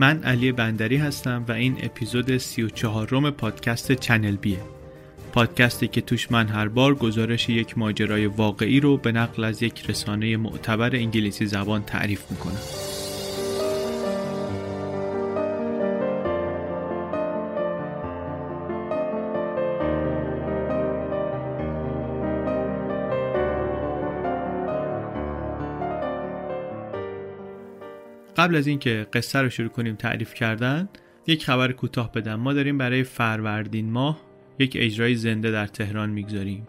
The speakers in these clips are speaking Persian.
من علی بندری هستم و این اپیزود سی و چهارم پادکست چنل بیه. پادکستی که توش من هر بار گزارش یک ماجرای واقعی رو به نقل از یک رسانه معتبر انگلیسی زبان تعریف می‌کنم. قبل از اینکه قصه رو شروع کنیم تعریف کردن یک خبر کوتاه بدم. ما داریم برای فروردین ماه یک اجرای زنده در تهران می‌گذاریم.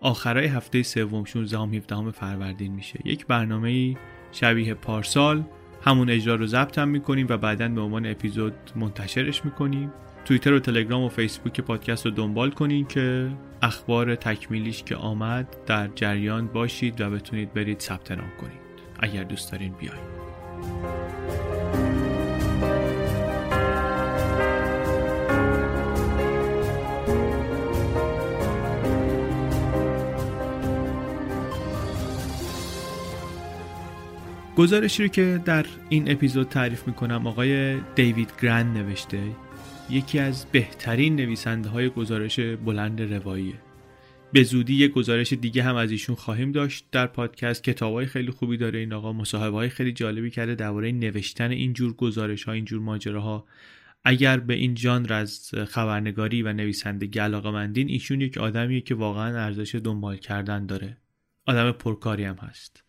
آخرای هفته سوم 16 هم 17 فروردین میشه. یک برنامه شبیه پارسال. همون اجرا رو ضبط هم می‌کنیم و بعدا به عنوان اپیزود منتشرش می‌کنیم. توییتر و تلگرام و فیسبوک پادکست رو دنبال کنین که اخبار تکمیلیش که آمد در جریان باشید و بتونید برید ثبت نام کنید. اگر دوست دارین بیاین. گزارشی رو که در این اپیزود تعریف می‌کنم آقای دیوید گرند نوشته یکی از بهترین نویسنده های گزارش بلند رواییه. به زودی یک گزارش دیگه هم از ایشون خواهیم داشت در پادکست. کتاب های خیلی خوبی داره این آقا مصاحبه های خیلی جالبی کرده درباره نوشتن اینجور گزارش ها اینجور ماجراها. اگر به این ژانر از خبرنگاری و نویسندگی علاقه مندین ایشون یک آدمیه که واقعا ارزش دنبال کردن داره. آدم پرکاری هم هست.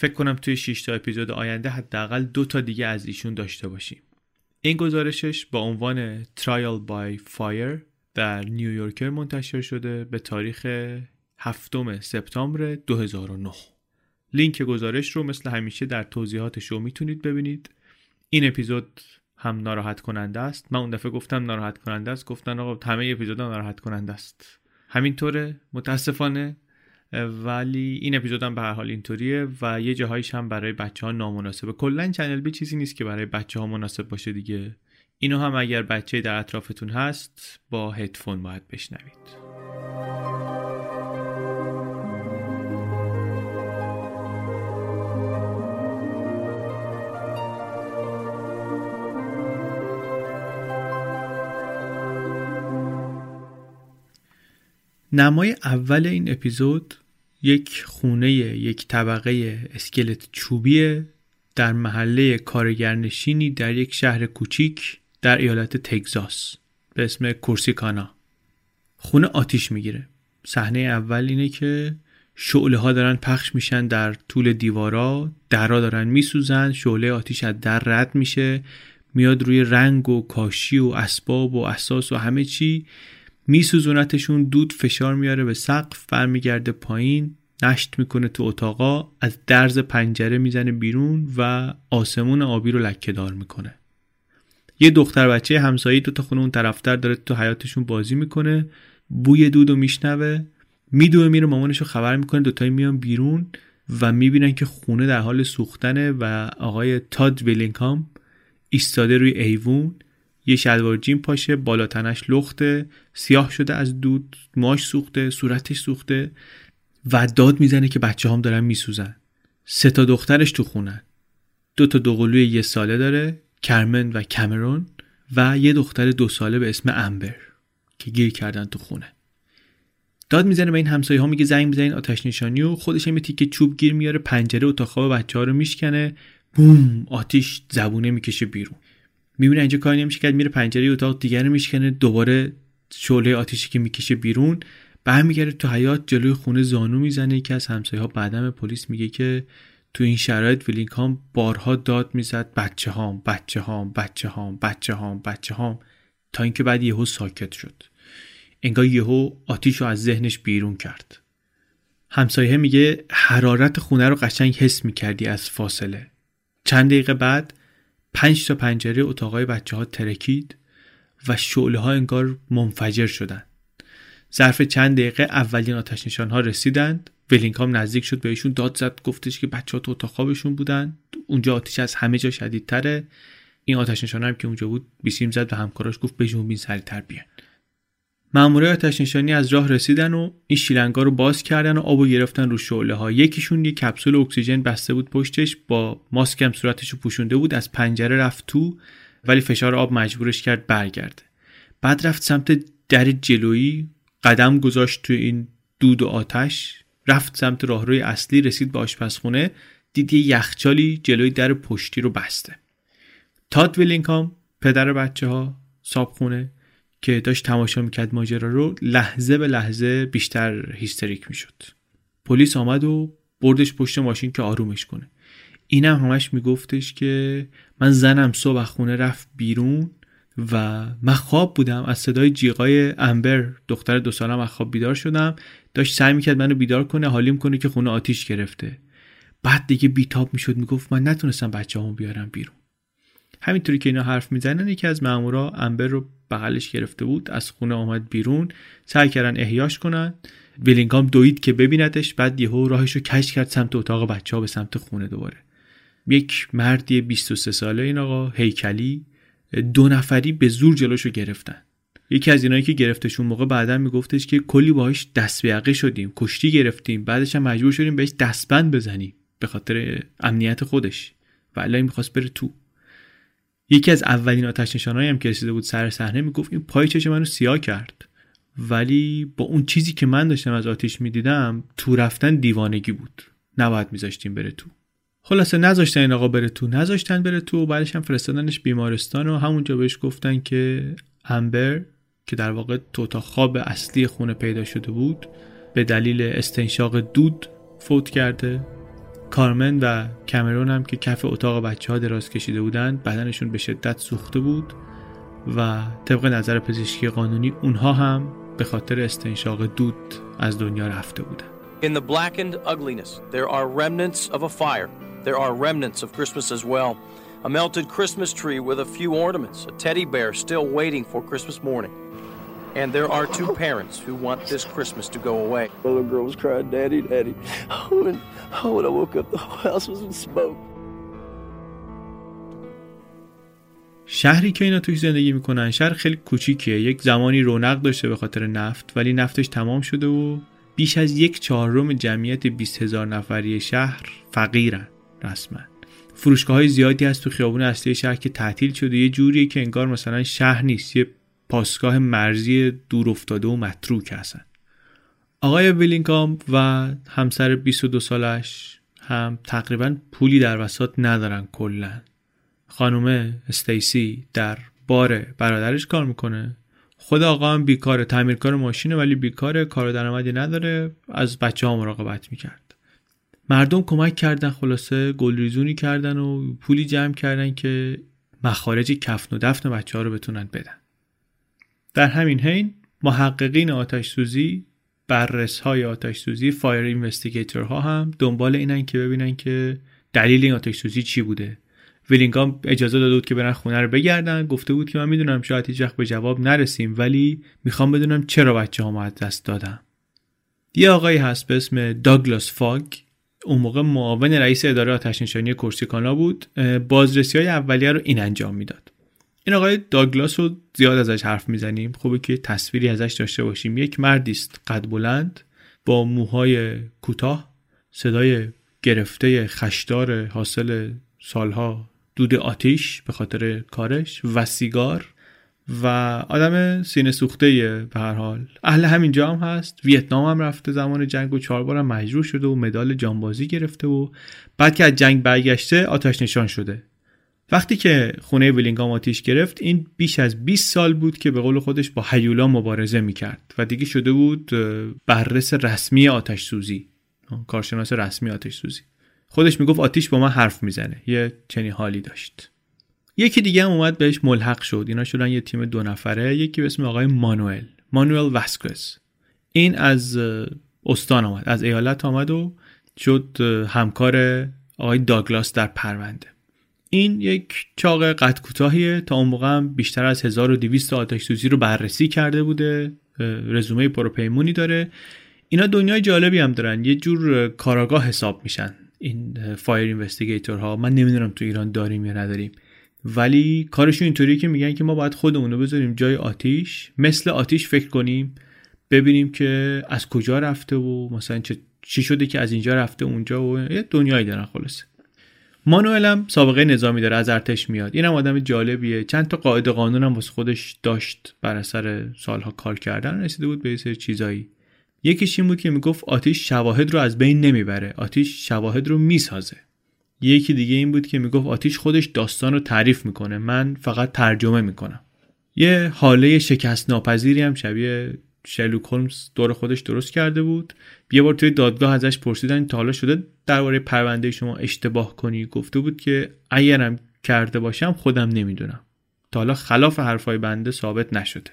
فکر کنم توی 6 تا اپیزود آینده حداقل دو تا دیگه از ایشون داشته باشیم. این گزارشش با عنوان Trial by Fire در نیویورکر منتشر شده به تاریخ هفتم سپتامبر 2009 لینک گزارش رو مثل همیشه در توضیحات شو می‌تونید ببینید. این اپیزود هم ناراحت کننده است. من اون دفعه گفتم ناراحت کننده است گفتن آقا همه اپیزودها ناراحت کننده است. همینطوره. متاسفانه ولی این اپیزود هم به هر حال اینطوریه و یه جاهایش هم برای بچه ها نامناسبه کلا چنل بی چیزی نیست که برای بچه ها مناسب باشه دیگه. اینو هم اگر بچه در اطرافتون هست با هدفون باید بشنوید. نمای اول این اپیزود یک خونه یک طبقه اسکلت چوبی در محله کارگرنشینی در یک شهر کوچیک در ایالت تگزاس به اسم کورسیکانا. خونه آتیش می‌گیره. صحنه اول اینه که شعله ها دارن پخش میشن در طول دیوارا درا دارن میسوزن شعله آتیش از در رد میشه میاد روی رنگ و کاشی و اسباب و اساس و همه چی. میسوزونتشون دود فشار میاره به سقف برمیگرده پایین. نشت می‌کنه تو اتاقا از درز پنجره می‌زنه بیرون و آسمون آبی رو لکه دار می‌کنه. یه دختر بچه همسایه دو تا خونه اون طرفتر داره تو حیاتشون بازی می‌کنه. بوی دود و میشنوه. میدوه میره مامانش رو خبر می‌کنه. دوتایی میان بیرون و می‌بینن که خونه در حال سوختنه و آقای تاد ویلینگهام ایستاده روی ایوون. یه شلوار جین پاشه بالا تنش لخته سیاه شده از دود ماش سوخته صورتش سوخته و داد می‌زنه که بچه هم دارن میسوزن. سه تا دخترش تو خونه. دو تا دوقلوی یه ساله داره کرمن و کمرون و یه دختر دو ساله به اسم امبر که گیر کردن تو خونه. داد می‌زنه به این همسایه ها میگه زنگ بزنین آتش نشانی و خودش هم تیکه چوب گیر میاره پنجره اتاق خواب بچه ها رو میشکنه. بوم آتیش زبونه می‌کشه بیرون. می‌بینه اینجا کاری نمیشه کرد میره پنجره اتاق دیگر رو میشکنه دوباره شعله آتیشی که می‌کشه بیرون. برمیگرده تو حیات جلوی خونه زانو می‌زنه که از همسایه ها پلیس میگه که تو این شرایط ویلینگهام بارها داد می‌زد بچه هام بچه هام بچه هام بچه هام بچه هام تا اینکه بعد یهو ساکت شد. انگار یهو آتیش رو از ذهنش بیرون کرد. همسایه میگه حرارت خونه رو قشنگ حس می‌کردی از فاصله. چند دقیقه بعد پنج تا پنجره اتاقای بچه ها ترکید و شعله ها انگار منفجر شدن. ظرف چند دقیقه اولین آتش نشان ها رسیدند. ولینگهام نزدیک شد بهشون داد زد گفتش که بچه ها تو اتاق خوابشون بودن. اونجا آتیش از همه جا شدیدتره. این آتش نشان هم که اونجا بود بیسیم زد و همکاراش گفت بجون بین سریعتر بیان. مامورای آتش نشانی از راه رسیدن و این شیلنگا رو باز کردن و آبو گرفتن رو شعله ها یکیشون یه کپسول اکسیژن بسته بود پشتش با ماسک هم صورتش رو پوشونده بود از پنجره رفت تو ولی فشار آب مجبورش کرد برگرده. بعد رفت سمت در جلویی قدم گذاشت تو این دود و آتش رفت سمت راهروی اصلی رسید به آشپزخونه دید یه یخچالی جلوی در پشتی رو بسته. تاد ویلینگهام پدر بچه ها صابخونه که داشت تماشا می‌کرد ماجرا رو لحظه به لحظه بیشتر هیستریک می‌شد. پلیس آمد و بردش پشت ماشین که آرومش کنه. اینم همش میگفتش که من زنم صبح خونه رفت بیرون و من خواب بودم از صدای جیغای امبر دختر دو سالم از خواب بیدار شدم. داشت سعی می‌کرد منو بیدار کنه حالیم کنه که خونه آتیش گرفته. بعد دیگه بیتاب می‌شد می‌گفت من نتونستم بچه بیارم بیرون. همینطوری که اینا حرف می‌زنن یکی از مامورا امبر رو بغلش گرفته بود از خونه آمد بیرون سعی کردن احیاش کنن ویلینگام دوید که ببیندش بعد یهو راهش رو کش کرد سمت اتاق بچه ها به سمت خونه دوباره. یک مردی 23 ساله این آقا هیکلی دو نفری به زور جلوشو گرفتن. یکی از اینایی که گرفتشون موقع بعدا میگفتش که کلی باهاش دست به شدیم کشتی گرفتیم بعدش هم مجبور شدیم بهش دستبند بزنیم به خاطر امنیت خودش. و الان می‌خواست بره تو. یکی از اولین آتش نشانایی هم که رسیده بود سر صحنه می‌گفت این پای چش منو سیاه کرد. ولی با اون چیزی که من داشتم از آتیش می‌دیدم تو رفتن دیوانگی بود. نباید میذاشتیم بره تو. خلاصه نذاشتن این آقا بره تو. نذاشتن بره تو و بعدش هم فرستادنش بیمارستان و همونجا بهش گفتن که امبر که در واقع تو اتاق خواب اصلی خونه پیدا شده بود به دلیل استنشاق دود فوت کرده. کارمن و کمرون هم که کف اتاق بچه ها دراز کشیده بودند بدنشون به شدت سوخته بود و طبق نظر پزشکی قانونی اونها هم به خاطر استنشاق دود از دنیا رفته بودن In the blackened ugliness, there are remnants of a fire. There are remnants of Christmas as well. A melted Christmas tree with a few ornaments, a teddy bear still waiting for Christmas morning. And there are two parents who want this Christmas to go away. The little girl was crying, Daddy, Daddy. Oh, and oh, when I woke up, the whole house was in smoke. شهری که اینا توش زندگی می‌کنن شهر خیلی کوچیکیه یک زمانی رونق داشته به خاطر نفت ولی نفتش تمام شده و بیش از یک چهارم جمعیت 20 هزار نفری شهر فقیرن رسما فروشگاه های زیادی هست تو خیابون اصلی شهر که تعطیل شده یه جوریه که انگار مثلا شهر نیست یه پاسگاه مرزی دور افتاده و متروک هستن. آقای ویلینگام و همسر 22 سالش هم تقریبا پولی در وسط ندارن کلا. خانم استیسی در بار برادرش کار می‌کنه. خود آقا هم بیکاره تعمیرکار ماشینه ولی بیکاره کار درآمدی نداره. از بچه ها مراقبت می‌کرد. مردم کمک کردن خلاصه گلریزونی کردن و پولی جمع کردن که مخارج کفن و دفن بچه ها رو بتونن بدن. در همین حین محققین آتش سوزی بررس های آتش سوزی fire investigator ها هم دنبال اینن که ببینن که دلیل این آتش سوزی چی بوده. ویلینگام اجازه داده بود که برن خونه رو بگردن گفته بود که من می‌دونم شاید هیچ به جواب نرسیم ولی می‌خوام بدونم چرا بچه ها از دست دادم یه آقایی هست به اسم داگلاس فاگ. اون موقع معاون رئیس اداره آتش نشانی کورسیکانا بود. بازرسی های اولیه رو این انجام می‌داد. این آقای داگلاس رو زیاد ازش حرف می‌زنیم. خوبه که تصویری ازش داشته باشیم. یک مردی است قد بلند با موهای کوتاه صدای گرفته خشدار حاصل سالها دود آتیش به خاطر کارش و سیگار و آدم سینه سوخته به هر حال. اهل همینجا هم هست. ویتنام هم رفته زمان جنگ و چهار بارم مجروح شده و مدال جانبازی گرفته و بعد که از جنگ برگشته آتش نشان شده. وقتی که خونه ویلینگام آتیش گرفت این بیش از 20 سال بود که به قول خودش با هیولا مبارزه می‌کرد و دیگه شده بود بررس رسمی آتش سوزی کارشناس رسمی آتش سوزی خودش می‌گفت آتیش با من حرف می‌زنه. یه چنین حالی داشت. یکی دیگه هم اومد بهش ملحق شد. اینا شدن یه تیم دو نفره. یکی به اسم آقای مانوئل مانوئل واسکوز. این از استان آمد از ایالت آمد و شد همکار آقای داگلاس در پرونده. این یک چاق قد کوتاهیه. تا اون موقع هم بیشتر از 1200 آتش سوزی رو بررسی کرده بوده. رزومه پروپیمونی داره. اینا دنیای جالبی هم دارن. یه جور کاراگاه حساب میشن این fire investigator ها من نمی‌دونم تو ایران داریم یا نداریم. ولی کارشون اینطوریه که میگن که ما باید خودمون رو بذاریم جای آتیش. مثل آتیش فکر کنیم. ببینیم که از کجا رفته و مثلا چه چی شده که از اینجا رفته اونجا و یه دنیایی دارن خلاصه. مانوئل هم سابقه نظامی داره از ارتش میاد. اینم آدم جالبیه. چند تا قاعده قانون هم واسه خودش داشت بر اثر سالها کار کردن. رسیده بود به یه سری چیزایی. یکیش این بود که می‌گفت آتیش شواهد رو از بین نمی‌بره. آتیش شواهد رو می‌سازه. یکی دیگه این بود که می‌گفت آتیش خودش داستان رو تعریف می‌کنه. من فقط ترجمه می‌کنم. یه حاله شکست ناپذیری هم شبیه شرلوک هولمز دور خودش درست کرده بود. یه بار توی دادگاه ازش پرسیدن تا حالا شده درباره پرونده شما اشتباه کنی. گفته بود که اگرم کرده باشم خودم نمی‌دونم. تا حالا خلاف حرفای بنده ثابت نشده.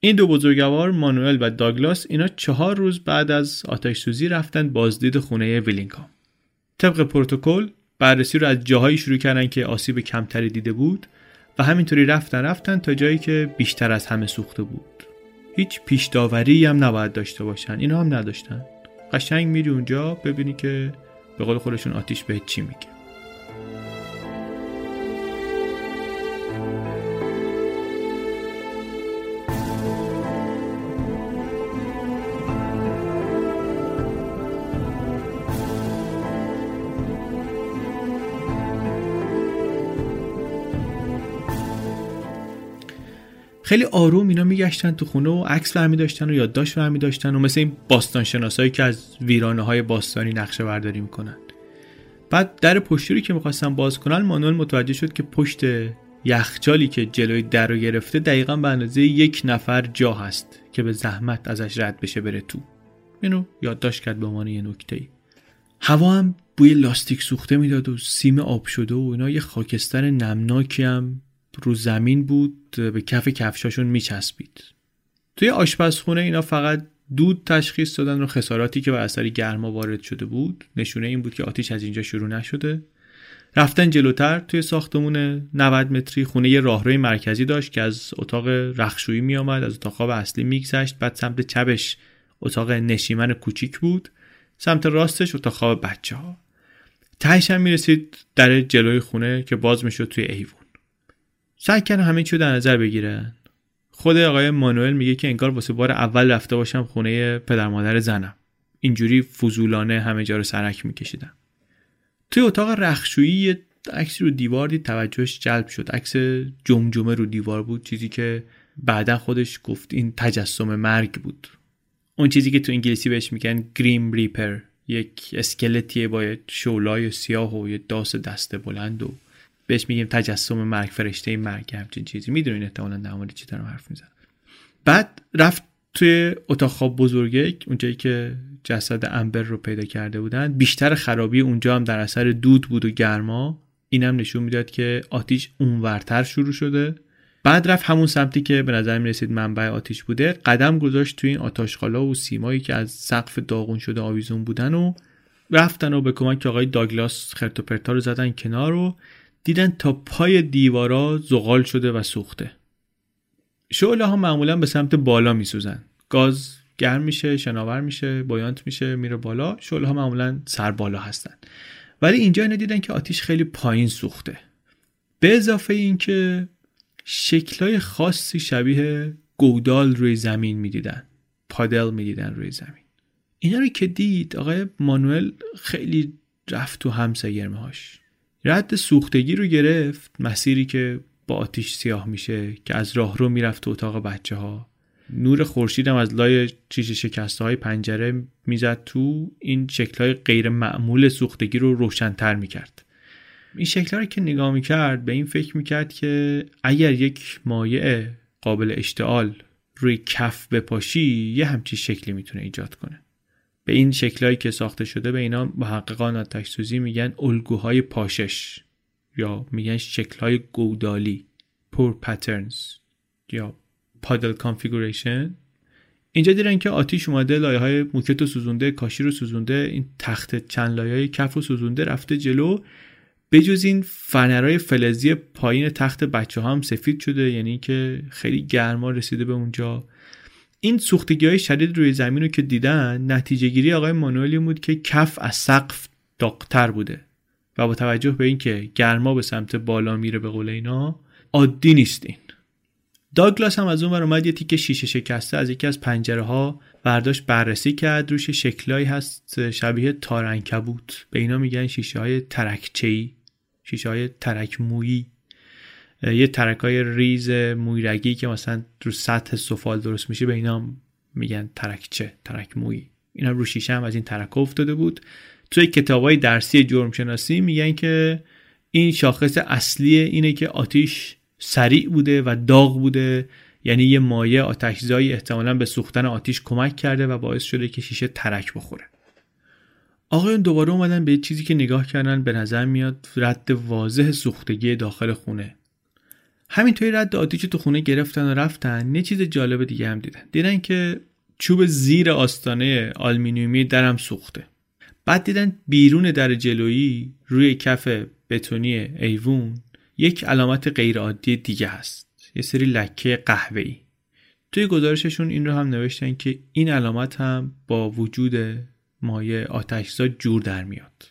این دو بزرگوار مانوئل و داگلاس اینا چهار روز بعد از آتش سوزی رفتن بازدید خونه ویلینگهام. طبق پروتکل بررسی رو از جاهایی شروع کردن که آسیب کمتری دیده بود و همینطوری رفتن رفتن تا جایی که بیشتر از همه سوخته بود. هیچ پیش داوری هم نباید داشته باشن. اینا هم نداشتن. قشنگ میری اونجا ببینی که به قول خودشون آتیش بهت چی میگه. خیلی آروم اینا میگشتن تو خونه و عکس برمی داشتن و یادداشت برمی داشتن و مثل این باستان شناسایی که از ویرانه های باستانی نقشه برداری می‌کنن. بعد در پشتی رو که می‌خواستن باز کنن مانوئل متوجه شد که پشت یخچالی که جلوی در رو گرفته دقیقا به اندازه یک نفر جا هست که به زحمت ازش رد بشه بره تو. اینو یادداشت کرد به عنوان یه نکته ای هوا هم بوی لاستیک سوخته می‌داد و سیم آب شده و اینا یه خاکستر نمناکی هم رو زمین بود به کف کفشاشون میچسبید. توی آشپزخونه اینا فقط دود تشخیص دادن و خساراتی که به اثر گرما وارد شده بود. نشونه این بود که آتیش از اینجا شروع نشده. رفتن جلوتر توی ساختمون 90 متری خونه یه راهروی مرکزی داشت که از اتاق رخشویی می آمد از اتاق خواب اصلی میگذشت بعد سمت چپش اتاق نشیمن کوچیک بود سمت راستش اتاق خواب بچه ها تهش هم می‌رسید در جلوی خونه که باز می‌شد توی ایوون. سعی کردن همه چی در نظر بگیرن. خود آقای مانوئل میگه که انگار واسه بار اول رفته باشم خونه پدر مادر زنم. اینجوری فضولانه همه جا رو سرک میکشیدم توی اتاق رخشویی یه عکسی رو دیوار دید توجهش جلب شد. عکس جمجمه رو دیوار بود چیزی که بعدا خودش گفت این تجسم مرگ بود. اون چیزی که تو انگلیسی بهش میگن گریم ریپر یک اسکلتیه با شولای سیاه و یه داس دسته بلند و بهش میگیم تجسم مرگ فرشته مرگ همچین چیزی. می‌دونین احتمالا در مورد چی دارم حرف می‌زنم. بعد رفت توی اتاق خواب بزرگه اونجایی که جسد امبر رو پیدا کرده بودن. بیشتر خرابی اونجا هم در اثر دود بود و گرما. اینم نشون می‌داد که آتیش اونورتر شروع شده. بعد رفت همون سمتی که به نظر می‌رسید منبع آتیش بوده. قدم گذاشت توی این آتاشخالا و سیمایی که از سقف داغون شده آویزون بودن و رفتن و به کمک آقای داگلاس خرت و پرتا رو زدن کنار و دیدن تا پای دیوارا زغال شده و سوخته. شعله ها معمولا به سمت بالا میسوزن. گاز گرم میشه شناور میشه بایانت میشه میره بالا. شعله ها معمولا سر بالا هستن. ولی اینجا اینا دیدن که آتیش خیلی پایین سوخته. به اضافه اینکه شکلای خاصی شبیه گودال روی زمین می‌دیدن. پادل می‌دیدن روی زمین. اینا رو که دید آقای مانوئل خیلی رفت تو هم هاش رد سوختگی رو گرفت مسیری که با آتیش سیاه میشه که از راه رو می‌رفت تو اتاق بچه ها نور خورشیدم از لای چیش شکسته های پنجره می‌زد تو این شکل های غیر معمول سوختگی رو روشنتر می‌کرد. این شکل رو که نگاه می‌کرد به این فکر می‌کرد که اگر یک مایع قابل اشتعال روی کف بپاشی یه همچی شکلی می‌تونه ایجاد کنه. به این شکلهایی که ساخته شده به اینا محققان آتش میگن الگوهای پاشش یا میگن شکلهای گودالی pour patterns یا puddle configuration اینجا دیدن که آتیش اومده لایه های موکت رو سوزونده کاشی رو سوزونده این تخت چند لایه های کف رو سوزونده رفته جلو. بجز این فنرهای فلزی پایین تخت بچه هم سفید شده یعنی که خیلی گرما رسیده به اونجا. این سوختگی های شدید روی زمین رو که دیدن نتیجه گیری آقای مانوئلی بود که کف از سقف داغتر بوده و با توجه به اینکه گرما به سمت بالا میره به قول اینا عادی نیستین داگلاس هم از اون ور اومد یه تیکه شیشه شکسته از یکی از پنجره ها برداشت بررسی کرد روش شکلایی هست شبیه تارنکبوت. به اینا میگن شیشه های ترکچهی شیشه های ترک مویی یه ترک های ریز مویرگی که مثلا رو سطح سفال درست میشه به اینا میگن ترکچه ترک مویی اینا رو شیشه هم از این ترک افتاده بود. توی کتاب های درسی جرم شناسی میگن که این شاخص اصلی اینه که آتیش سریع بوده و داغ بوده. یعنی یه مایه آتشزایی احتمالا به سوختن آتیش کمک کرده و باعث شده که شیشه ترک بخوره. آقایون دوباره اومدن به چیزی که نگاه کردن به نظر میاد رد واضح سوختگی داخل خونه. همینطوری رد آتیش تو خونه گرفتن و رفتن یه چیز جالب دیگه هم دیدن. دیدن که چوب زیر آستانه آلمینیومی درم سوخته. بعد دیدن بیرون در جلویی روی کف بتونی ایوون یک علامت غیرعادی دیگه هست. یه سری لکه قهوه‌ای. توی گزارششون این رو هم نوشتن که این علامت هم با وجود مایه آتشزا جور در میاد.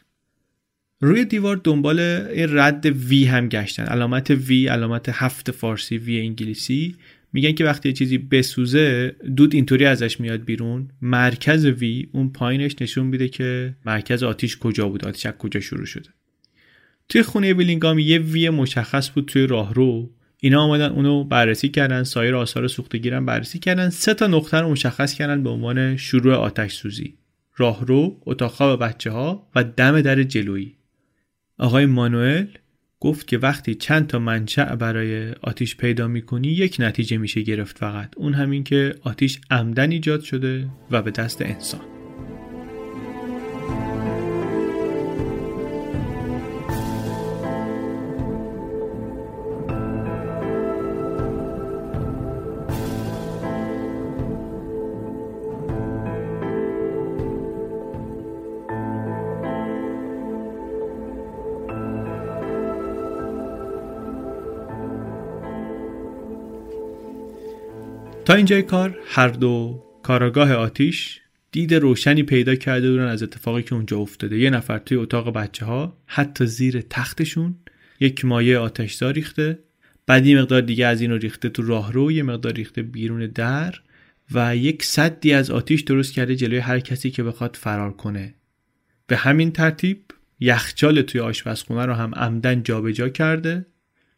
روی دیوار دنبال رد وی هم گشتن. علامت وی علامت هفت فارسی وی انگلیسی. میگن که وقتی چیزی بسوزه دود اینطوری ازش میاد بیرون. مرکز وی اون پایینش نشون میده که مرکز آتیش کجا بود آتیش کجا شروع شده. توی خونه ویلینگام یه وی مشخص بود توی راهرو اینا آمدن اونو بررسی کردن سایر آثار سوختگی رو بررسی کردن. سه تا نقطه رو مشخص کردن به عنوان شروع آتش سوزی راهرو اتاق خواب بچه ها و دم در جلویی. آقای مانوئل گفت که وقتی چند تا منشأ برای آتیش پیدا می‌کنی یک نتیجه میشه گرفت فقط. اون همین که آتیش عمدن ایجاد شده و به دست انسان. تا اینجای کار هر دو کاراگاه آتیش دید روشنی پیدا کرده بودن از اتفاقی که اونجا افتاده. یه نفر توی اتاق بچه ها حتی زیر تختشون یک مایه آتشزا ریخته. بعد یه مقدار دیگه از اینو ریخته تو راهرو یه مقدار ریخته بیرون در و یک صدی از آتیش درست کرده جلوی هر کسی که بخواد فرار کنه. به همین ترتیب یخچال توی آشپزخونه رو هم عمدن جابجا کرده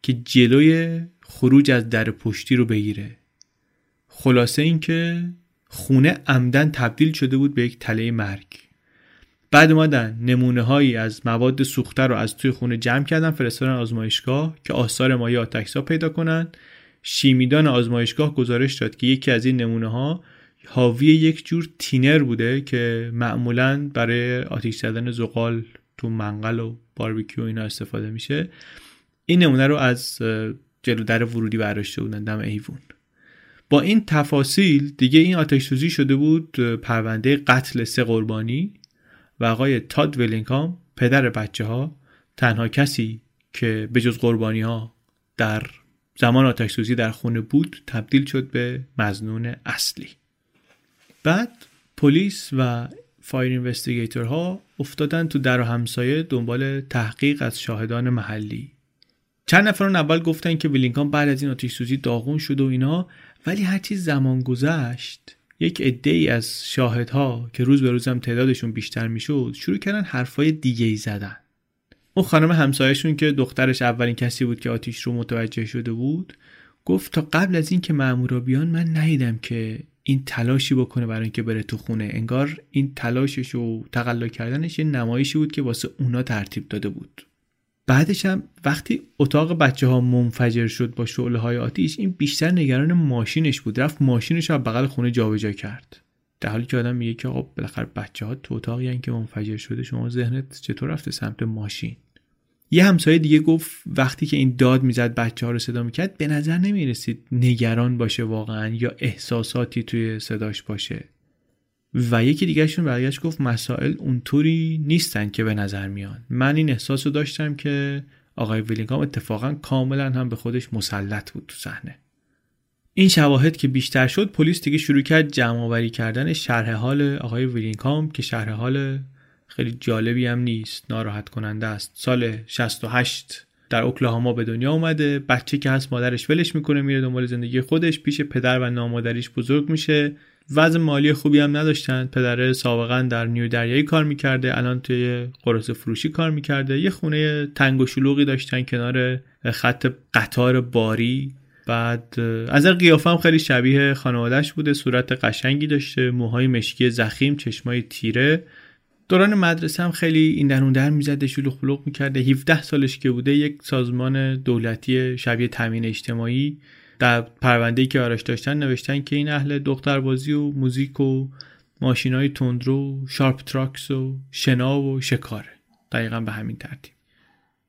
که جلوی خروج از در پشتی رو بگیره. خلاصه اینکه خونه عمدن تبدیل شده بود به یک تله مرگ. بعد اومدن نمونه هایی از مواد سوخته رو از توی خونه جمع کردن فرستادن آزمایشگاه که آثار مایع آتشزا پیدا کنن. شیمیدان آزمایشگاه گزارش داد که یکی از این نمونه ها حاوی یک جور تینر بوده که معمولا برای آتیش زدن زغال تو منقل و باربیکیو اینا استفاده میشه. این نمونه رو از جلو در ورودی برداشته بودن دم ایوون با این تفاصیل دیگه این آتش سوزی شده بود پرونده قتل سه قربانی و آقای تاد ولینکام پدر بچه ها تنها کسی که به جز قربانی ها در زمان آتش سوزی در خونه بود تبدیل شد به مزنون اصلی. بعد پلیس و fire investigator ها افتادن تو در و همسایه دنبال تحقیق از شاهدان محلی. چند نفران اول گفتن که ویلینگهام بعد از این آتش سوزی داغون شد و اینا ولی هرچی زمان گذشت. یک عده ای از شاهدها که روز به روزم تعدادشون بیشتر می‌شد شروع کردن حرفای دیگه ای زدن. اون خانم همسایهشون که دخترش اولین کسی بود که آتیش رو متوجه شده بود گفت تا قبل از اینکه مامورا بیان من ندیدم که این تلاشی بکنه برای اینکه بره تو خونه. انگار این تلاشش و تقلا کردنش یه نمایشی بود که واسه اونا ترتیب داده بود. بعدش هم وقتی اتاق بچه ها منفجر شد با شعله های آتیش این بیشتر نگران ماشینش بود. رفت ماشینش رو بغل خونه جابجا کرد. در حالی که آدم میگه که آقا بالاخره بچه ها تو اتاقی یعنی که منفجر شده شما ذهنت چطور رفته سمت ماشین؟ یه همسایه دیگه گفت وقتی که این داد می‌زد بچه ها رو صدا می‌کرد به نظر نمی‌رسید نگران باشه واقعا یا احساساتی توی صداش باشه. و یکی دیگهشون برگشت گفت مسائل اونطوری نیستن که به نظر میان. من این احساس رو داشتم که آقای ویلینگهام اتفاقا کاملا هم به خودش مسلط بود تو صحنه. این شواهد که بیشتر شد پلیس دیگه شروع کرد جمع آوری کردن شرح حال آقای ویلینگهام که شرح حال خیلی جالبی هم نیست ناراحت کننده است. سال 68 در اوکلاهاما به دنیا اومده بچه که هست مادرش ولش می‌کنه میره دنبال زندگی خودش پیش پدر و نامادریش بزرگ میشه. وضع مالی خوبی هم نداشتن. پدر سابقا در نیو دریایی کار می‌کرده الان توی قرص فروشی کار می‌کرده. یه خونه تنگ و شلوغی داشتن کنار خط قطار باری. بعد از قیافه هم خیلی شبیه خانوادهش بوده. صورت قشنگی داشته موهای مشکی زخیم چشمای تیره. دوران مدرسه هم خیلی این در اون در می‌زده شلوغ پلوغ می‌کرده. 17 سالش که بوده یک سازمان دولتی شبیه تامین اجتماعی در پرونده‌ای که ازش داشتن نوشتن که این اهل دختربازی و موزیک و ماشینای تندرو sharp trucks و شنا و شکاره. دقیقا به همین ترتیب.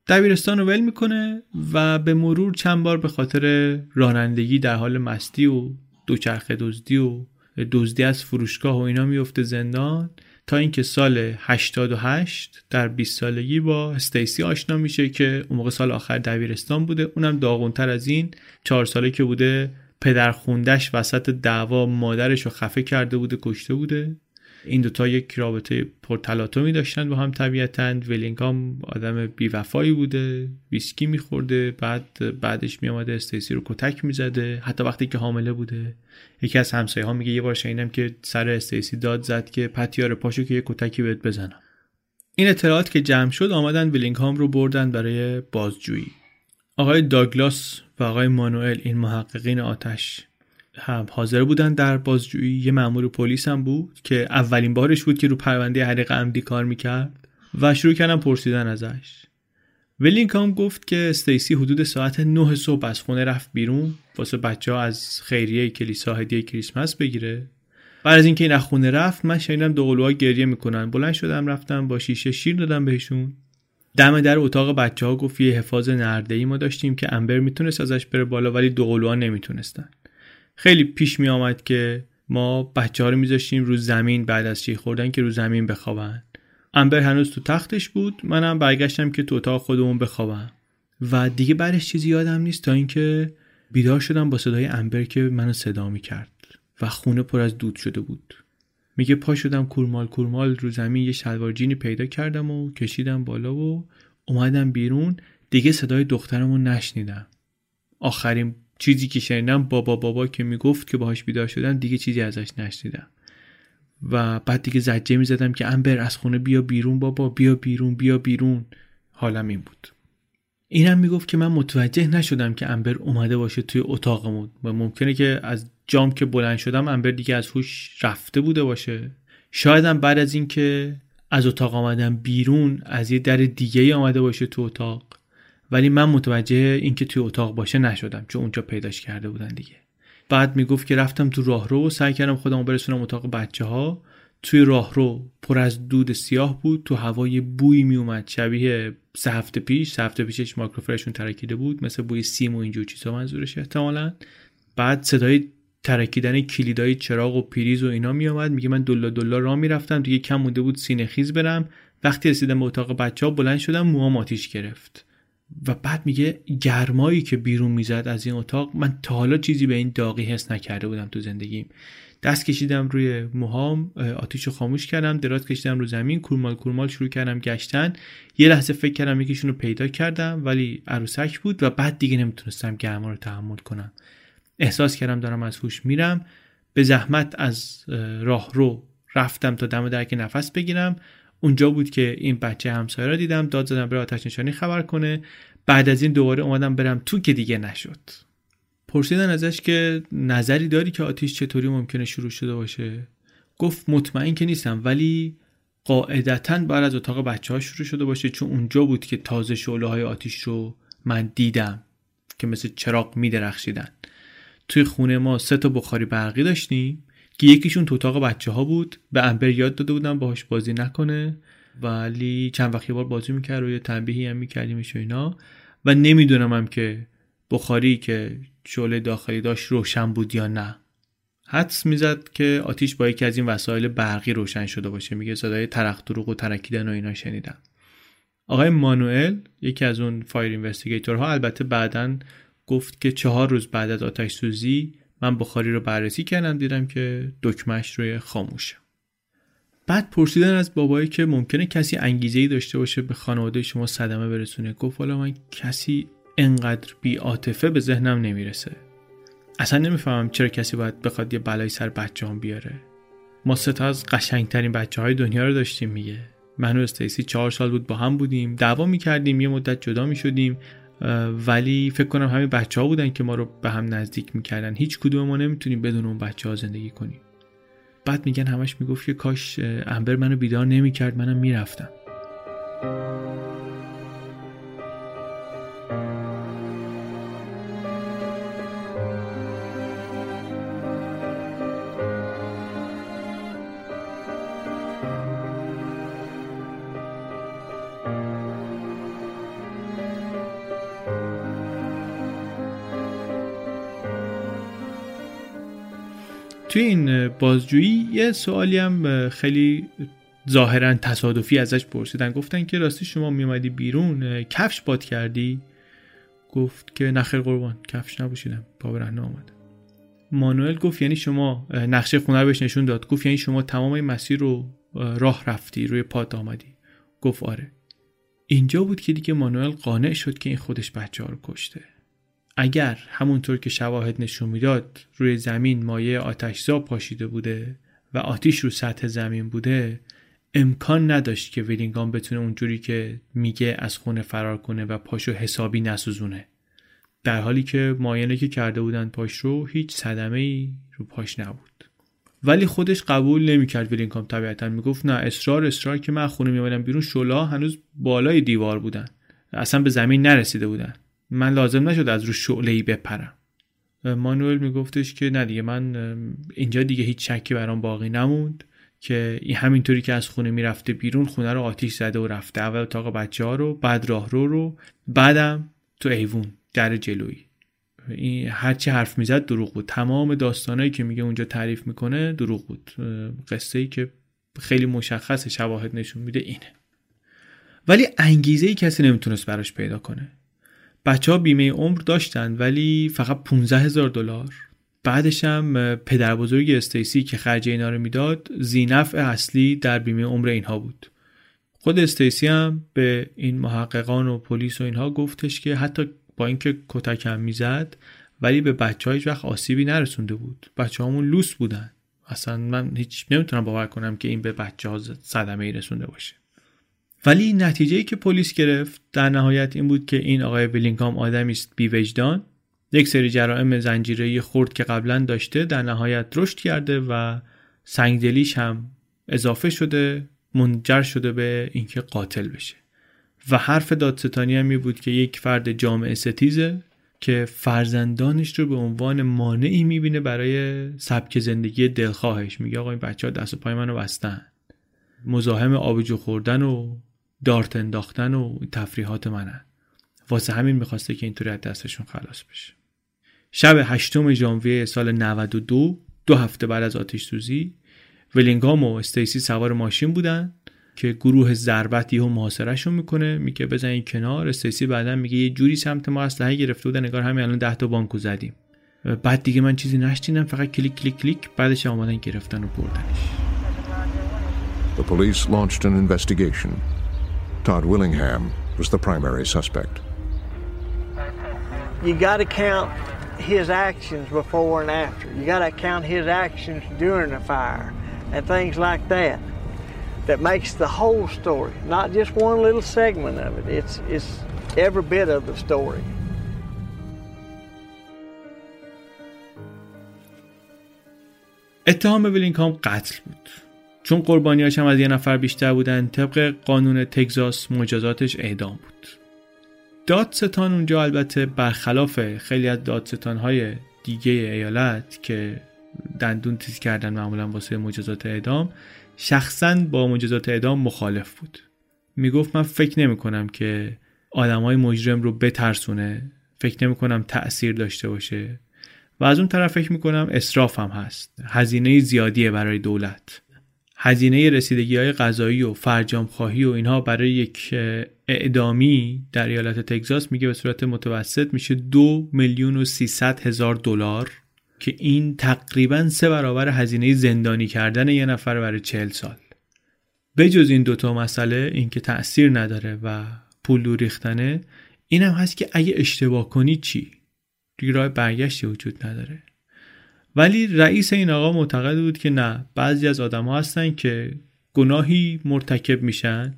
دبیرستان رو ول می‌کنه و به مرور چند بار به خاطر رانندگی در حال مستی و دوچرخه دزدی و دزدی از فروشگاه و اینا میفته زندان تا اینکه سال 88 در 20 سالگی با استیسی آشنا میشه که اون موقع سال آخر دبیرستان بوده. اونم داغونتر از این چهار ساله که بوده پدر خوندش وسط دعوا مادرش رو خفه کرده بوده کشته بوده. این دوتا یک رابطه پرتلاطمی داشتن با هم طبیعتا. ولینگام آدم بیوفایی بوده ویسکی میخورده بعد بعدش میامده استیسی رو کتک می‌زده. حتی وقتی که حامله بوده یکی از همسایه ها میگه یه بار شنیدم که سر استیسی داد زد که پتیار پاشو که یه کتکی بهت بزنم. این اطلاعات که جمع شد آمدن ویلینگهام رو بردن برای بازجویی. آقای داگلاس و آقای مانوئل این محققین آتش. هم حاضر بودن در بازجویی. یه مأمور پلیس هم بود که اولین بارش بود که رو پرونده حریق عمدی کار می‌کرد و شروع کردن پرسیدن ازش. ولینکام گفت که استیسی حدود ساعت 9 صبح از خونه رفت بیرون واسه بچه ها از خیریه کلیسا هدیه کریسمس بگیره. بعد از اینکه این خونه رفت من شنیدم دوقلوها گریه می‌کنن. بلند شدم رفتم با شیشه شیر دادم بهشون. دم در اتاق بچه ها گفت یه حفاظ نرده ای ما داشتیم که امبر می‌تونست ازش بره بالا ولی دوقلوها نمی‌تونستن. خیلی پیش می آمد که ما بچه ها رو میذاشتیم رو زمین بعد از چی خوردن که رو زمین بخوابن. امبر هنوز تو تختش بود منم برگشتم که تو اتاق خودمون بخوابم. و دیگه بعدش چیزی یادم نیست تا اینکه بیدار شدم با صدای امبر که منو صدا می کرد و خونه پر از دود شده بود. میگه پا شدم کورمال کورمال رو زمین یه شلوار جینی پیدا کردم و کشیدم بالا و اومدم بیرون. دیگه صدای دخترمون نشنیدم. آخرین چیزی که شنیدم بابا بابا که می‌گفت که باهاش بیدار شدم دیگه چیزی ازش نشنیدم. و بعد دیگه زجه می‌زدم که امبر از خونه بیا بیرون بابا بیا بیرون بیا بیرون. حالم این بود. اینم می‌گفت که من متوجه نشدم که امبر اومده باشه توی اتاقمون و ممکنه که از جام که بلند شدم امبر دیگه از هوش رفته بوده باشه. شایدم بعد از اینکه از اتاق آمدم بیرون از یه در دیگه ای آمده باشه تو اتاق. ولی من متوجه اینکه توی اتاق باشه نشدم چون اونجا پیداش کرده بودن دیگه. بعد می‌گفت که رفتم تو راهرو و سعی کردم خودم برسونم اتاق بچه ها توی راهرو پر از دود سیاه بود تو هوای بوی میومد شبیه سه هفته پیش سه هفته پیشش ماکروفرشون ترکیده بود مثل بوی سیم و اینجور چیزا منظورش احتمالا. بعد صدای ترکیدن کلیدای چراغ و پریز و اینا میومد میگه من دلا دلا راه می‌رفتم دیگه کم مونده بود سینه خیز برم. وقتی رسیدم به اتاق بچه ها بلند شدم موهام آتیش گرفت. و بعد میگه گرمایی که بیرون می‌زد از این اتاق من تا حالا چیزی به این داغی حس نکرده بودم تو زندگیم. دست کشیدم روی موهام آتیش رو خاموش کردم دراز کشیدم رو زمین کورمال کورمال شروع کردم گشتن. یه لحظه فکر کردم یکیشون رو پیدا کردم ولی عروسک بود و بعد دیگه نمی‌تونستم گرما رو تحمل کنم. احساس کردم دارم از هوش میرم. به زحمت از راه رو رفتم تا دم در که نفس بگیرم. اونجا بود که این بچه همسایه را دیدم داد زدم به آتش نشانی خبر کنه. بعد از این دوباره اومدم برم تو که دیگه نشد. پرسیدن ازش که نظری داری که آتیش چطوری ممکنه شروع شده باشه؟ گفت مطمئن که نیستم ولی قاعدتا بعد از اتاق بچه ها شروع شده باشه چون اونجا بود که تازه شعله های آتیش رو من دیدم که مثل چراغ می درخشیدن توی خونه ما سه تا بخاری برقی داشتیم. که یکیشون تو اتاق بچه ها بود. به امبر یاد داده بودم باهاش بازی نکنه. ولی چند وقت بار بازی می‌کرد و یه تنبیهی هم میکردیمش و اینا. و نمی‌دونم هم که بخاری که شعله داخلی داشت روشن بود یا نه. حدس می‌زد که آتیش با یکی از این وسایل برقی روشن شده باشه. میگه صدای ترخ دروغ و ترکیدن و اینا شنیدم. آقای مانوئل یکی از اون فایر اینوستیگیتورها البته بعدا گفت که چهار روز بعد از آتش سوزی من بخاری رو بررسی کردم دیدم که دکمش روی خاموشه. بعد پرسیدن از بابایی که ممکنه کسی انگیزه ای داشته باشه به خانواده شما صدمه برسونه گفت حالا من کسی انقدر بی عاطفه به ذهنم نمی‌رسه. اصلا نمی‌فهمم چرا کسی باید بخواد یه بلای سر بچه هم بیاره. ما سه از قشنگترین بچه های دنیا رو داشتیم میگه. من و استیسی چهار سال بود با هم بودیم دعوا می‌کردیم یه مدت جدا می‌شدیم. ولی فکر کنم همین بچه ها بودن که ما رو به هم نزدیک می‌کردن. هیچ کدوم ما نمی‌تونیم بدون اون بچه ها زندگی کنیم. بعد میگن همش می‌گفت که کاش امبر منو بیدار نمی‌کرد منم می‌رفتم. توی این بازجویی یه سوالی هم خیلی ظاهرا تصادفی ازش پرسیدن. گفتن که راستی شما میومدی بیرون کفش باد کردی؟ گفت که نخیر قربان کفش نبوشیدم پا برهنه آمد. مانوئل گفت یعنی شما نقشه خونه رو بهش نشون داد. گفت یعنی شما تمام این مسیر رو راه رفتی روی پات آمدی. گفت آره. اینجا بود که دیگه مانوئل قانع شد که این خودش بچه ها رو کشته. اگر همونطور که شواهد نشون می‌داد روی زمین مایه آتشزا پاشیده بوده و آتیش رو سطح زمین بوده امکان نداشت که ویلینگام بتونه اونجوری که میگه از خونه فرار کنه و پاشو حسابی نسوزونه. در حالی که مایه که کرده بودن پاش رو هیچ صدمه ای رو پاش نبود. ولی خودش قبول نمی‌کرد ویلینگام طبیعتا می‌گفت نه اصرار اصرار که من خونه میومدم بیرون شلا هنوز بالای دیوار بودن. اصلا به زمین نرسیده بودن. من لازم نشد از رو شعله ای بپرم. مانوئل میگفتش که نه دیگه من اینجا دیگه هیچ شکی برام باقی نموند که این همینطوری که از خونه می‌رفته بیرون خونه رو آتیش زده و رفته اول اتاق بچه ها رو بعد راه رو رو بعدم تو ایوون در جلویی این هرچی حرف می‌زد دروغ بود. تمام داستانایی که میگه اونجا تعریف می‌کنه دروغ بود. قصه ای که خیلی مشخص شواهد نشون میده اینه. ولی انگیزه ای کسی نمی‌تونست براش پیدا کنه. بچه ها بیمه عمر داشتن ولی فقط 15 هزار دلار. بعدش هم پدر بزرگ استیسی که خرج اینا رو می‌داد زینف اصلی در بیمه عمر اینها بود. خود استیسی هم به این محققان و پلیس و اینها گفتش که حتی با اینکه کتکم می‌زد ولی به بچه ها وقت آسیبی نرسونده بود. بچه همون لوس بودن. اصلا من هیچ نمی‌تونم باور کنم که این به بچه ها صدمه ای رسونده باشه. ولی نتیجه که پلیس گرفت در نهایت این بود که این آقای ویلینگهام آدمی است بیوجدان. یک سری جرائم زنجیره خورد که قبلا داشته در نهایت رشد کرده و سنگدلیش هم اضافه شده منجر شده به اینکه قاتل بشه. و حرف دادستانی هم بود که یک فرد جامعه ستیزه که فرزندانش رو به عنوان مانعی می‌بینه برای سبک زندگی دلخواهش. میگه آقا این بچه ها دست و پای منو بستن. مزاحم آبجو خوردن و دارت انداختن و تفریحات منن. واسه همین می‌خواسته که اینطوری از دستشون خلاص بشه. شب هشتم ژانویه سال 92 دو هفته بعد از آتش سوزی ویلینگهام و استیسی سوار ماشین بودن که گروه ضربت یهو محاصرهشون می‌کنه میگه بزنین کنار. استیسی بعدا میگه یه جوری سمت ما اسلحه گرفته بودن انگار همین الان 10 تا بانکو زدیم. بعد دیگه من چیزی نشنیدم فقط کلیک کلیک کلیک بعدش اومدن گرفتن و بردنش. The police launched an investigation. Todd Willingham was the primary suspect. You got to count his actions before and after. You got to count his actions during the fire and things like that. That makes the whole story, not just one little segment of it. It's it's every bit of the story. اتهام ویلینگهام قتل بود چون قربانیاش هم از یه نفر بیشتر بودن طبق قانون تگزاس مجازاتش اعدام بود. دادستان اونجا البته برخلاف خیلی از دادستان های دیگه ایالت که دندون تیز کردن معمولا واسه مجازات اعدام شخصا با مجازات اعدام مخالف بود. می‌گفت من فکر نمی کنم که آدم های مجرم رو بترسونه فکر نمی کنم تأثیر داشته باشه و از اون طرف فکر می‌کنم اصراف هم هست. هزینه زیادیه برای دولت. هزینه رسیدگی های غذایی و فرجام خواهی و اینها برای یک اعدامی در ایالت تگزاس میگه به صورت متوسط میشه دو میلیون و سیصد هزار دلار که این تقریبا سه برابر هزینه زندانی کردن یه نفر برای چهل سال. بجز این دوتا مسئله اینکه تأثیر نداره و پول دور ریختنه این هم هست که اگه اشتباه کنی چی؟ دیگه راه برگشتی وجود نداره. ولی رئیس این آقا معتقد بود که نه بعضی از آدم ها هستن که گناهی مرتکب میشن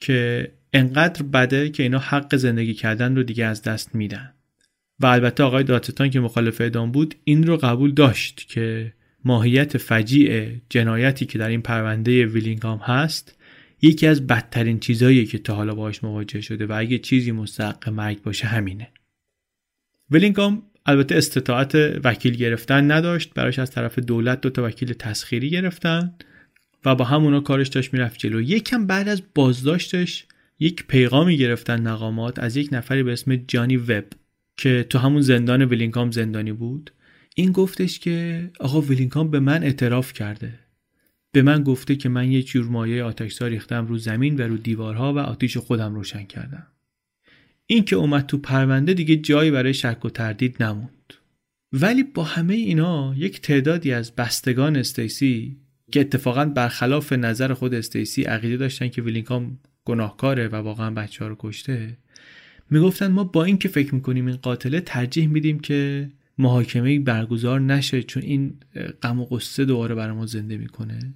که انقدر بده که اینا حق زندگی کردن رو دیگه از دست میدن. و البته آقای داتتان که مخالف اعدام بود این رو قبول داشت که ماهیت فجیع جنایتی که در این پرونده ویلینگهام هست یکی از بدترین چیزهایی که تا حالا باهاش مواجه شده و اگه چیزی مستحق مرگ باشه همینه. ویلینگهام البته استطاعت وکیل گرفتن نداشت. براش از طرف دولت دو تا وکیل تسخیری گرفتن و با همونا کارش داشت می‌رفت جلو. یکم بعد از بازداشتش یک پیغامی گرفتن مقامات از یک نفری به اسم جانی وب که تو همون زندان ویلینگهام زندانی بود. این گفتش که آقا ویلینگهام به من اعتراف کرده. به من گفته که من یه جور مایه آتشزا ریختم رو زمین و رو دیوارها و آتیش خودم روشن کردم. این که اومد تو پرونده دیگه جایی برای شک و تردید نموند. ولی با همه اینا یک تعدادی از بستگان استیسی که اتفاقا برخلاف نظر خود استیسی عقیده داشتن که ویلینگهام گناهکاره و واقعا بچه ها رو کشته می‌گفتن ما با این که فکر می‌کنیم این قاتله ترجیح میدیم که محاکمه برگزار نشه چون این غم و قصه دوباره برای ما زنده می‌کنه.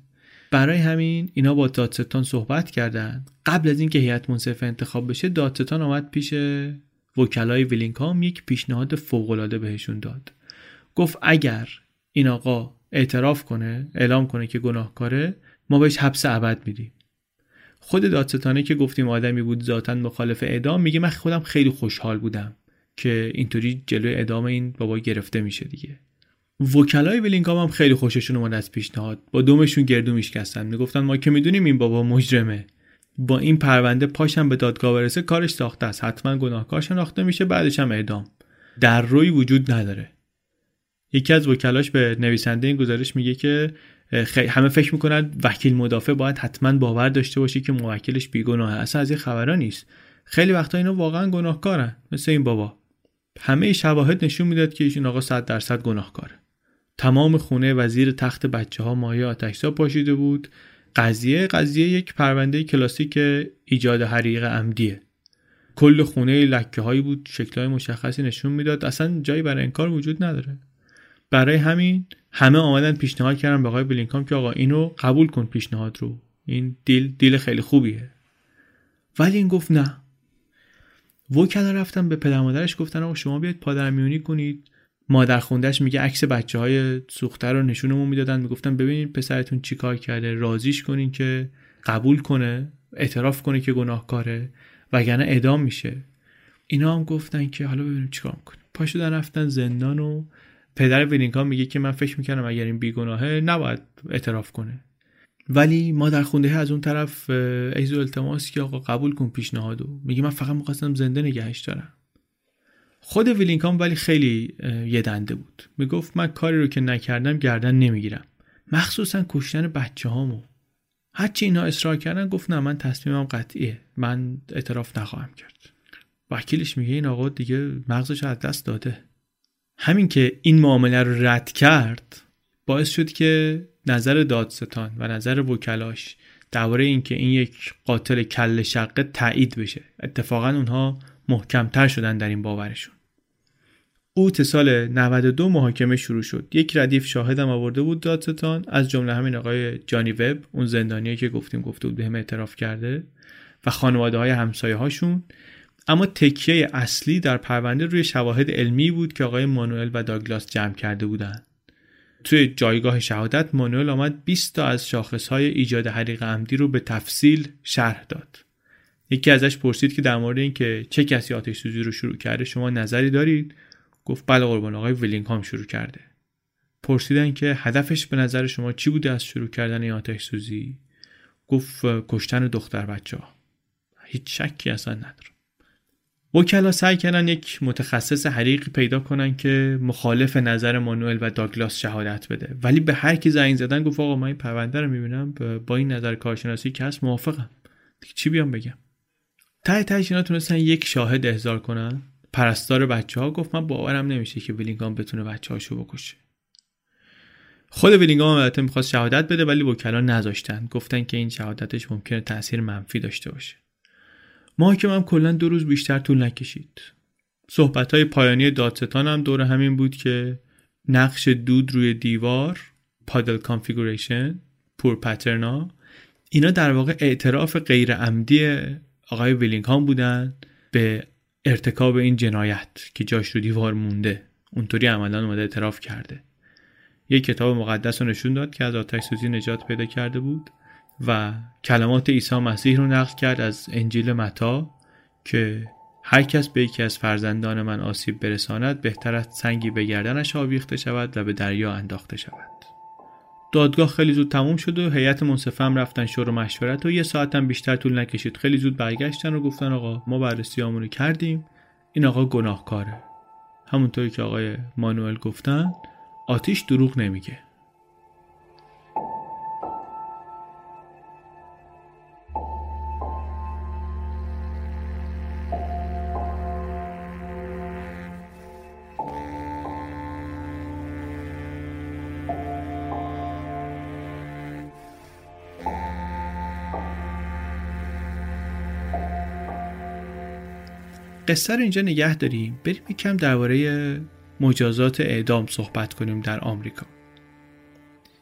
برای همین اینا با دادستان صحبت کردن. قبل از اینکه هیئت منصفه انتخاب بشه دادستان آمد پیش وکلای ویلینگهام یک پیشنهاد فوقالعاده بهشون داد. گفت اگر این آقا اعتراف کنه اعلام کنه که گناهکاره ما بهش حبس ابد میدیم. خود دادستانه که گفتیم آدمی بود ذاتا مخالف اعدام میگه من خودم خیلی خوشحال بودم که اینطوری جلوی اعدام این بابا گرفته میشه دیگه. وکلای ویلینگهام هم خیلی خوششون اومد از پیشنهاد. با دومشون گردو میشکستن. می‌گفتن ما که می‌دونیم این بابا مجرمه. با این پرونده پاشم به دادگاه برسه کارش ساخته است. حتما گناهکار شناخته میشه بعدش هم اعدام. در روی وجود نداره. یکی از وکلاش به نویسنده این گزارش میگه که همه فکر می‌کنن وکیل مدافع باید حتما باور داشته باشه که موکلش بیگناهه اصلا از این خبرا نیست. خیلی وقتا اینا واقعا گناهکارن. مثل این بابا. همه شواهد نشون می‌داد که ایشون آقا 100 درصد گناهکاره. تمام خونه وزیر تخت بچه ها مایه آتشزا پاشیده بود. قضیه قضیه یک پرونده کلاسیک ایجاد حریق عمدیه. کل خونه لکه هایی بود شکلهای مشخصی نشون می‌داد. اصلا جایی برای انکار وجود نداره. برای همین همه آمدن پیشنهاد کردن به آقای بلینکام که آقا اینو قبول کن پیشنهاد رو. این دیل دیل خیلی خوبیه. ولی این گفت نه. وکلا رفتن به پدر مادرش گفتن آقا شما بیاید پادر میونی کنید. مادر خوندهش میگه عکس بچه های سوخته رو نشونمون می‌دادن. می‌گفتن ببینید پسرتون چیکار کرده رازیش کنین که قبول کنه اعتراف کنه که گناهکاره وگرنه اعدام میشه. اینا هم گفتن که حالا ببینیم چیکار کنیم پا شدن رفتن زندان و پدر وینینگهام میگه که من فکر می‌کنم اگر این بیگناهه نباید اعتراف کنه. ولی مادر خونده از اون طرف ایزو التماس که آقا قبول کن پیشنهادو. میگه من فقط می‌خواستم زنده نگهش دارم. خود ویلینگهام ولی خیلی یه دنده بود. می‌گفت من کاری رو که نکردم گردن نمی‌گیرم. مخصوصا کشتن بچه هامو هرچی اینا اصرار کردن گفت نه من تصمیمم قطعیه. من اعتراف نخواهم کرد. وکیلش میگه این آقا دیگه مغزش از دست داده. همین که این معامله رو رد کرد باعث شد که نظر دادستان و نظر وکلاش درباره اینکه این یک قاتل کل شقه تایید بشه. اتفاقا اونها محکمتر شدن در این باورشون. اوت سال 92 محاکمه شروع شد. یک ردیف شاهدم آورده بود دادستان. از جمله همین آقای جانی وب اون زندانیه که گفتیم گفته بود بهم اعتراف کرده و خانواده های همسایه هاشون اما تکیه اصلی در پرونده روی شواهد علمی بود که آقای مانوئل و داگلاس جمع کرده بودند. توی جایگاه شهادت مانوئل آمد 20 تا از شاخصهای ایجاد حریق عمدی رو به تفصیل شرح داد. یکی ازش پرسید که در مورد اینکه چه کسی آتش سوزی رو شروع کرده شما نظری دارید؟ گفت بله قربان آقای ویلینگهام شروع کرده. پرسیدن که هدفش به نظر شما چی بوده از شروع کردن این آتش سوزی؟ گفت کشتن دختر بچه ها هیچ شکی اصلا ندارم. وکلا سعی کردن یک متخصص حریقی پیدا کنن که مخالف نظر مانوئل و داگلاس شهادت بده. ولی به هر کی زنگ زدن گفت آقا من این پرونده رو می‌بینم با این نظر کارشناسی که هست موافقم. دیگه چی بیام بگم؟ ته تهش اینا تونستن یک شاهد احضار کنن؟ پرستار بچه ها گفت من باورم نمیشه که ویلینگام بتونه بچه هاشو بکشه. خود ویلینگهام البته می‌خواست شهادت بده ولی وکلا نذاشتن. گفتن که این شهادتش ممکنه تاثیر منفی داشته باشه. محاکمه هم کلا دو روز بیشتر طول نکشید. صحبت های پایانی دادستان هم دور همین بود که نقش دود روی دیوار puddle configuration pour pattern ا اینا در واقع اعتراف غیر عمدی آقای ویلینگهام بودن به ارتکاب این جنایت که جاش رو دیوار مونده. اونطوری عملا اومده اعتراف کرده. یک کتاب مقدس رو نشون داد که از آتش سوزی نجات پیدا کرده بود و کلمات عیسی مسیح رو نقل کرد از انجیل متا که هر کس به یکی از فرزندان من آسیب برساند بهتر است سنگی به گردنش آویخته شود و به دریا انداخته شود. دادگاه خیلی زود تموم شد و هیئت منصفه هم رفتن شور و مشورت و یه ساعت هم بیشتر طول نکشید. خیلی زود برگشتن و گفتن آقا ما بررسی رو کردیم. این آقا گناهکاره. همونطوری که آقای مانوئل گفتن آتیش دروغ نمیگه. قصه رو اینجا نگه داریم. بریم یکم درباره مجازات اعدام صحبت کنیم در آمریکا.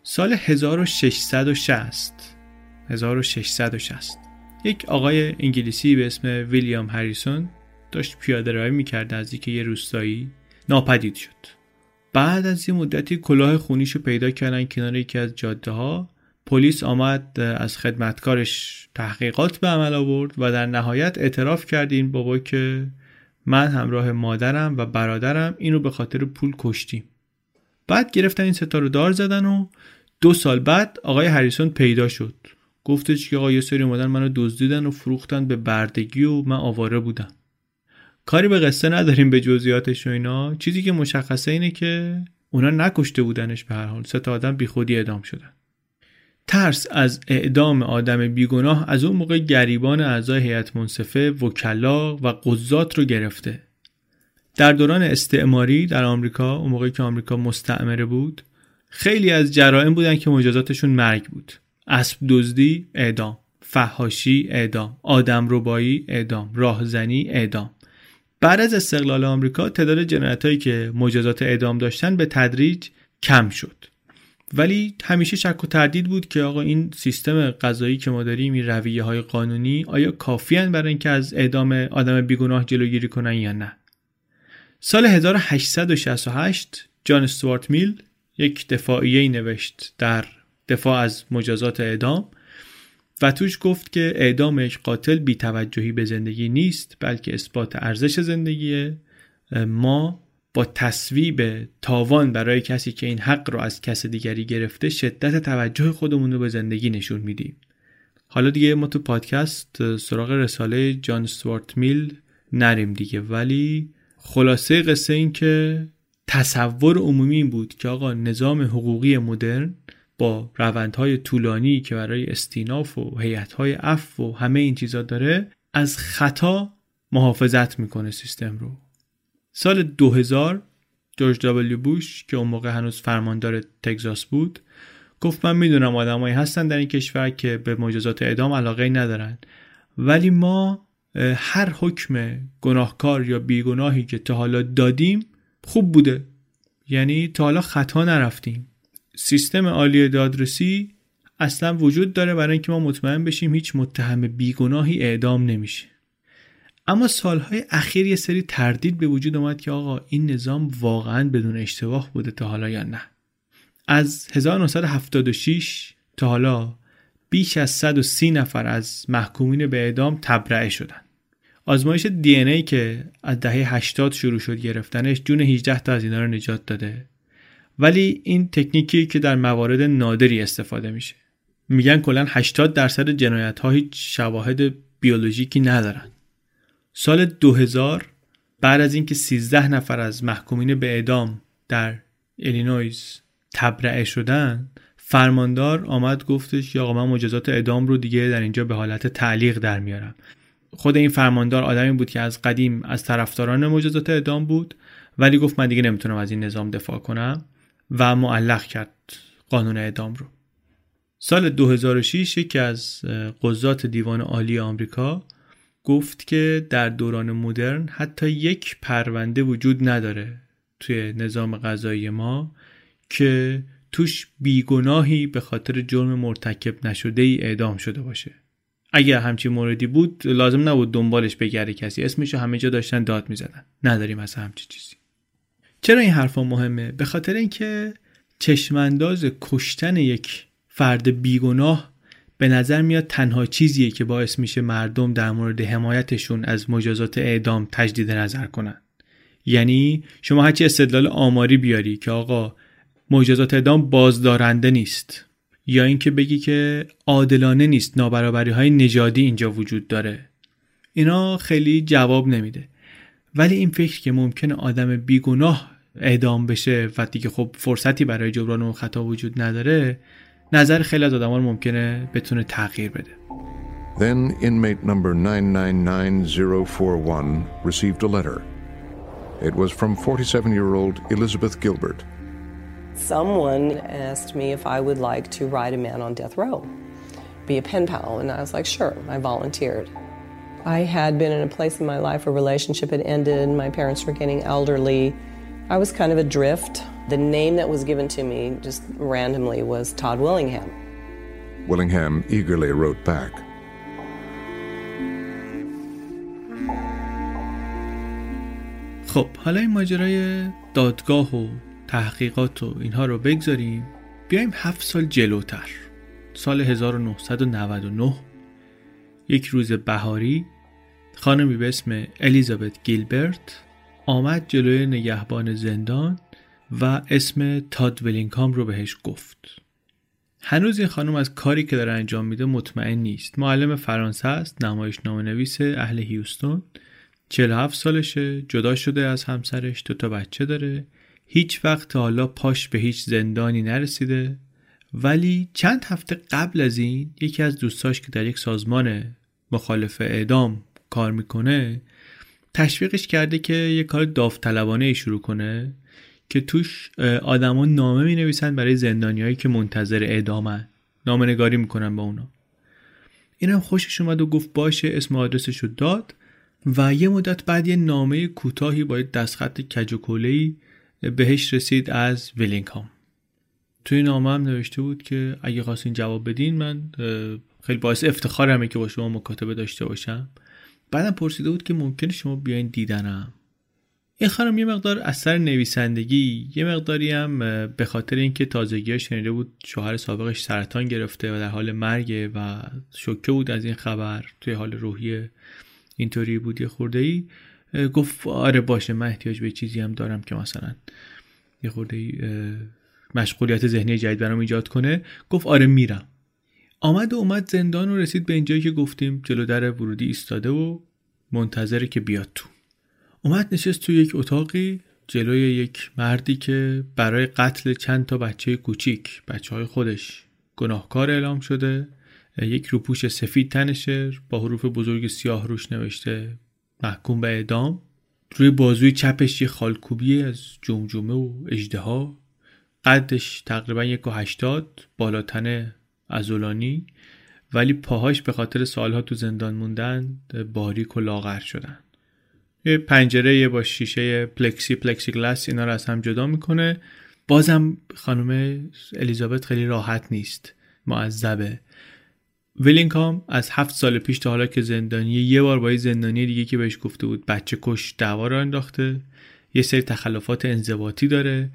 سال 1660 1660 یک آقای انگلیسی به اسم ویلیام هریسون داشت پیاده روی می‌کرد نزدیک یه روستایی. ناپدید شد. بعد از یه مدتی کلاه خونیشو پیدا کردن کنار یکی از جاده ها پلیس آمد از خدمتکارش تحقیقات به عمل آورد و در نهایت اعتراف کرد این بابا که من همراه مادرم و برادرم اینو به خاطر پول کشتیم. بعد گرفتن این ستا رو دار زدن و دو سال بعد آقای هریسون پیدا شد. گفتش که آقا یه سری اومدن منو دزدیدن و فروختن به بردگی و من آواره بودم. کاری به قصه نداریم به جزئیاتش و اینا. چیزی که مشخصه اینه که اونا نکشته بودنش به هر حال. سه تا آدم بیخودی اعدام شدن. ترس از اعدام آدم بیگناه از اون موقع گریبان اعضای هیئت منصفه وکلا و قضات رو گرفته. در دوران استعماری در آمریکا اون موقعی که آمریکا مستعمره بود خیلی از جرائم بودن که مجازاتشون مرگ بود. اسب دزدی اعدام. فهاشی اعدام. آدم ربایی اعدام. راهزنی اعدام. بعد از استقلال آمریکا تعداد جنایتهایی که مجازات اعدام داشتن به تدریج کم شد. ولی همیشه شک و تردید بود که آقا این سیستم قضایی که ما داریم این رویه های قانونی آیا کافی برای اینکه از اعدام آدم بیگناه جلوگیری کنن یا نه؟ سال 1868 جان استوارت میل یک دفاعیه نوشت در دفاع از مجازات اعدام و توش گفت که اعدام یک قاتل بیتوجهی به زندگی نیست بلکه اثبات ارزش زندگی ما با تصویب تاوان برای کسی که این حق رو از کس دیگری گرفته شدت توجه خودمون رو به زندگی نشون میدیم. حالا دیگه ما تو پادکست سراغ رساله جان سوارت میل نریم دیگه ولی خلاصه قصه این که تصور عمومی این بود که آقا نظام حقوقی مدرن با روندهای طولانی که برای استیناف و هیئت‌های عفو و همه این چیزا داره از خطا محافظت می‌کنه سیستم رو. سال 2000 جورج دبلیو بوش که اون موقع هنوز فرماندار تگزاس بود گفت من می‌دونم آدمایی هستن در این کشور که به مجازات اعدام علاقه ندارن. ولی ما هر حکم گناهکار یا بیگناهی که تا حالا دادیم خوب بوده. یعنی تا حالا خطا نرفتیم. سیستم عالی دادرسی اصلا وجود داره برای اینکه ما مطمئن بشیم هیچ متهم بیگناهی اعدام نمیشه. اما سالهای اخیر یه سری تردید به وجود اومد که آقا این نظام واقعا بدون اشتباه بوده تا حالا یا نه. از 1976 تا حالا بیش از 130 نفر از محکومین به اعدام تبرئه شدن. آزمایش دی ای که از دهه 80 شروع شد گرفتنش جون 18 تا از اینا رو نجات داده. ولی این تکنیکی که در موارد نادری استفاده میشه. میگن کلا 80 درصد جنایت ها هیچ شواهد بیولوژیکی ندارن. سال 2000 بعد از اینکه 13 نفر از محکومین به اعدام در الینویز تبرئه شدن فرماندار آمد گفتش که آقا من مجازات اعدام رو دیگه در اینجا به حالت تعلیق در میارم. خود این فرماندار آدمی بود که از قدیم از طرفداران مجازات اعدام بود ولی گفت من دیگه نمی‌تونم از این نظام دفاع کنم و معلق کرد قانون اعدام رو. سال 2006 یکی از قضات دیوان عالی آمریکا گفت که در دوران مدرن حتی یک پرونده وجود نداره توی نظام قضایی ما که توش بیگناهی به خاطر جرم مرتکب نشده ای اعدام شده باشه. اگر همچین موردی بود لازم نبود دنبالش بگره کسی. اسمش رو همه جا داشتن داد می‌زدن. نداریم اصلا همچین چیزی. چرا این حرفا مهمه؟ به خاطر اینکه چشمانداز کشتن یک فرد بیگناه به نظر میاد تنها چیزیه که باعث میشه مردم در مورد حمایتشون از مجازات اعدام تجدید نظر کنن. یعنی شما هرچی استدلال آماری بیاری که آقا مجازات اعدام بازدارنده نیست یا اینکه بگی که عادلانه نیست نابرابری های نژادی اینجا وجود داره. اینا خیلی جواب نمیده. ولی این فکر که ممکنه آدم بیگناه اعدام بشه و دیگه خب فرصتی برای جبران اون خطا وجود نداره نظر خیلی از آدم ممکنه بتونه تغییر بده Then inmate number 999041 received a letter. It was from 47-year-old Elizabeth Gilbert. Someone asked me if I would like to ride a man on death row, be a pen pal, and I was like, sure, I volunteered. I had been in a place in my life where relationship had ended, my parents were getting elderly. I was kind of adrift. The name that was given to me just randomly was Todd Willingham. Willingham eagerly wrote back. خب حالا این ماجرای دادگاه و تحقیقات و اینها رو بگذاریم بیایم هفت سال جلوتر سال 1999 یک روز بهاری خانمی به اسم الیزابت گیلبرت آمد جلوی نگهبان زندان و اسم تاد ولینکام رو بهش گفت. هنوز این خانم از کاری که داره انجام میده مطمئن نیست. معلم فرانسه است نمایش نام نویس اهل هیوستون. 47 سالشه جدا شده از همسرش دو تا بچه داره. هیچ وقت حالا پاش به هیچ زندانی نرسیده. ولی چند هفته قبل از این یکی از دوستاش که در یک سازمان مخالف اعدام کار می‌کنه تشویقش کرده که یه کار داوطلبانه شروع کنه. که توش آدما نامه می نویسن برای زندانیایی که منتظر اعدامن. نامه نگاری می‌کنن با اونا. اینم خوشش اومد و گفت باشه اسم آدرسش رو داد و یه مدت بعد یه نامه کوتاهی با دستخط کج و بهش رسید از ولینگهام توی نامه هم نوشته بود که اگه خواستین جواب بدین من خیلی باعث افتخارمه که با شما مکاتبه داشته باشم. بعدم پرسیده بود که ممکنه شما بیاین دیدنم. این خانم یه مقدار اثر نویسندگی یه مقداری هم به خاطر اینکه تازگی شنیده بود شوهر سابقش سرطان گرفته و در حال مرگه و شوکه بود از این خبر توی حال روحی اینطوری بود یه خورده ای گفت آره باشه من احتیاج به چیزی هم دارم که مثلا یه خورده ای مشغولیت ذهنی جدید برام ایجاد کنه. گفت آره میرم. آمد و اومد زندان و رسید به اینجایی که گفتیم جلو در ورودی ایستاده و منتظره که بیاد تو. اومد نشست تو یک اتاقی جلوی یک مردی که برای قتل چند تا بچه کوچیک بچه های خودش گناهکار اعلام شده. یک روپوش سفید تنشه با حروف بزرگ سیاه روش نوشته محکوم به اعدام. روی بازوی چپش یه خالکوبی از جمجمه و اجده قدش تقریبا یک و هشتاد بالاتنه ازولانی. ولی پاهاش به خاطر سالها تو زندان موندن باریک و لاغر شدن. یه پنجره با شیشه پلکسی پلکسی گلاس اینا رو از هم جدا می‌کنه. بازم خانم الیزابت خیلی راحت نیست معذبه ویلینکام از هفت سال پیش تا حالا که زندانی یه بار با یه زندانی دیگه که بهش گفته بود بچه کش دعوا رو انداخته. یه سری تخلفات انضباطی داره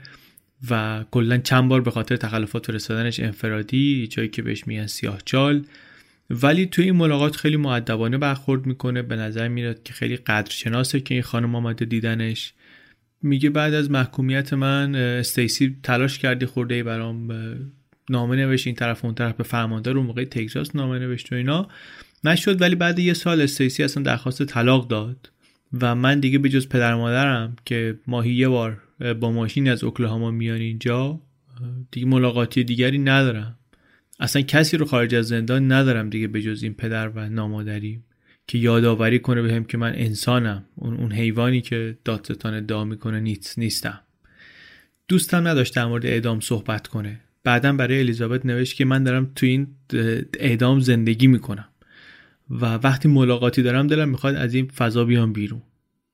و کلا چند بار به خاطر تخلفات فرستادنش انفرادی جایی که بهش میگن سیاه چال. ولی توی این ملاقات خیلی معدبانه برخورد می‌کنه. به نظر میاد که خیلی قدرشناسه که این خانم آمده دیدنش. میگه بعد از محکومیت من استیسی تلاش کردی خورده ای برام نامه نوشت این طرف اون طرف به فرمانده رو موقع تگزاس نامه نوشت و اینا. نشد ولی بعد یه سال استیسی اصلا درخواست طلاق داد. و من دیگه به جز پدر مادرم که ماهی یه بار با ماشین از اوکلاهاما میان اینجا دیگه ملاقاتی دیگری ندارم. اصلا کسی رو خارج از زندان ندارم دیگه به جز این پدر و نامادریم که یادآوری کنه بهم که من انسانم. اون اون حیوانی که دادستان ادعا می‌کنه نیست نیستم. دوستم نداشت در مورد اعدام صحبت کنه. بعدا برای الیزابت نوشت که من دارم تو این اعدام زندگی می‌کنم و وقتی ملاقاتی دارم دلم می‌خواد از این فضا بیام بیرون.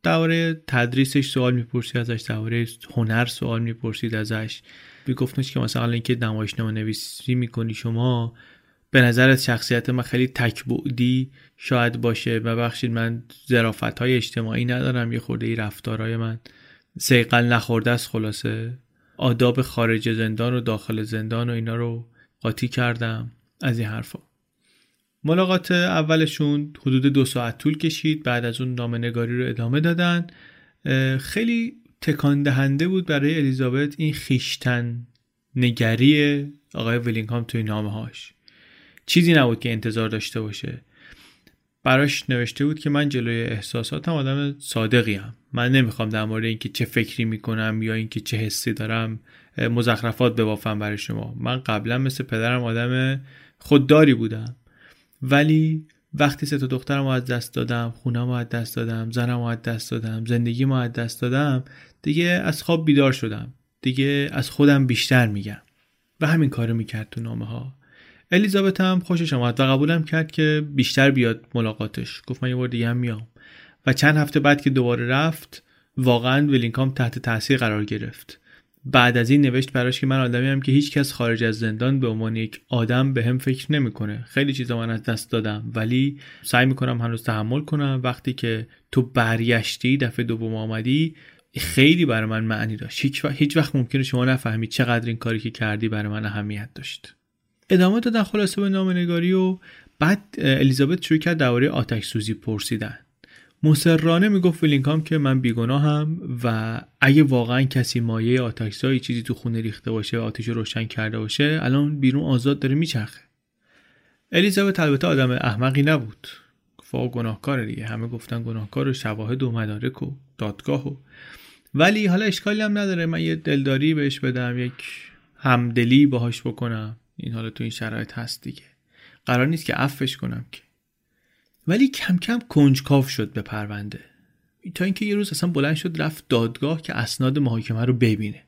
درباره تدریسش سوال می‌پرسید ازش درباره هنر سوال می‌پرسید ازش میگفتش که مثلا اینکه نمایشنامه نویسی می‌کنی شما به نظرت شخصیت من خیلی تکبعدی شاید باشه. و بخشید من ظرافت های اجتماعی ندارم یه خورده ای رفتارهای من سیقل نخورده است خلاصه. آداب خارج زندان و داخل زندان و اینا رو قاطی کردم. از این حرفا. ملاقات اولشون حدود دو ساعت طول کشید. بعد از اون نامنگاری رو ادامه دادن. خیلی تکان دهنده بود برای الیزابت این خیشتن نگری آقای ولینگهام توی نامه هاش. چیزی نبود که انتظار داشته باشه. براش نوشته بود که من جلوی احساساتم آدم صادقی هم. من نمی‌خوام در مورد اینکه چه فکری می‌کنم یا اینکه چه حسی دارم مزخرفات ببافم برای شما. من قبلا مثل پدرم آدم خودداری بودم. ولی وقتی سه تا دخترم از دست دادم خونم از دست دادم زنم از دست دادم زندگی از دست دادم دیگه از خواب بیدار شدم. دیگه از خودم بیشتر میگم. و همین کارو می‌کرد تو نامه ها الیزابت هم خوشش آمد و قبولم کرد که بیشتر بیاد ملاقاتش. گفت من یه بار دیگه هم میام. و چند هفته بعد که دوباره رفت واقعا ولینکام تحت تاثیر قرار گرفت. بعد از این نوشت براش که من آدمی هم که هیچکس خارج از زندان به عنوان یک آدم به هم فکر نمی‌کنه. خیلی چیزا من از دست دادم ولی سعی می‌کنم هنوز تحمل کنم. وقتی که تو برگشتی دفعه دوم آمدی خیلی برای من معنی داشت. هیچ, هیچ وقت ممکنه شما نفهمید چقدر این کاری که کردی برای من اهمیت داشت. ادامه دادن خلاصه به نامنگاری و بعد الیزابت شروع کرد درباره آتش سوزی پرسیدن. مسررانه می‌گفت ولینکام که من بیگناهم و اگه واقعا کسی مایه آتشزایی چیزی تو خونه ریخته باشه آتش روشن کرده باشه الان بیرون آزاد داره میچرخه. الیزابت البته آدم احمقی نبود. فا گناهکار دیگه. همه گفتن گناهکار و شواهد و مدارک و دادگاه و ولی حالا اشکالی هم نداره. من یه دلداری بهش بدم یک همدلی باهاش بکنم. این حالا تو این شرایط هست دیگه. قرار نیست که عفش کنم که. ولی کم کم کنجکاو شد به پرونده. تا اینکه یه روز اصلا بلند شد رفت دادگاه که اسناد محاکمه رو ببینه.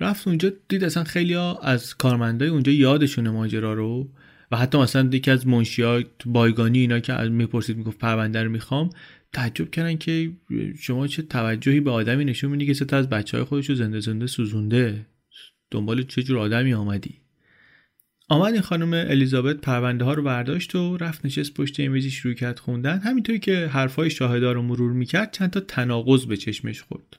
رفت اونجا دید اصلا خیلی ها از کارمندای اونجا یادشونه ماجرا رو. و حتی مثلا یکی از منشیات بایگانی اینا که می‌پرسید می‌گفت پرونده رو می‌خوام تعجب کردن که شما چه توجهی به آدمی نشون میدی که سه از بچه های خودش رو زنده زنده سوزونده. دنبال چه جور آدمی آمدی؟ آمد این خانم الیزابت پرونده ها رو برداشت و رفت نشست پشت میزی شروع کرد خوندن. همینطوری که حرفای شاهدار رو مرور می‌کرد چند تا تناقض به چشمش خورد.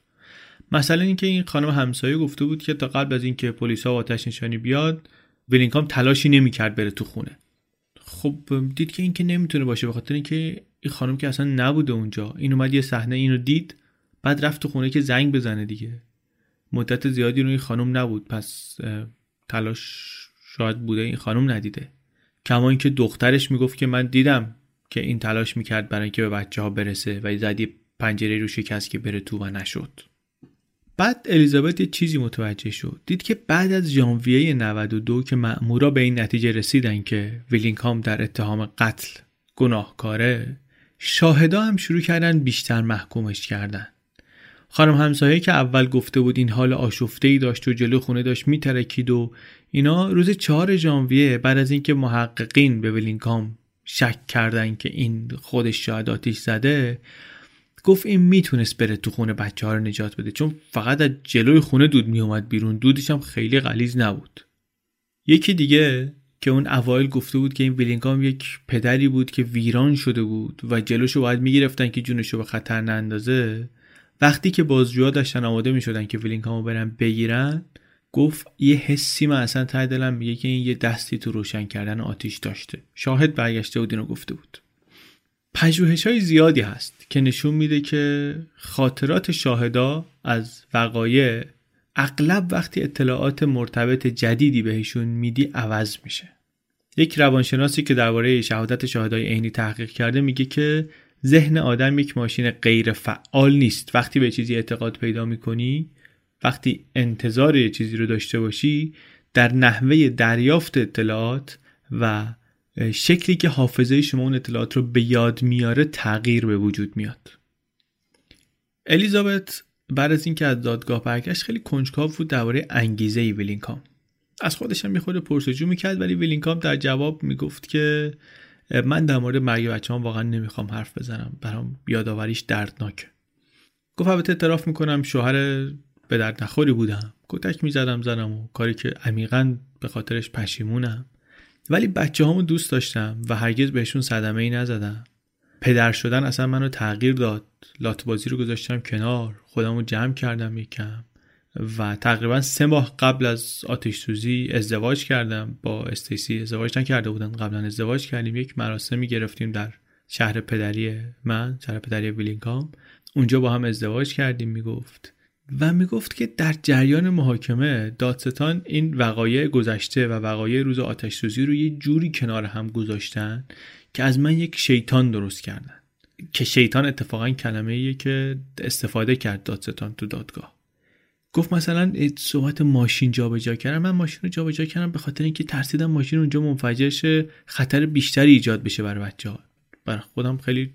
مثلا اینکه این خانم همسایه گفته بود که تا قبل از اینکه پلیسا و آتش نشانی بیاد ولینکام تلاشی نمی‌کرد بره تو خونه. خب دید که اینکه نمی‌تونه باشه به خاطر اینکه این خانم که اصلا نبوده اونجا. این اومد یه صحنه اینو دید بعد رفت تو خونه که زنگ بزنه دیگه. مدت زیادی رو این خانم نبود پس تلاش شاید بوده این خانم ندیده. کما اینکه دخترش می‌گفت که من دیدم که این تلاش می‌کرد برای اینکه به بچه ها برسه و زدی پنجره رو شکست که بره تو و نشد. بعد الیزابت یه چیزی متوجه شد. دید که بعد از ژانویه 92 که مأمورا به این نتیجه رسیدن که ویلینگهام در اتهام قتل گناهکاره شاهدا هم شروع کردن بیشتر محکومش کردن. خانم همسایه که اول گفته بود این حال آشفته ای داشت و جلو خونه داشت میترکید و اینا روز چهار ژانویه بعد از اینکه محققین به ولینکام شک کردن که این خودش شاید آتیش زده گفت این می‌تونست بره تو خونه بچه ها رو نجات بده چون فقط از جلوی خونه دود میومد بیرون دودش هم خیلی غلیز نبود. یکی دیگه که اون اوایل گفته بود که این ویلینگام یک پدری بود که ویران شده بود و جلوشو باید می‌گرفتن که جونشو به خطر نندازه. وقتی که بازجوها داشتن آماده می‌شدن که ویلینگهامو برن بگیرن گفت یه حسی من اصلا ته دلم میگه که این یه دستی تو روشن کردن آتیش داشته. شاهد برگشته بود اینو گفته بود. پژوهش های زیادی هست که نشون میده که خاطرات شاهدا از وقایع اغلب وقتی اطلاعات مرتبط جدیدی بهشون میدی عوض میشه. یک روانشناسی که درباره شهادت شاهدای عینی تحقیق کرده میگه که ذهن آدم یک ماشین غیر فعال نیست. وقتی به چیزی اعتقاد پیدا می‌کنی وقتی انتظار یه چیزی رو داشته باشی در نحوه دریافت اطلاعات و شکلی که حافظه شما اون اطلاعات رو به یاد میاره تغییر به وجود میاد. الیزابت بعد از اینکه از دادگاه برگشت خیلی کنجکاو بود درباره انگیزه ی ویلینگهام. از خودش هم می‌خواد پرسجو می‌کرد ولی ویلینگهام در جواب می‌گفت که من در مورد مرگ بچه هام واقعا نمی‌خوام حرف بزنم. برام یادآوریش دردناکه. گفت البته اعتراف می‌کنم شوهر به درد نخوری بودم. کتک می‌زدم زدم و کاری که عمیقا به خاطرش پشیمونم. ولی بچه هامو دوست داشتم و هرگز بهشون صدمه ای نزدم. پدر شدن اصلا منو تغییر داد. لات بازی رو گذاشتم کنار. خودمو جمع کردم یکم. و تقریبا سه ماه قبل از آتش سوزی ازدواج کردم. با استیسی ازدواج نکرده بودن. قبلا ازدواج کردیم. یک مراسمی گرفتیم در شهر پدری من شهر پدری ویلینگهام. اونجا با هم ازدواج کردیم می‌گفت. و می‌گفت که در جریان محاکمه دادستان این وقایع گذشته و وقایع روز آتش سوزی رو یه جوری کنار هم گذاشتن که از من یک شیطان درست کردن. که شیطان اتفاقا کلمه ایه که استفاده کرد دادستان تو دادگاه. گفت مثلا صحبت ماشین جابجا کردم من ماشین رو جابجا کردم به خاطر اینکه ترسیدم ماشین اونجا منفجر شه خطر بیشتری ایجاد بشه برای بچه ها برای خودم خیلی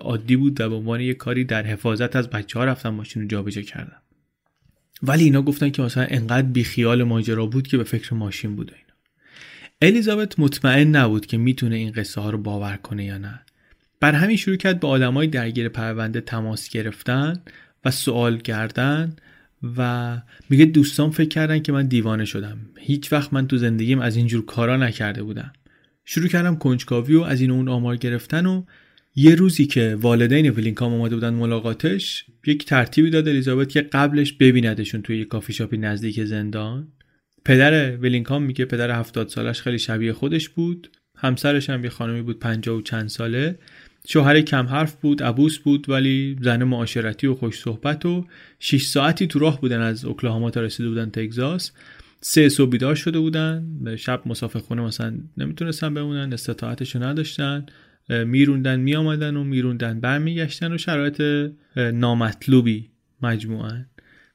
عادی بود به عنوان یه کاری در حفاظت از بچه ها رفتم ماشین رو جابجا کردم. ولی اینا گفتن که مثلا انقدر بیخیال ماجرا بود که به فکر ماشین بود اینا الیزابت مطمئن نبود که می‌تونه این قصه ها رو باور کنه یا نه. برا همین شروع کرد به آدمای درگیر پرونده تماس گرفتن و سوال کردن و میگه دوستان فکر کردن که من دیوانه شدم. هیچ وقت من تو زندگیم از اینجور کارا نکرده بودم. شروع کردم کنجکاوی و از این اون آمار گرفتن و یه روزی که والدین ویلینگهام اومده بودن ملاقاتش یک ترتیبی داد الیزابت که قبلش ببیندشون توی یه کافی شاپی نزدیک زندان. پدر ویلینکام میگه پدر هفتاد سالش خیلی شبیه خودش بود. همسرش هم یه خانمی بود پنجاه و چند ساله. شوهر کم حرف بود عبوس بود ولی زن معاشرتی و خوش صحبت و 6 ساعتی تو راه بودن از اوکلاهاما تا رسیده بودن تگزاس. سه صبح بیدار شده بودن شب مسافر خونه مثلا نمی‌تونستن بمونن استطاعتشو نداشتن. میروندن میآمدن و میروندن برمیگشتن و شرایط نامطلوبی مجموعا.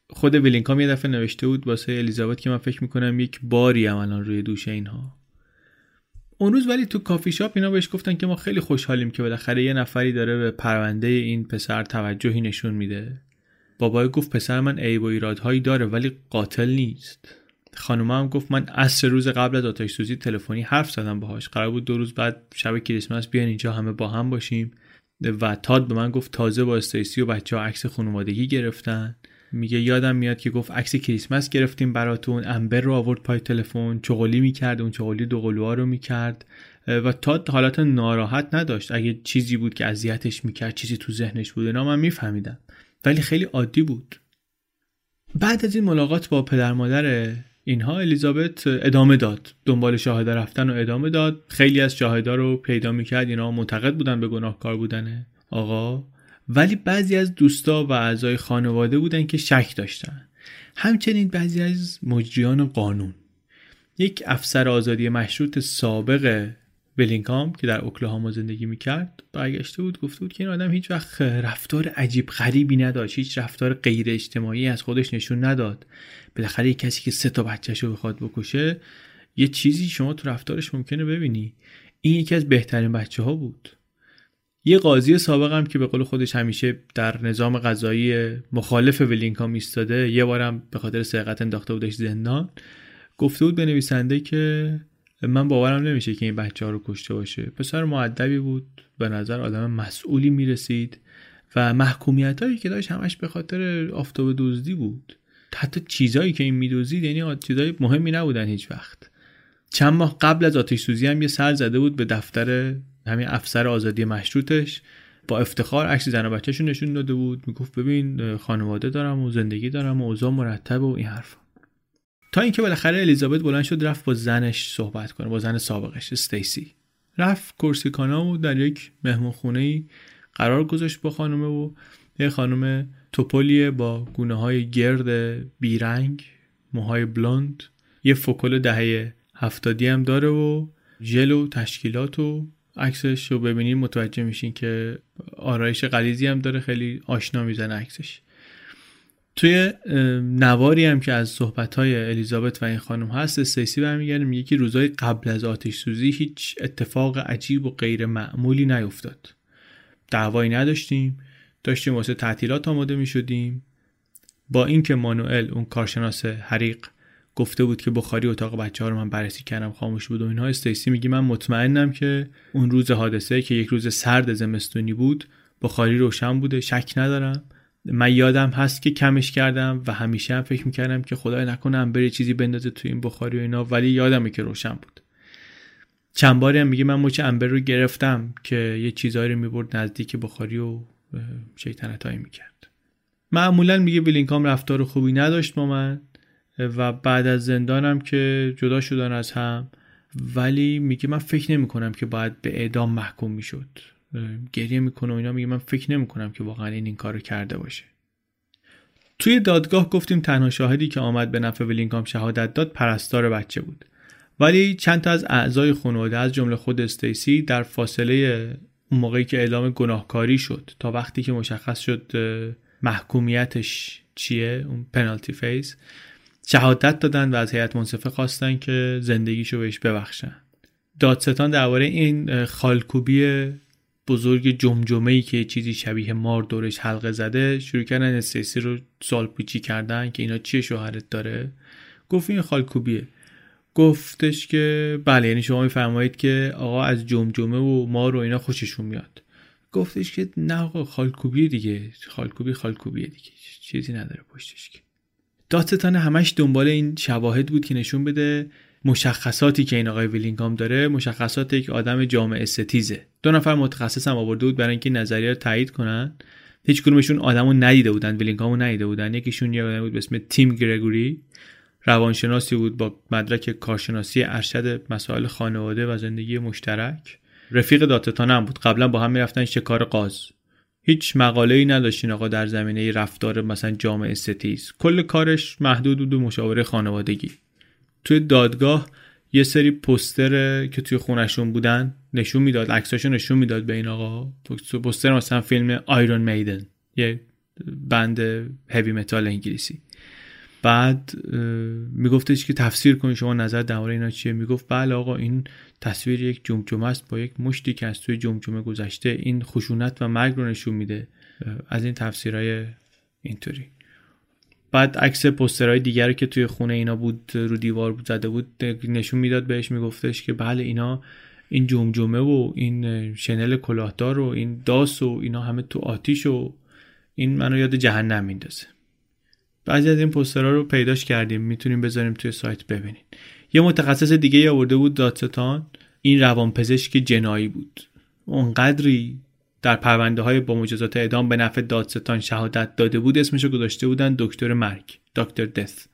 خود ویلینگهام یه دفعه نوشته بود واسه الیزابت که من فکر می‌کنم یک باری الان روی دوش اینها. اون روز ولی تو کافی شاپ اینا بهش گفتن که ما خیلی خوشحالیم که بالاخره یه نفری داره به پرونده این پسر توجهی نشون میده. بابای گفت پسر من عیب و ایرادهایی داره ولی قاتل نیست. خانومه هم گفت من عصر روز قبل از آتش سوزی تلفنی حرف زدم باهاش. قرار بود دو روز بعد شب کریسمس بیان اینجا همه با هم باشیم. و تاد به من گفت تازه با استیسی و بچه ها عکس خانوادگی گرفتن. میگه یادم میاد که گفت عکس کریسمس گرفتیم براتون. امبر رو آورد پای تلفن. چغلی می‌کرد اون چغلی دو قلوها رو می‌کرد. و تاد حالت ناراحت نداشت. اگه چیزی بود که اذیتش می‌کرد چیزی تو ذهنش بود اینا من میفهمیدم. ولی خیلی عادی بود. بعد از این ملاقات با پدر مادر اینها الیزابت ادامه داد. دنبال شاهده رفتن و ادامه داد. خیلی از شاهدا رو پیدا می‌کرد. اینا معتقد بودن به گناهکار بودن آقا. ولی بعضی از دوستا و اعضای خانواده بودن که شک داشتن. همچنین بعضی از مجریان قانون. یک افسر آزادی مشروط سابق ولینکام که در اوکلاهاما زندگی می‌کرد برگشته بود گفته بود که این آدم هیچ وقت رفتار عجیب غریبی نداشت هیچ رفتار غیر اجتماعی از خودش نشون نداد. بالاخره کسی که سه تا بچهش رو بخواد بکشه یه چیزی شما تو رفتارش ممکنه ببینی. این یکی از بهترین بچه ها بود. یه قاضی سابق هم که به قول خودش همیشه در نظام قضایی مخالف ولینکام ایستاده یه بارم به خاطر سرقت انداخته بودش زندان گفته بود به نویسنده که من باورم نمیشه که این بچه ها رو کشته باشه. پسر معدبی بود به نظر آدم مسئولی می‌رسید و محکومیت هایی که داشت همش به خاطر آفتاب دزدی بود. حتی چیزایی که این میدوزید یعنی چیزای مهمی نبودن هیچ وقت. چند ماه قبل از آتش سوزی هم یه سر زده بود به دفتر همین افسر آزادی مشروطش با افتخار عکس زن و بچهشون نشون داده بود. می‌گفت ببین خانواده دارم و زندگی دارم و اوضاع مرتب و این حرف تا اینکه بالاخره الیزابت بلند شد رفت با زنش صحبت کنه با زن سابقش استیسی. رفت کورسیکانا و در یک مهمون خونه قرار گذاشت با خانومه و یه خانم توپولیه با گونه های گرد بیرنگ موهای بلوند. یه فوکل دهه هفتادی هم داره و ژل و تشکیلات و عکسش رو ببینید متوجه میشین که آرایش غلیزی هم داره خیلی آشنا می‌زنه عکسش. توی نواری هم که از صحبت الیزابت و این خانم هست استیسی برمیگرده میگه که روزای قبل از آتش سوزی هیچ اتفاق عجیب و غیر معمولی نیفتاد. دعوایی نداشتیم داشتیم واسه تعطیلات آماده می شدیم با اینکه مانوئل اون کارشناس حریق گفته بود که بخاری اتاق بچه ها رو من بررسی کردم خاموش بود و اینها. استیسی میگه من مطمئنم که اون روز حادثه که یک روز سرد زمستونی بود بخاری روشن بوده شک ندارم. من یادم هست که کمش کردم و همیشه هم فکر می‌کردم که خدای نکنم بره چیزی بندازه تو این بخاری و اینا ولی یادمه که روشن بود. چند باری هم میگه من مچ انبر رو گرفتم که یه چیزایی رو می‌برد نزدیک بخاری و شیطنتایی می‌کرد. معمولا میگه ویلینگهام رفتار خوبی نداشت با من. و بعد از زندانم که جدا شدن از هم ولی میگه من فکر نمی کنم که باید به اعدام محکوم می‌شد. گریه می‌کنه و اینا میگه من فکر نمی کنم که واقعا این این کارو کرده باشه. توی دادگاه گفتیم تنها شاهدی که آمد به نفع ویلینگهام شهادت داد پرستار بچه بود. ولی چند تا از اعضای خانواده از جمله خود استیسی در فاصله اون موقعی که اعلام گناهکاری شد تا وقتی که مشخص شد محکومیتش چیه اون پنالتی فیز شهادت دادن و از هیئت منصفه خواستن که زندگیشو بهش ببخشن. دادستان درباره این خالکوبی بزرگ جمجمه ای که چیزی شبیه مار دورش حلقه زده شروع کردن استیسی رو سال پیچی کردن که اینا چیه شوهرت داره؟ گفت این خالکوبیه. گفتش که بله یعنی شما میفرمایید که آقا از جمجمه و مار و اینا خوششون میاد. گفتش که نه آقا خالکوبیه دیگه. خالکوبی خالکوبیه دیگه. چیزی نداره پشتش که. دادستان همش دنبال این شواهد بود که نشون بده مشخصاتی که این آقای ویلینگهام داره مشخصات یک آدم جامعه ستیزه. دو نفر متخصص هم آورده بود برای اینکه نظریه رو تایید کنن. هیچ کدومشون آدمو ندیده بودن ویلینگهامو ندیده بودن. یکیشون یه آدمی بود به اسم تیم گرگوری روانشناسی بود با مدرک کارشناسی ارشد مسائل خانواده و زندگی مشترک. رفیق دادستان هم بود. قبلا با هم می‌رفتن شکار قاز. هیچ مقاله ای نداشتین آقا در زمینه رفتار مثلا جامعه ستیز. کل کارش محدود بود به مشاوره خانوادگی. توی دادگاه یه سری پستر که توی خونشون بودن نشون می‌داد عکساشو نشون می‌داد به این آقا. پستر مثلا فیلم آیرون میدن یه بند هوی متال انگلیسی. بعد میگفتش که تفسیر کنید شما نظر درباره اینا چیه. می‌گفت بله آقا این تصویر یک جمجمه است با یک مشتی که از توی جمجمه گذشته این خشونت و مرگ رو نشون میده از این تفسیرهای اینطوری. بعد عکس پسترهای دیگری که توی خونه اینا بود رو دیوار بود زده بود نشون می‌داد بهش میگفتش که بله اینا این جمجمه و این شنل کلاهدار و این داس و اینا همه تو آتیش و این منو یاد جهنم میندازه. بعضی از این پسترها رو پیداش کردیم می‌تونیم بذاریم توی سایت ببینید یه متخصص دیگه آورده بود دادستان. این روانپزشک جنایی بود. اونقدری در پرونده های با مجازات اعدام به نفع دادستان شهادت داده بود اسمشو گذاشته بودن دکتر مرگ دکتر دث.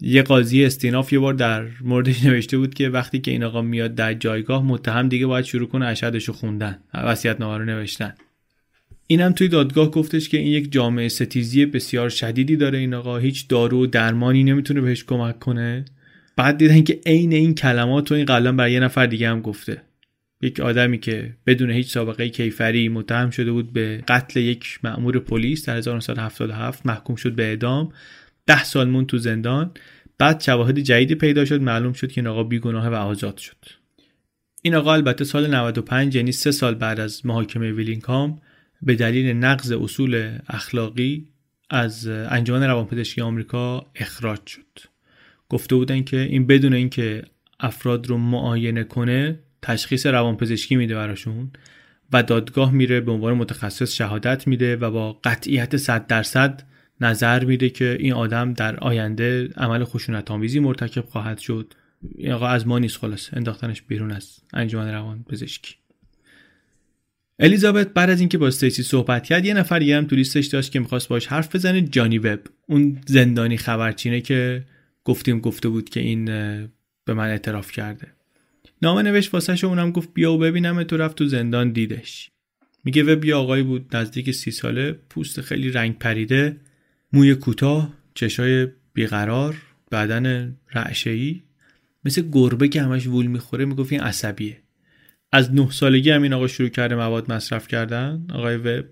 یه قاضی استیناف یه بار در موردش نوشته بود که وقتی که این آقا میاد در جایگاه متهم دیگه باید شروع کنه اشهدشو خوندن وصیت رو نوشتن. اینم توی دادگاه گفتش که این یک جامعه ستیزی بسیار شدیدی داره این آقا. هیچ دارو و درمانی نمی‌تونه بهش کمک کنه. بعد دیدن که عین این کلمات و این قلم برای یه نفر دیگه هم گفته. یک آدمی که بدون هیچ سابقه کیفری متهم شده بود به قتل یک مأمور پلیس در 1977 محکوم شد به اعدام. ده سال مون تو زندان. بعد شواهد جدیدی پیدا شد. معلوم شد که این آقا بیگناه و آزاد شد. این آقا البته سال 95 یعنی سه سال بعد از محاکمه ویلینگهام به دلیل نقض اصول اخلاقی از انجمن روانپزشکی آمریکا اخراج شد. گفته بودن که این بدون اینکه افراد رو معاینه کنه تشخیص روانپزشکی میده براشون و دادگاه میره به عنوان متخصص شهادت میده و با قطعیت 100 درصد نظر میده که این آدم در آینده عمل خشونت آمیزی مرتکب خواهد شد. این آقا از ما نیست خلاص انداختنش بیرون از انجمن روان پزشکی الیزابت بعد از اینکه با استیسی صحبت کرد یه نفر دیگه هم تو لیستش داشت که می‌خواست باش حرف بزنه جانی وب. اون زندانی خبرچینه که گفتیم گفته بود که این به من اعتراف کرده. نامه نوشت واسه اونم گفت بیا و ببینم تو رفت تو زندان دیدش. میگه وب یه آقایی بود نزدیک سی ساله پوست خیلی رنگ پریده موی کوتاه چشای بیقرار بدن رعشه‌ای. مثل گربه که همش وول می‌خوره می‌گفت این عصبیه. از نه سالگی همین آقا شروع کرده مواد مصرف کردن آقای وب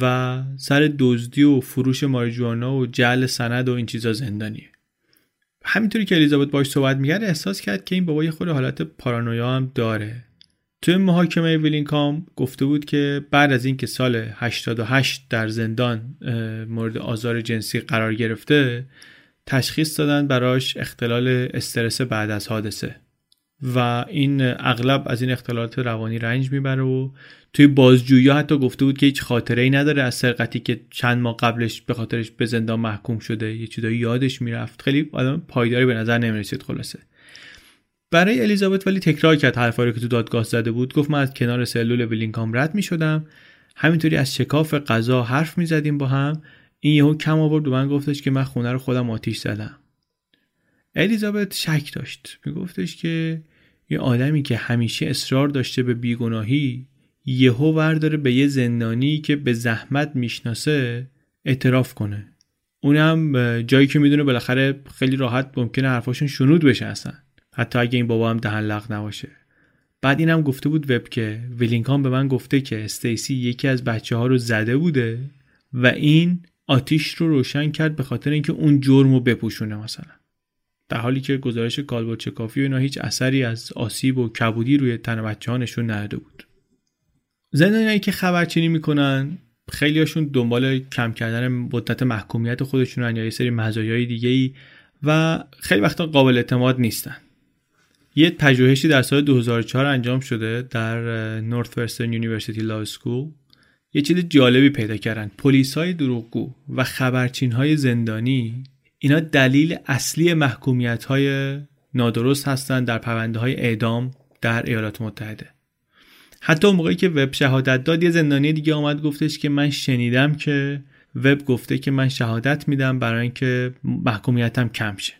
و سر دزدی و فروش ماریجوانا و جعل سند و این چیزا زندانیه. همینطوری که الیزابت باش صحبت می‌کرد احساس کرد که این بابا یه خود حالت پارانویا هم داره. توی محاکمه ویلینکام گفته بود که بعد از اینکه سال 88 در زندان مورد آزار جنسی قرار گرفته تشخیص دادن براش اختلال استرس بعد از حادثه. و این اغلب از این اختلالات روانی رنج می‌بره و توی بازجویی حتی گفته بود که هیچ خاطره ای نداره از سرقتی که چند ماه قبلش به خاطرش به زندان محکوم شده. یه چیزایی یادش می‌رفت. خیلی آدم پایداری به نظر نمی‌رسید خلاصه. برای الیزابت ولی تکرار کرد حرفایی که تو دادگاه زده بود. گفت من از کنار سلول ویلینگهام رد می شدم همینطوری از شکاف غذا حرف می زدیم با هم. این یهو کم آورد و من گفتش که من خونه رو خودم آتیش زدم. الیزابت شک داشت. میگفتش که یه آدمی که همیشه اصرار داشته به بیگناهی یهو ورداره به یه زندانی که به زحمت می‌شناسه اعتراف کنه. اونم جایی که می‌دونه بالاخره خیلی راحت ممکنه حرفاشون شنود بشه اصلا. حتی اگه این بابا هم دهن لق نباشه. بعد اینم گفته بود وب که ویلینگهام به من گفته که استیسی یکی از بچه ها رو زده بوده و این آتیش رو روشن کرد به خاطر اینکه اون جرم رو بپوشونه مثلا. در حالی که گزارش کالبدشکافی و اینا هیچ اثری از آسیب و کبودی روی تن بچه ها نشون نداده بود زندانیایی که خبرچینی می‌کنن خیلیاشون دنبال کم کردن مدت محکومیت خودشون یا یه سری مزایای دیگه ای و خیلی وقتا قابل اعتماد نیستن. یه پژوهشی در سال 2004 انجام شده در Northwestern University Law School یه چیز جالبی پیدا کردن. پلیس های دروغگو و خبرچین های زندانی اینا دلیل اصلی محکومیت های نادرست هستند در پرونده های اعدام در ایالات متحده. حتی موقعی که وب شهادت داد یه زندانی دیگه آمد گفتش که من شنیدم که وب گفته که من شهادت میدم برای اینکه محکومیتم کم شه.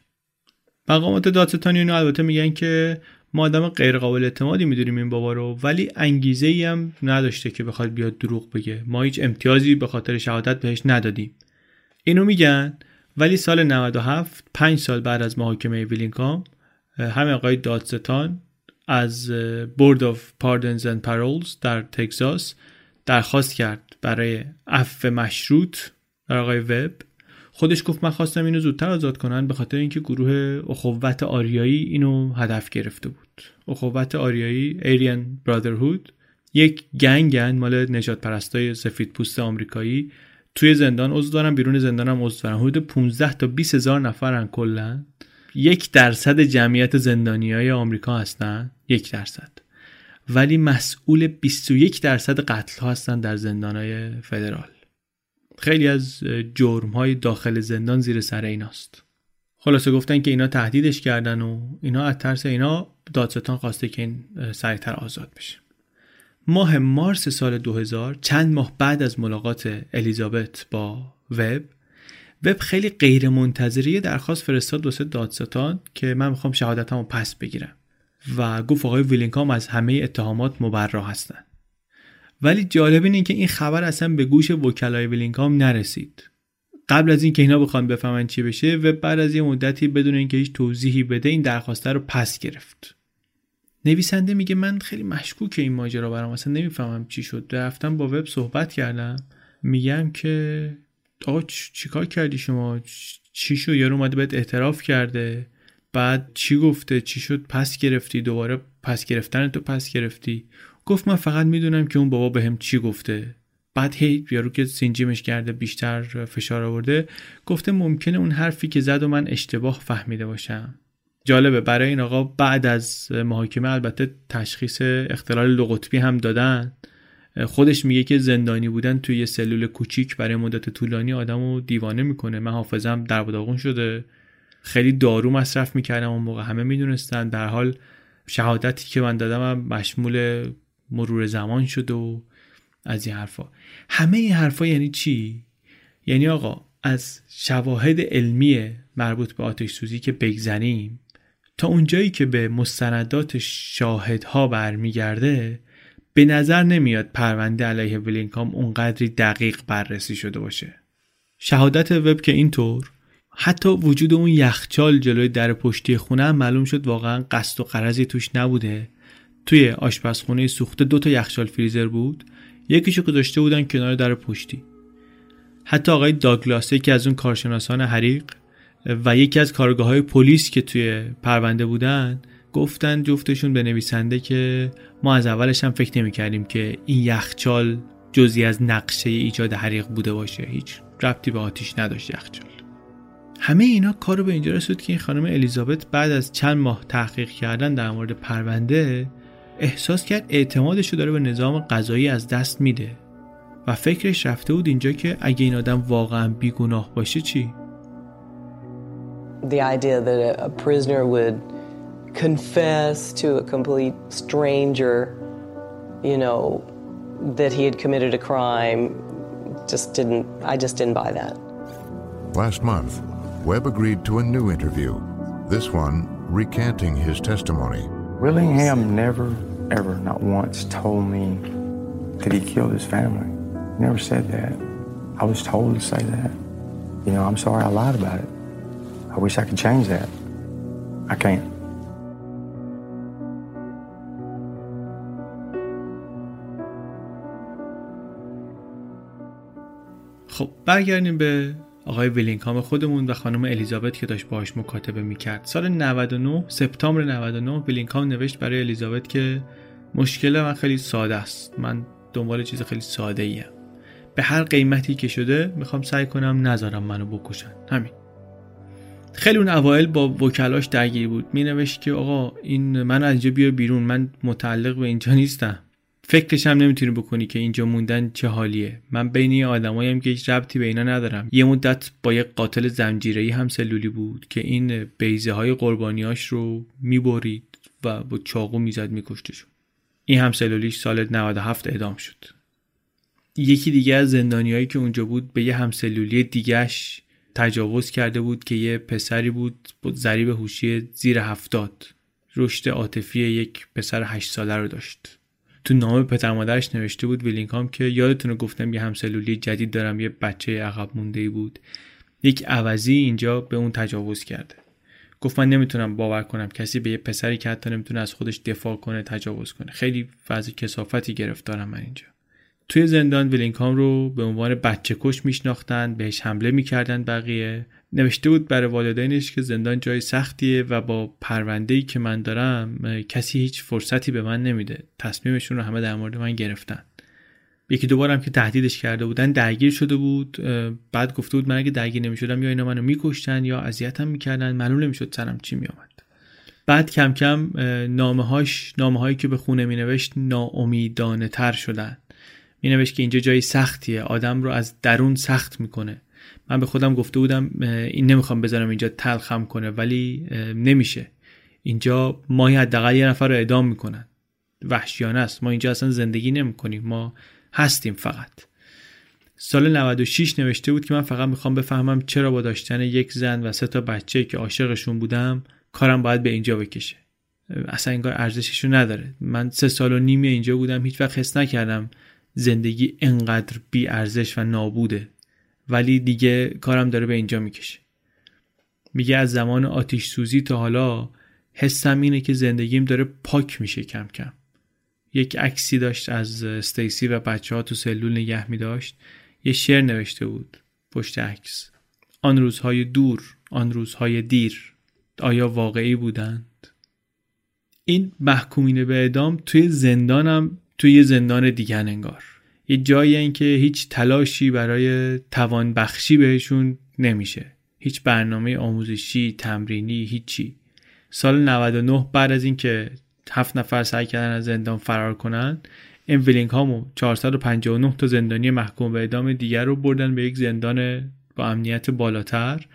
مقامات دادستان اینو البته میگن که ما آدم غیر قابل اعتمادی می‌دونیم این بابا رو ولی انگیزه ای هم نداشته که بخواد بیاد دروغ بگه. ما هیچ امتیازی به خاطر شهادت بهش ندادیم. اینو میگن ولی سال 97 پنج سال بعد از محاکمه ویلینگهام همه آقای دادستان از Board of Pardons and Paroles در تگزاس درخواست کرد برای عفو مشروط در آقای وب خودش گفت من خواستم اینو زودتر آزاد کنن به خاطر اینکه گروه اخوت آریایی اینو هدف گرفته بود. اخوت آریایی Aryan Brotherhood یک gang ن مال نژادپرستای سفید پوست آمریکایی توی زندان عضو دارن بیرون زندان هم عضو دارن حدود 15 تا 20 هزار نفرن کلا. یک درصد جمعیت زندانی های آمریکا هستن. یک درصد. ولی مسئول 21 درصد قتل ها هستن در زندان های فدرال. خیلی از جرم های داخل زندان زیر سر ایناست. خلاصه گفتن که اینا تهدیدش کردن و اینا از ترس اینا دادستان خواسته که این سریعتر آزاد بشه. ماه مارس سال 2000 چند ماه بعد از ملاقات الیزابت با وب وب خیلی غیر منتظری درخواست فرستاد واسه دادستان که من می‌خوام شهادتمو پس بگیرم و گفت آقای ویلینگهام از همه اتهامات مبرا هستن. ولی جالب اینه که این خبر اصلا به گوش وکلای ویلینگهام نرسید. قبل از اینکه اینا بخوان بفهمن چی بشه و بعد از یه مدتی بدون اینکه هیچ توضیحی بده این درخواسته رو پس گرفت. نویسنده میگه من خیلی مشکوک این ماجرا برام. اصلا نمی‌فهمم چی شد. رفتم با وب صحبت کردم. میگم که آقا چیکار کردی شما؟ چی شد؟ یارو اومده بهت اعتراف کرده. بعد چی گفته؟ چی شد؟ پس گرفتی. دوباره پس گرفتن تو پس گرفتی. گفت من فقط می‌دونم که اون بابا بهم چی گفته. بعد هی یارو که سینجیمش کرده بیشتر فشار آورده گفته ممکنه اون حرفی که زد و من اشتباه فهمیده باشم. جالبه. برای این آقا بعد از محاکمه البته تشخیص اختلال دو قطبی هم دادن. خودش میگه که زندانی بودن توی یه سلول کوچیک برای مدت طولانی آدمو دیوانه می‌کنه. من حافظم در داغون شده. خیلی دارو مصرف می‌کردم اون موقع. همه می‌دونستن. در حال شهادتی که من دادم هم مشمول مرور زمان شد و از این حرفا. همه این حرفا یعنی چی؟ یعنی آقا از شواهد علمی مربوط به آتش سوزی که بگذریم تا اونجایی که به مستندات شاهدها برمیگرده به نظر نمیاد پرونده علیه ولینکام اونقدری دقیق بررسی شده باشه. شهادت وب که اینطور حتی وجود اون یخچال جلوی در پشتی خونه هم معلوم شد واقعا قصد و قرضی توش نبوده. توی آشپزخونه سوخته دو تا یخچال فریزر بود. یکیشو گذاشته بودن کنار در پشتی. حتی آقای داگلاس که از اون کارشناسان حریق و یکی از کارگاه های پلیس که توی پرونده بودن گفتن جفتشون به نویسنده که ما از اولش هم فکر نمی کردیم که این یخچال جزی از نقشه ایجاد حریق بوده باشه هیچ ربطی به آتیش نداشت یخچال همه اینا کارو به اینجا رسید که این خانم الیزابت بعد از چند ماه تحقیق کردن در مورد پرونده احساس کرد اعتمادش رو داره به نظام قضایی از دست میده و فکرش رفته بود اینجا که اگه این آدم واقعا بیگناه باشه چی؟ The idea that a prisoner would confess to a complete stranger, you know, that he had committed a crime just didn't, I just didn't buy that. Last month, Webb agreed to a new interview, this one recanting his testimony. Willingham never, ever, not once told me that he killed his family. He never said that. I was told to say that. You know, I'm sorry I lied about it. I wish I could change that. I can't. خب برگردیم به آقای ویلینگهام خودمون و خانم الیزابت که داشت باهاش مکاتبه می‌کرد. سال 99 سپتامبر 99 ویلینگهام نوشت برای الیزابت که مشکل من خیلی ساده است. من دنبال چیز خیلی ساده ایم به هر قیمتی که شده می‌خوام سعی کنم نذارم منو بکشن. همین. خیلی اون اوایل با وکلاش درگیر بود. می نوشت که آقا این من از اینجا بیا بیرون من متعلق به اینجا نیستم. فکرش هم نمی‌تونی بکنی که اینجا موندن چه حالیه. من بین این آدماییم که هیچ ربطی به اینا ندارم. یه مدت با یه قاتل زنجیره‌ای هم سلولی بود که این بیزه های قربانیاش رو می‌برید و با چاقو می‌زد میکشتشون. این هم سلولیش سال 97 اعدام شد. یکی دیگه از زندانیایی که اونجا بود به یه همسلولی دیگهش تجاوز کرده بود که یه پسری بود ضریب هوشی زیر هفتاد. رشد عاطفی یک پسر هشت ساله رو داشت. تو نامه پدر مادرش نوشته بود ویلینگهام که یادتونه گفتم یه همسلولی جدید دارم یه بچه عقب مونده بود. یک عوضی اینجا به اون تجاوز کرده. گفت من نمی‌تونم باور کنم کسی به یه پسری که حتی نمی‌تونه از خودش دفاع کنه تجاوز کنه. خیلی وضع کسافتی گرفتارم من اینجا. توی زندان ویلینگهام رو به عنوان بچه کش میشناختن بهش حمله می‌کردن بقیه. نوشته بود برای والدینش که زندان جای سختیه و با پرونده که من دارم کسی هیچ فرصتی به من نمیده. تصمیمشون رو همه در مورد من گرفتن. یکی دوبار هم که تهدیدش کرده بودن درگیر شده بود. بعد گفته بود من اگه درگیر نمی‌شدم یا اینا منو میکشتن یا اذیتم می‌کردن معلوم نمی‌شد سرم چی میآمد. بعد کم کم نامه هاش نامه هایی که به خونه می نوشت ناامیدانه تر شدن. می نوشت که اینجا جای سختیه آدم رو از درون سخت می‌کنه. من به خودم گفته بودم این نمی‌خوام بذارم اینجا تلخم کنه ولی نمیشه. اینجا ماهی حداقل یه نفر رو اعدام می‌کنن. وحشیانه است. ما اینجا اصلا زندگی نمی‌کنیم. ما هستیم فقط. سال 96 نوشته بود که من فقط می‌خوام بفهمم چرا با داشتن یک زن و سه تا بچه که عاشقشون بودم کارم باید به اینجا بکشه. اصلا انگار ارزششو نداره. من سه سال و نیمی اینجا بودم هیچ وقت حس نکردم زندگی انقدر بی ارزش و نابوده. ولی دیگه کارم داره به اینجا می‌کشه. میگه از زمان آتیش سوزی تا حالا حسم اینه که زندگیم داره پاک میشه کم کم. یک عکسی داشت از استیسی و بچه ها تو سلول نگه می داشت یه شعر نوشته بود پشت عکس. آن روزهای دور آن روزهای دیر آیا واقعی بودند؟ این محکومین به اعدام توی زندانم توی یه زندان دیگه انگار. یه جایی این که هیچ تلاشی برای توان بخشی بهشون نمیشه. هیچ برنامه آموزشی تمرینی هیچی. سال 99 بعد از اینکه هفت نفر سعی کردن از زندان فرار کنن این ویلینگهام و 459 تا زندانی محکوم به اعدام دیگر رو بردن به یک زندان با امنیت بالاتر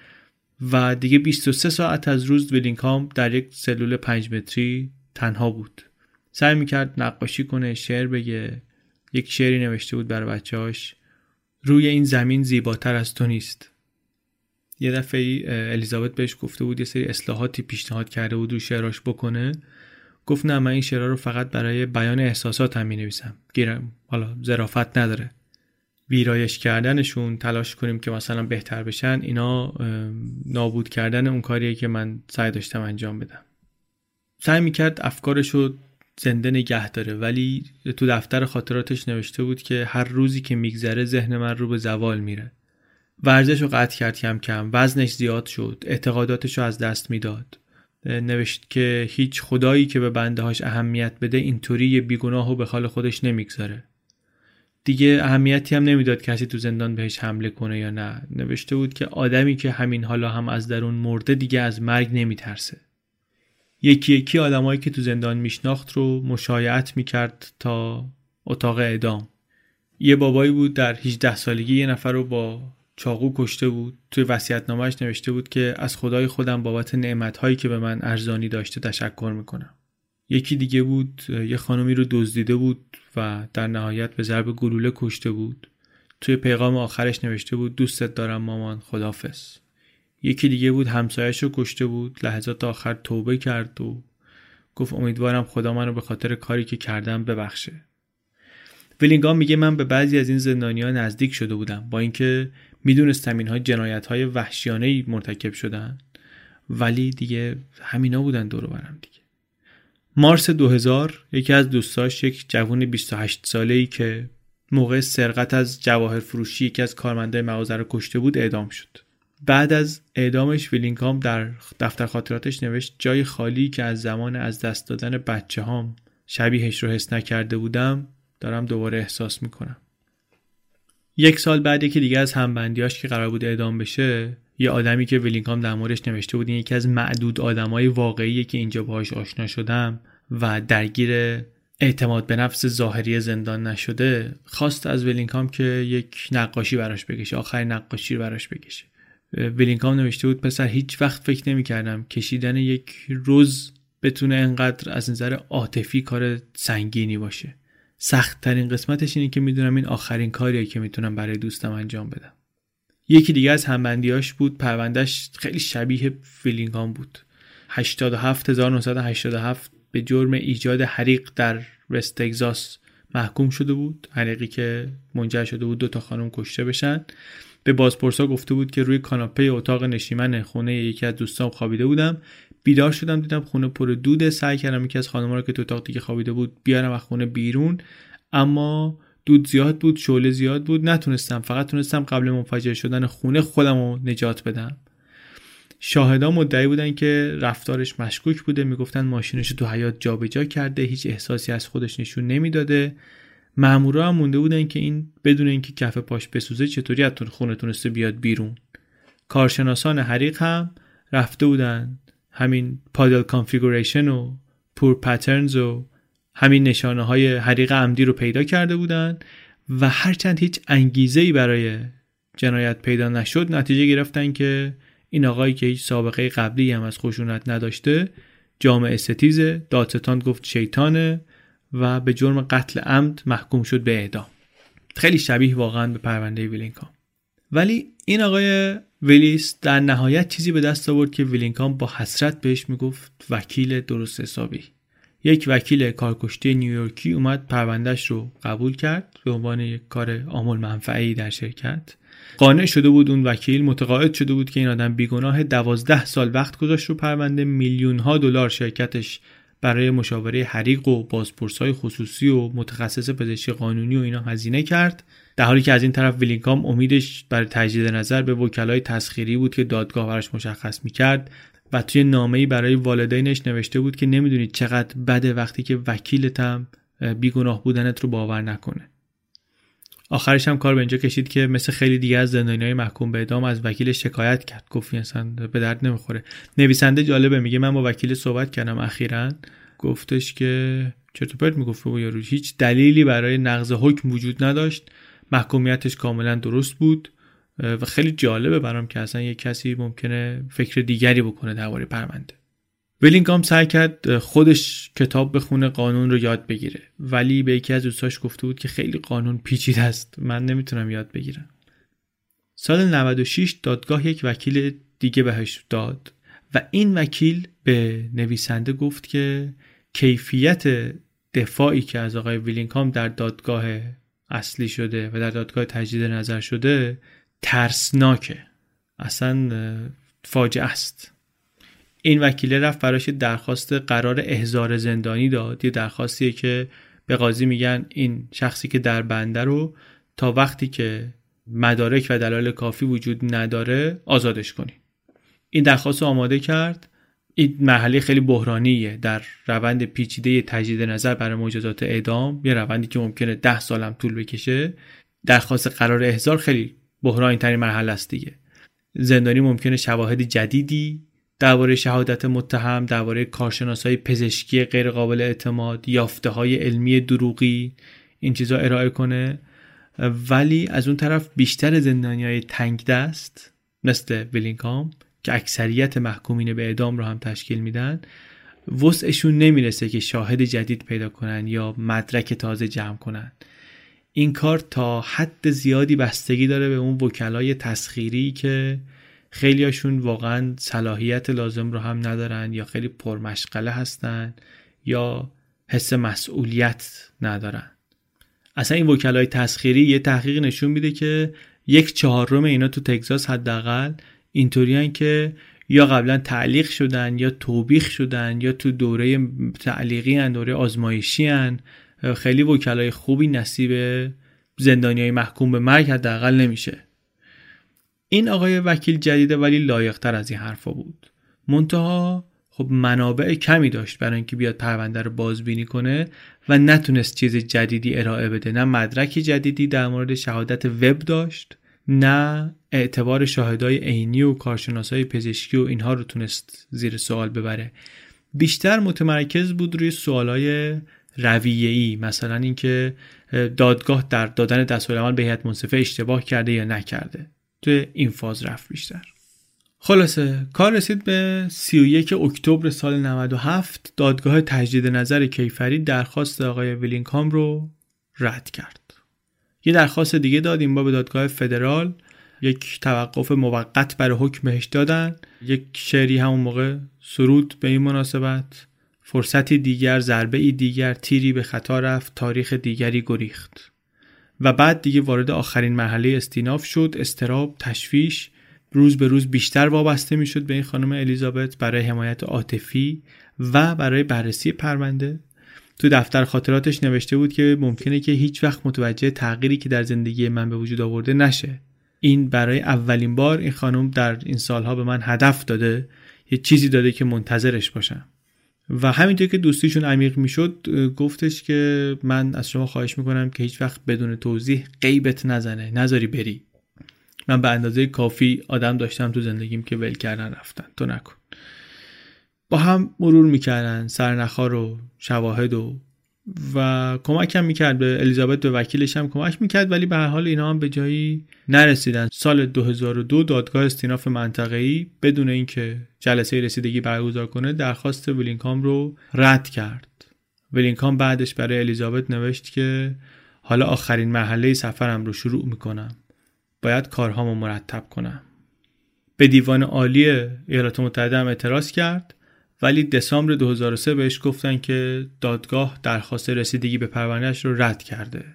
و دیگه 23 ساعت از روز ویلینگهام در یک سلول 5 متری تنها بود. سعی می‌کرد نقاشی کنه شعر بگه. یک شعری نوشته بود برای بچه‌هاش. روی این زمین زیباتر از تو نیست. یه دفعه الیزابت بهش گفته بود یه سری اصلاحاتی پیشنهاد کرده بود رو شعراش بکنه. گفت نه من این شعرها رو فقط برای بیان احساسات هم می نویسم گیرم حالا ظرافت نداره. ویرایش کردنشون تلاش کنیم که مثلا بهتر بشن اینا نابود کردن اون کاریه که من سعی داشتم انجام بدم. سعی می‌کرد افکارش رو زنده نگه داره. ولی تو دفتر خاطراتش نوشته بود که هر روزی که میگذره ذهن من رو به زوال میره. ورزش رو قطع کرد کم کم. وزنش زیاد شد. اعتقاداتش رو از دست می‌داد. نوشت که هیچ خدایی که به بنده هاش اهمیت بده اینطوری یه بیگناه و به خال خودش نمی‌گذاره. دیگه اهمیتی هم نمی‌داد کسی تو زندان بهش حمله کنه یا نه. نوشته بود که آدمی که همین حالا هم از درون مرده دیگه از مرگ نمیترسه. یکی یکی آدمایی که تو زندان میشناخت رو مشایعت می‌کرد تا اتاق اعدام. یه بابایی بود در 18 سالگی یه نفر رو با چاقو کشته بود. توی وصیت‌نامه‌اش نوشته بود که از خدای خودم بابت نعمت‌هایی که به من ارزانی داشته تشکر می‌کنم. یکی دیگه بود یه خانمی رو دزدیده بود و در نهایت به ضرب گلوله کشته بود. توی پیغام آخرش نوشته بود دوستت دارم مامان خدافز یکی دیگه بود همسایش رو کشته بود لحظات آخر توبه کرد و گفت امیدوارم خدا من رو به خاطر کاری که کردم ببخشه. ولینگام میگه من به بعضی از این زندانیا نزدیک شده بودم با اینکه می‌دونستم اینها جنایت های وحشیانه مرتکب شدن ولی دیگه همینا بودن دور برم دیگه. مارس 2000 یکی از دوستاش یک جوان 28 ساله ای که موقع سرقت از جواهر فروشی یکی از کارمندای مغازه رو کشته بود اعدام شد. بعد از اعدامش ویلینگهام در دفتر خاطراتش نوشت جای خالی که از زمان از دست دادن بچه هام شبیهش رو حس نکرده بودم دارم دوباره احساس می‌کنم. یک سال بعد یکی دیگه از همبندیاش که قرار بود اعدام بشه یه آدمی که ویلینگهام در موردش نوشته بود یکی از معدود آدمای واقعی که اینجا باهاش آشنا شدم و درگیر اعتماد به نفس ظاهری زندان نشده خواست از ویلینگهام که یک نقاشی براش بکشه آخرین نقاشی براش بکشه. ویلینگهام نوشته بود پسر هیچ وقت فکر نمی کردم کشیدن یک روز بتونه انقدر از نظر عاطفی کار سنگینی باشه. سخت ترین قسمتش اینه که می‌دونم این آخرین کاریه که می‌تونم برای دوستم انجام بدم. یکی دیگه از همبندیاش بود پروندهش خیلی شبیه ویلینگهام بود. 87987 به جرم ایجاد حریق در وست محکوم شده بود. حریقی که منجر شده بود دو تا خانم کشته بشن. به بازپرسا گفته بود که روی کاناپه اتاق نشیمن خونه یکی از دوستام خوابیده بودم. بیدار شدم دیدم خونه پر دوده سعی کردم یکی از خانم‌ها رو که تو اتاق دیگه خوابیده بود بیارم از خونه بیرون. اما دود زیاد بود شعله زیاد بود. نتونستم فقط تونستم قبل منفجر شدن خونه خودم رو نجات بدم. شاهدا مدعی بودن که رفتارش مشکوک بوده. می‌گفتن ماشینش تو حیات جابجا کرده. هیچ احساسی از خودش نشون نمی‌داده. مامورا هم مونده بودن که این بدون اینکه کف پاش بسوزه چطوری از خونه تونسته بیاد بیرون. کارشناسان حریق هم رفته بودن. همین puddle configuration و pour patterns و همین نشانه های حریق عمدی رو پیدا کرده بودن و هرچند هیچ انگیزه ای برای جنایت پیدا نشد نتیجه گرفتن که این آقایی که هیچ سابقه قبلی هم از خشونت نداشته جامعه ستیز دادستان گفت شیطانه. و به جرم قتل عمد محکوم شد به اعدام. خیلی شبیه واقعا به پرونده ویلینگهام. ولی این آقای ویلیس در نهایت چیزی به دست آورد که ویلینگهام با حسرت بهش می‌گفت وکیل درست حسابی. یک وکیل کارکشته نیویورکی اومد پروندهش رو قبول کرد به عنوان یک کار عام‌المنفعه‌ای در شرکت. قانع شده بود اون وکیل متقاعد شده بود که این آدم بیگناه دوازده سال وقت گذاشت رو پرونده میلیون ها دلار شرکتش برای مشاوره حریق و بازپرسای خصوصی و متخصص پزشکی قانونی و اینا هزینه کرد. در حالی که از این طرف ویلینگهام امیدش برای تجدید نظر به وکلای تسخیری بود که دادگاه براش مشخص می‌کرد و توی نامه‌ای برای والدینش نوشته بود که نمی‌دونید چقدر بده وقتی که وکیلتم بیگناه بودنت رو باور نکنه. آخرش هم کار به اینجا کشید که مثل خیلی دیگه از زندانیای محکوم به اعدام از وکیل شکایت کرد. گفت اصلا به درد نمی‌خوره. نویسنده جالبه میگه من با وکیل صحبت کردم اخیرا. گفتش که چطور پرت می‌گفت و یارو هیچ دلیلی برای نقض حکم وجود نداشت. محکومیتش کاملا درست بود. و خیلی جالبه برام که اصلا یک کسی ممکنه فکر دیگری بکنه درباره پرونده. ویلینگام سعی کرد خودش کتاب بخونه قانون رو یاد بگیره. ولی به یکی از دوستاش گفته بود که خیلی قانون پیچیده است. من نمی‌تونم یاد بگیرم. سال 96 دادگاه یک وکیل دیگه بهش داد و این وکیل به نویسنده گفت که کیفیت دفاعی که از آقای ویلینگهام در دادگاه اصلی شده و در دادگاه تجدید نظر شده ترسناکه. اصلا فاجعه است. این وکیله رفت براش درخواست قرار احضار زندانی داد. یه درخواستیه که به قاضی میگن این شخصی که در بنده رو تا وقتی که مدارک و دلایل کافی وجود نداره آزادش کنی. این درخواست رو آماده کرد. این مرحله خیلی بحرانیه. در روند پیچیده تجدید نظر برای مجازات اعدام یه روندی که ممکنه ده سالم طول بکشه. درخواست قرار احضار خیلی بحرانی ترین مرحله است دیگه. زندانی ممکنه شواهد جدیدی درباره شهادت متهم درباره کارشناسای پزشکی غیر قابل اعتماد یافته های علمی دروغی این چیزا ارائه کنه. ولی از اون طرف بیشتر زندانی های تنگ دست مثل ویلینکام که اکثریت محکومین به اعدام رو هم تشکیل میدن وسعشون نمی‌رسه که شاهد جدید پیدا کنن یا مدرک تازه جمع کنن. این کار تا حد زیادی بستگی داره به اون وکلای تسخیری که خیلیاشون واقعا صلاحیت لازم رو هم ندارن یا خیلی پرمشغله هستن یا حس مسئولیت ندارن. اصلا این وکلای تسخیری یه تحقیق نشون میده که یک چهارم اینا تو تگزاس حداقل اینطوریان که یا قبلا تعلیق شدن یا توبیخ شدن یا تو دوره تعلیقی هن دوره آزمایشی هن. خیلی وکلای خوبی نصیب زندانی های محکوم به مرگ حداقل نمیشه. این آقای وکیل جدیده ولی لایقتر از این حرفا بود. منتها خب منابع کمی داشت برای اینکه بیاد پرونده رو بازبینی کنه و نتونست چیز جدیدی ارائه بده. نه مدرکی جدیدی در مورد شهادت وب داشت نه اعتبار شاهدای عینی و کارشناسای پزشکی و اینها رو تونست زیر سوال ببره. بیشتر متمرکز بود روی سوالای رویه‌ای مثلا اینکه دادگاه در دادن دستورالعمل به هیئت منصفه اشتباه کرده یا نکرده. تو این فاز رفت بیشتر. خلاصه کار رسید به 31 اکتبر سال 97 دادگاه تجدید نظر کیفری درخواست آقای ویلینگهام رو رد کرد. یه درخواست دیگه داد این با به دادگاه فدرال یک توقف موقت برای حکم بهش دادن. یک شعری همون موقع سرود به این مناسبت فرصتی دیگر ضربه ای دیگر تیری به خطا رفت تاریخ دیگری گریخت. و بعد دیگه وارد آخرین مرحله استیناف شد استراب تشویش. روز به روز بیشتر وابسته می‌شد به این خانم الیزابت برای حمایت عاطفی و برای بررسی پرونده. تو دفتر خاطراتش نوشته بود که ممکنه که هیچ وقت متوجه تغییری که در زندگی من به وجود آورده نشه. این برای اولین بار این خانم در این سالها به من هدف داده یه چیزی داده که منتظرش باشم. و همینطور که دوستیشون عمیق می‌شد گفتش که من از شما خواهش می‌کنم که هیچ وقت بدون توضیح غیبت نزنه نذاری بری. من به اندازه کافی آدم داشتم تو زندگیم که ول کردن رفتن. تو نکن. با هم مرور می‌کردن. سرنخار و شواهد و و کمک هم می‌کرد به الیزابت به وکیلش هم کمک می‌کرد ولی به هر حال اینا هم به جایی نرسیدن. سال 2002 دادگاه استیناف منطقه‌ای بدون اینکه جلسه رسیدگی برگزار کنه درخواست ویلینکام رو رد کرد. ویلینکام بعدش برای الیزابت نوشت که حالا آخرین مرحله سفرم رو شروع می‌کنم. باید کارهامو مرتب کنم. به دیوان عالی ایالات متحده هم اعتراض کرد. ولی دسامبر 2003 بهش گفتن که دادگاه درخواست رسیدگی به پروندهش رو رد کرده.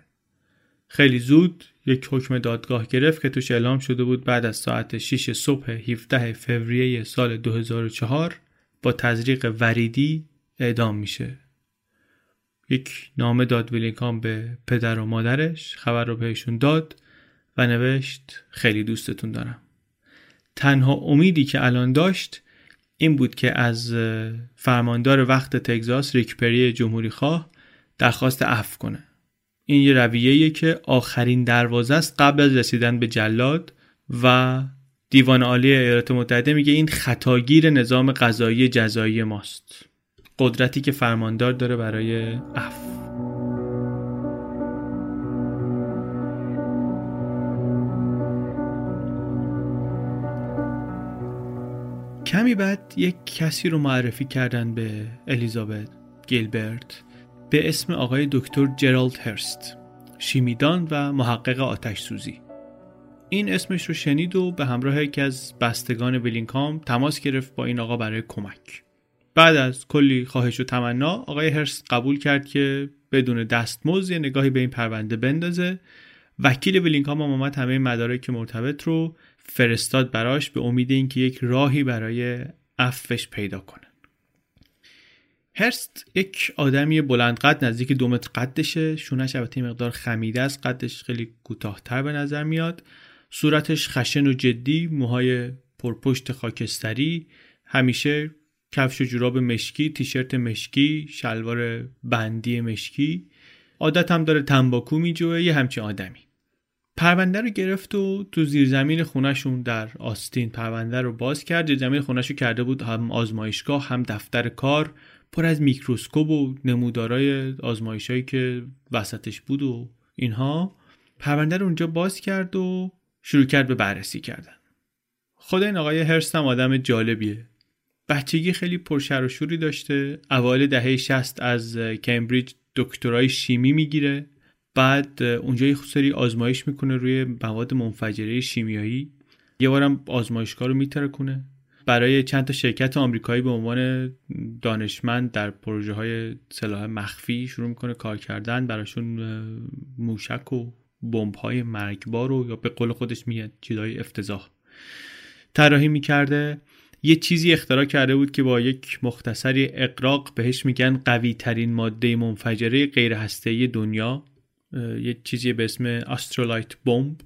خیلی زود یک حکم دادگاه گرفت که توش اعلام شده بود بعد از ساعت 6 صبح 17 فوریه سال 2004 با تزریق وریدی اعدام میشه. یک نامه داد ویلینگهام به پدر و مادرش خبر رو بهشون داد و نوشت خیلی دوستتون دارم. تنها امیدی که الان داشت این بود که از فرماندار وقت تگزاس ریکپری جمهوری خواه درخواست عفو کنه. این یه رویه که آخرین دروازه است قبل از رسیدن به جلاد و دیوان عالی ایالات متحده میگه این خطاگیر نظام قضایی جزایی ماست. قدرتی که فرماندار داره برای عفو. کمی بعد یک کسی رو معرفی کردن به الیزابت گیلبرت به اسم آقای دکتر جرالد هرست شیمیدان و محقق آتش سوزی. این اسمش رو شنید و به همراه یکی از بستگان ویلینگهام تماس گرفت با این آقا برای کمک. بعد از کلی خواهش و تمنا آقای هرست قبول کرد که بدون دستمزد یه نگاهی به این پرونده بندازه. وکیل ویلینگهام هم آمد همه مدارک مرتبط رو فرستاد براش به امید اینکه یک راهی برای عفوش پیدا کنه هرست یک آدمی بلند قد نزدیک دو متر قدشه. شونش البته مقدار خمیده است. قدش خیلی کوتاهتر به نظر میاد. صورتش خشن و جدی موهای پرپشت خاکستری. همیشه کفش و جوراب مشکی تیشرت مشکی شلوار بندی مشکی. عادت هم داره تنباکو میجوه یه همچین آدمی. پرونده رو گرفت و تو زیرزمین خونهشون در آستین پرونده رو باز کرد. زیرزمین خونش رو کرده بود هم آزمایشگاه هم دفتر کار پر از میکروسکوپ و نمودارای آزمایشهایی که وسطش بود و اینها. پرونده رو اونجا باز کرد و شروع کرد به بررسی کردن. خود این آقای هرست هم آدم جالبیه. بچگی خیلی پرشر و شوری داشته. اوایل دهه 60 از کمبریج دکترای شیمی می‌گیره. بعد اونجا یه سری آزمایش می‌کنه روی مواد منفجره شیمیایی. یه بارم آزمایشگاه رو میترکونه. برای چند تا شرکت آمریکایی به عنوان دانشمند در پروژه های سلاح مخفی شروع می‌کنه کار کردن. براشون موشک و بمب های مرگبار و یا به قول خودش میگه چیزای افتضاح. طراحی می‌کرده. یه چیزی اختراع کرده بود که با یک مختصری اقراق بهش میگن قوی ترین ماده منفجره غیر هسته‌ای دنیا. یه چیزی به اسم استرولایت بمب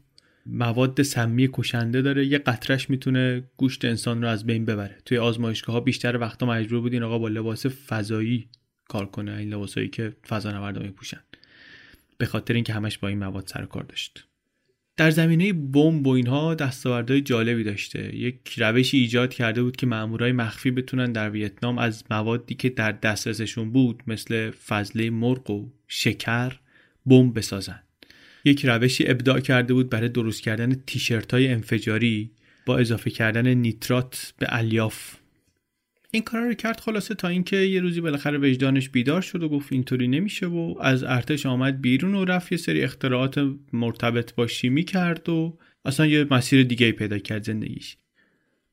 مواد سمی کشنده داره. یه قطرش می‌تونه گوشت انسان رو از بین ببره. توی آزمایشگاه ها بیشتر وقتا مجبور بود این آقا با لباس فضایی کار کنه. این لباسایی که فضانوردا میپوشن. به خاطر اینکه همش با این مواد سر کار داشت. در زمینه بمب و اینها دستاوردهای جالبی داشته. یک روشی ایجاد کرده بود که مامورای مخفی بتونن در ویتنام از موادی که در دسترسشون بود مثل فضله مرغ و شکر بمب بسازن. یک روشی ابداع کرده بود برای درست کردن تیشرت های انفجاری با اضافه کردن نیترات به الیاف. این کار رو کرد خلاصه تا اینکه یه روزی بالاخره وجدانش بیدار شد و گفت اینطوری نمیشه و از ارتش آمد بیرون و رفت یه سری اختراعات مرتبط با شیمی کرد و اصلا یه مسیر دیگه پیدا کرد زندگیش.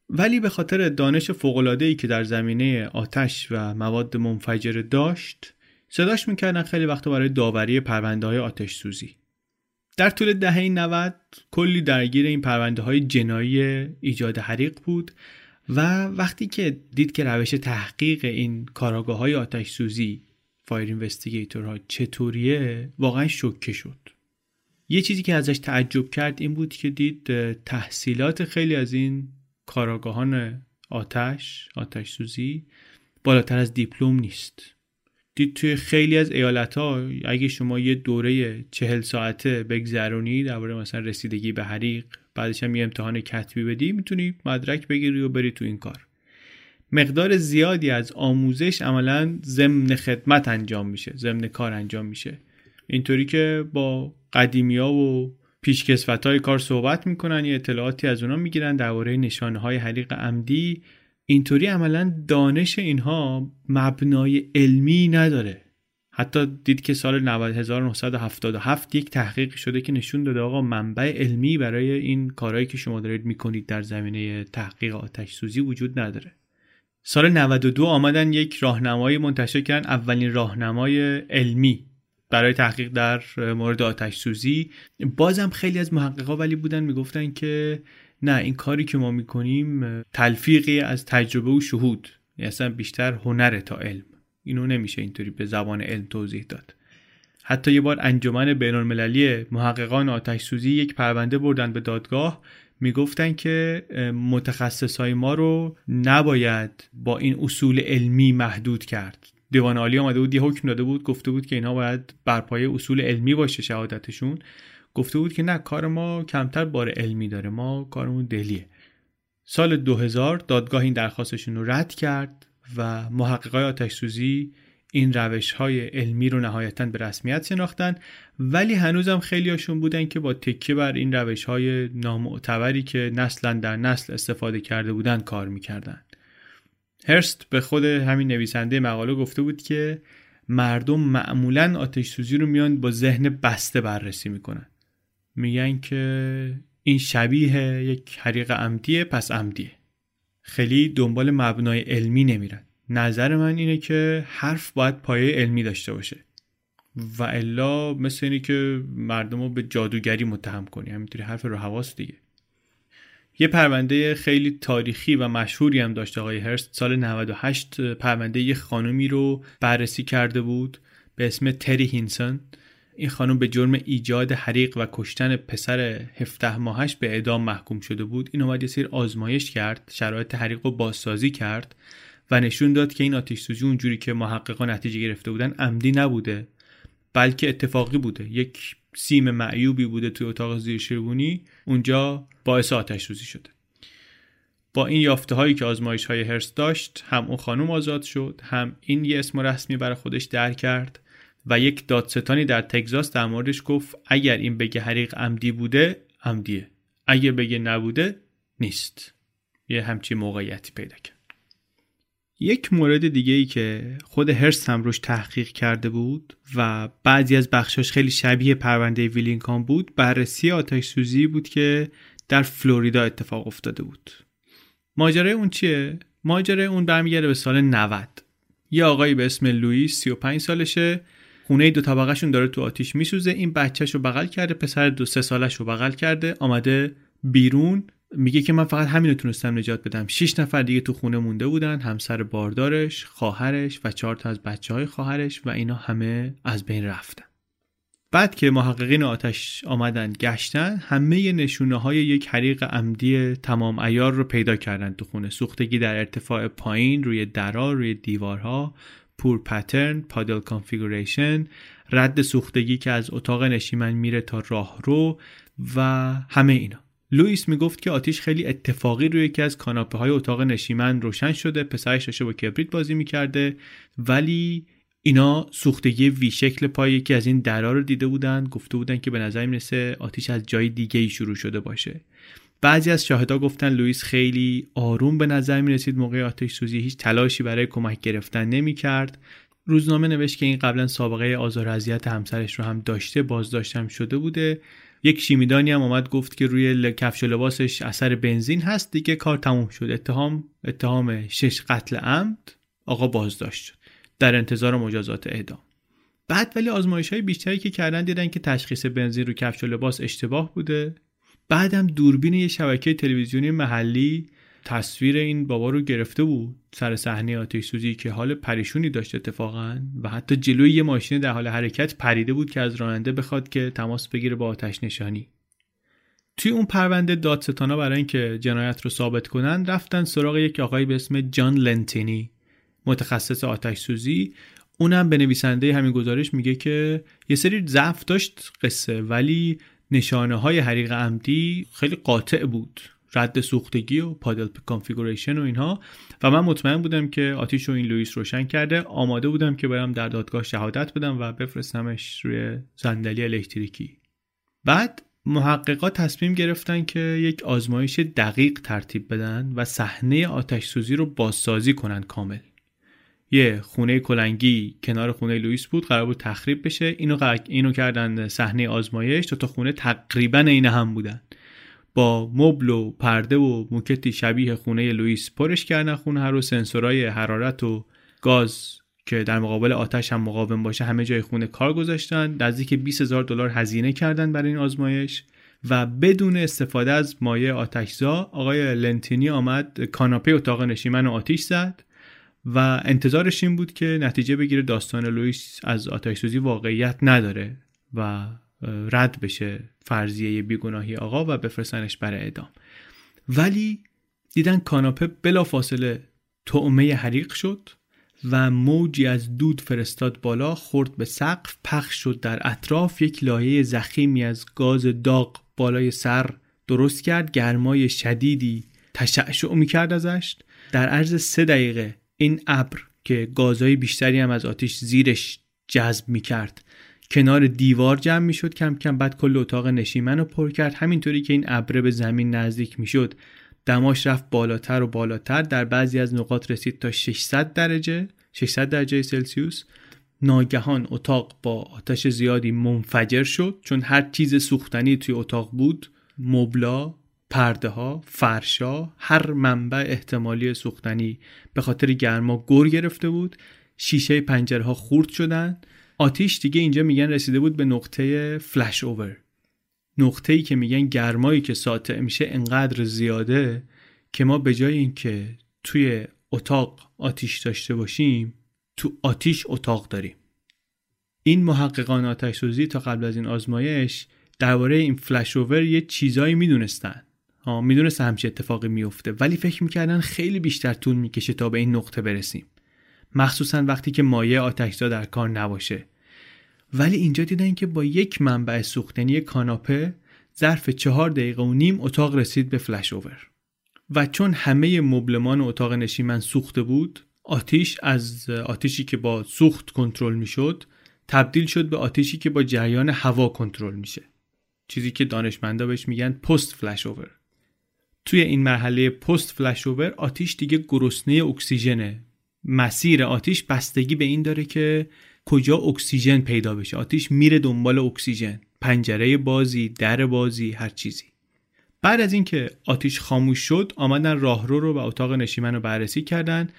ولی به خاطر دانش ای که در زمینه آتش و مواد منفجره داشت صداش می‌کردن خیلی وقت برای داوری پرونده های آتش سوزی. در طول دهه 90 کلی درگیر این پرونده های جنایی ایجاد حریق بود و وقتی که دید که روش تحقیق این کاراگاه های آتش سوزی فایر ها چطوریه واقعا شوکه شد. یه چیزی که ازش تعجب کرد این بود که دید تحصیلات خیلی از این کاراگاهان آتش آتش سوزی بالاتر از دیپلم نیست. دید توی خیلی از ایالت ها اگه شما یه دوره چهل ساعته بگذرونی درباره مثلا رسیدگی به حریق بعدش هم یه امتحان کتبی بدی می‌تونی مدرک بگیری و بری تو این کار. مقدار زیادی از آموزش عملا ضمن خدمت انجام میشه ضمن کار انجام میشه. اینطوری که با قدیمیا و پیشکسوت های کار صحبت می‌کنن یه اطلاعاتی از اونا می‌گیرن درباره نشانه های حریق عمدی. اینطوری عملا دانش اینها مبنای علمی نداره. حتی دید که سال 1977 یک تحقیق شده که نشون داده آقا منبع علمی برای این کارهایی که شما دارید می‌کنید در زمینه تحقیق آتش سوزی وجود نداره. سال 92 آمدن یک راهنمایی منتشر کردن اولین راهنمای علمی برای تحقیق در مورد آتش سوزی بازم خیلی از محققا ولی بودن می‌گفتن که نه این کاری که ما می‌کنیم تلفیقی از تجربه و شهود یعنی اصلا بیشتر هنره تا علم. اینو نمیشه اینطوری به زبان علم توضیح داد. حتی یه بار انجمن بین المللی محققان آتش سوزی یک پرونده بردن به دادگاه می‌گفتن که متخصص های ما رو نباید با این اصول علمی محدود کرد. دیوان عالی آمده بود یه حکم داده بود گفته بود که اینها باید بر پایه اصول علمی باشه شهادتشون. گفته بود که نه کار ما کمتر بار علمی داره ما کارمون دلیه. سال 2000 دادگاه این درخواستشون رو رد کرد و محققای آتش سوزی این روش های علمی رو نهایتا به رسمیت شناختن ولی هنوزم خیلی هاشون بودن که با تکیه بر این روش های نامعتبری که نسلا در نسل استفاده کرده بودن کار می‌کردن. هرست به خود همین نویسنده مقاله گفته بود که مردم معمولا آتش سوزی رو میان با ذهن بسته بررسی می‌کنن. میگن که این شبیه یک حریق عمدیه پس عمدیه. خیلی دنبال مبنای علمی نمیرن. نظر من اینه که حرف باید پایه علمی داشته باشه. و الا مثل اینه که مردم رو به جادوگری متهم کنی. همینطوری حرف رو حواس دیگه. یه پرونده خیلی تاریخی و مشهوری هم داشت آقای هرست. سال 98 پرونده یه خانومی رو بررسی کرده بود به اسم تری هینسون این خانم به جرم ایجاد حریق و کشتن پسر 17 ماهش به اعدام محکوم شده بود. این اومد یه آزمایش کرد شرایط حریق رو بازسازی کرد و نشون داد که این آتش سوزی اونجوری که محققان نتیجه گرفته بودن عمدی نبوده بلکه اتفاقی بوده. یک سیم معیوبی بوده توی اتاق زیر شیروانی. اونجا باعث آتش سوزی شده با این یافته هایی که آزمایش های هرس داشت هم اون خانم آزاد شد هم این یه اسم رسمی برای خودش در کرد. و یک دادستانی در تگزاس در موردش گفت اگر این بگه حریق عمدی بوده عمدیه. اگر بگه نبوده نیست. یه همچی موقعیتی پیدا کرد. یک مورد دیگه ای که خود هرس هم روش تحقیق کرده بود و بعضی از بخشاش خیلی شبیه پرونده ویلینگهام بود بررسی آتش سوزی بود که در فلوریدا اتفاق افتاده بود. ماجرای اون چیه؟ ماجرای اون برمیگرده به سال 90 یه آقایی به اسم لوئیس 35 سالشه خونه دو طبقهشون داره تو آتیش میسوزه. این بچهش رو بغل کرده پسر دو سه سالش رو بغل کرده آمده بیرون. میگه که من فقط همین رو تونستم نجات بدم. شش نفر دیگه تو خونه مونده بودن همسر باردارش خواهرش و چهار تا از بچه های خواهرش و اینا همه از بین رفتن. بعد که محققین آتش آمدن گشتن همه نشونه های یک حریق عمدی تمام ایار رو پیدا کردن تو خونه. سوختگی در ارتفاع پایین روی درا روی دیوارها. pour pattern puddle configuration رد سوختگی که از اتاق نشیمن میره تا راهرو و همه اینا. لوئیس می‌گفت که آتیش خیلی اتفاقی روی یکی از کاناپه های اتاق نشیمن روشن شده پسرش داشته با کبریت بازی می‌کرده ولی اینا سوختگی V شکل پای یکی از این درا رو دیده بودن گفته بودن که به نظر می‌رسه آتیش از جای دیگه ای شروع شده باشه. بعضی از شاهدا گفتن لوئیس خیلی آروم به نظر می رسید موقع آتش سوزی هیچ تلاشی برای کمک گرفتن نمی کرد. روزنامه نوشت که این قبلا سابقه آزار اذیت همسرش رو هم داشته بازداشتم شده بوده. یک شیمیدانی هم آمد گفت که روی کفش و لباسش اثر بنزین هست دیگه کار تموم شد. اتهام اتهام شش قتل عمد آقا بازداشت شد. در انتظار مجازات اعدام. بعد ولی آزمایش های بیشتری که کردن دیدن که تشخیص بنزین رو کفش و لباس اشتباه بوده. بعدم دوربین یه شبکه تلویزیونی محلی تصویر این بابا رو گرفته بود سر صحنه آتش سوزی که حال پریشونی داشت اتفاقا و حتی جلوی یه ماشین در حال حرکت پریده بود که از راننده بخواد که تماس بگیره با آتش نشانی. توی اون پرونده دادستانا برای اینکه جنایت رو ثابت کنن رفتن سراغ یک آقایی به اسم جان لنتینی متخصص آتش سوزی. اونم به نویسنده همین گزارش میگه که یه سری ضعف داشت قصه ولی نشانه های حریق عمدی خیلی قاطع بود. رد سوختگی و puddle configuration و اینها. و من مطمئن بودم که آتیش رو این لوئیس روشن کرده. آماده بودم که برم در دادگاه شهادت بدم و بفرستمش روی صندلی الکتریکی. بعد محققا تصمیم گرفتن که یک آزمایش دقیق ترتیب بدن و صحنه آتش سوزی رو بازسازی کنن کامل. یه خونه کلنگی کنار خونه لوئیس بود قرار بود تخریب بشه. اینو اینو کردن صحنه آزمایش. دو تا خونه تقریبا عین هم بودن. با مبل و پرده و موکتی شبیه خونه لوئیس پرش کردن خونه رو. سنسورای حرارت و گاز که در مقابل آتش هم مقاوم باشه همه جای خونه کار گذاشتن. نزدیک 20 هزار دلار هزینه کردن برای این آزمایش. و بدون استفاده از مایع آتشزا آقای لنتینی آمد کاناپه اتاق نشیمن و آتیش زد. و انتظارش این بود که نتیجه بگیره داستان لوئیس از آتش سوزی واقعیت نداره و رد بشه فرضیه بیگناهی آقا و بفرستنش برای اعدام. ولی دیدن کاناپه بلا فاصله تعمه حریق شد و موجی از دود فرستاد بالا خورد به سقف پخش شد در اطراف یک لایه زخیمی از گاز داغ بالای سر درست کرد گرمای شدیدی تشعشع می‌کرد ازش. در عرض سه دقیقه این ابر که گازهای بیشتری هم از آتیش زیرش جذب می‌کرد. کنار دیوار جمع می‌شد کم کم بعد کل اتاق نشیمن رو پر کرد. همینطوری که این ابره به زمین نزدیک می‌شد. دماش رفت بالاتر و بالاتر. در بعضی از نقاط رسید تا 600 درجه 600 درجه سلسیوس. ناگهان اتاق با آتش زیادی منفجر شد. چون هر چیز سوختنی توی اتاق بود مبلا پرده ها فرشا هر منبع احتمالی سوختنی به خاطر گرما گر گرفته بود. شیشه پنجره ها خورد شدن. آتیش دیگه اینجا میگن رسیده بود به نقطه فلش اوور نقطه ای که میگن گرمایی که ساطع میشه انقدر زیاده که ما به جای اینکه توی اتاق آتیش داشته باشیم تو آتیش اتاق داریم. این محققان آتش سوزی تا قبل از این آزمایش درباره این فلش اوور یه چیزایی می‌دونستن. می‌دونست همچی اتفاقی میفته ولی فکر می‌کردن خیلی بیشتر طول می‌کشه تا به این نقطه برسیم. مخصوصا وقتی که مایع آتشزا در کار نباشه. ولی اینجا دیدن که با یک منبع سوختنی کاناپه ظرف چهار دقیقه و نیم اتاق رسید به فلش اوور. و چون همه مبلمان اتاق نشیمن سوخته بود آتیش از آتیشی که با سوخت کنترل می‌شد تبدیل شد به آتیشی که با جریان هوا کنترل میشه. چیزی که دانشمندا بهش میگن post-flashover توی این مرحله post-flashover آتیش دیگه گرسنه اکسیژنه. مسیر آتیش بستگی به این داره که کجا اکسیژن پیدا بشه. آتیش میره دنبال اکسیژن. پنجره بازی در بازی هر چیزی. بعد از اینکه آتیش خاموش شد آمدن راهرو رو و اتاق نشیمن رو بررسی کردن.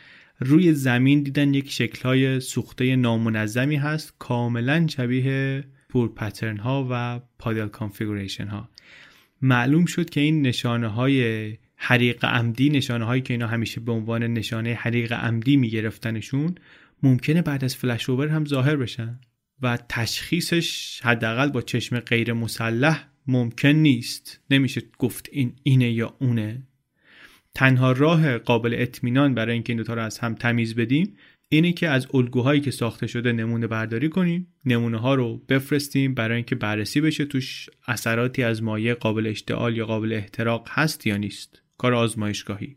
روی زمین دیدن یک شکلهای سوخته نامنظمی هست کاملا شبیه pour pattern ها و puddle configuration ها معلوم شد که این نشانه های حریق عمدی نشانه هایی که اینا همیشه به عنوان نشانه حریق عمدی میگرفتنشون ممکنه بعد از فلش اوور هم ظاهر بشن و تشخیصش حداقل با چشم غیر مسلح ممکن نیست. نمیشه گفت این اینه یا اونه. تنها راه قابل اطمینان برای اینکه این دوتا رو از هم تمیز بدیم اینه که از الگوهایی که ساخته شده نمونه برداری کنیم. نمونه ها رو بفرستیم برای اینکه بررسی بشه توش اثراتی از مایع قابل اشتعال یا قابل احتراق هست یا نیست. کار آزمایشگاهی.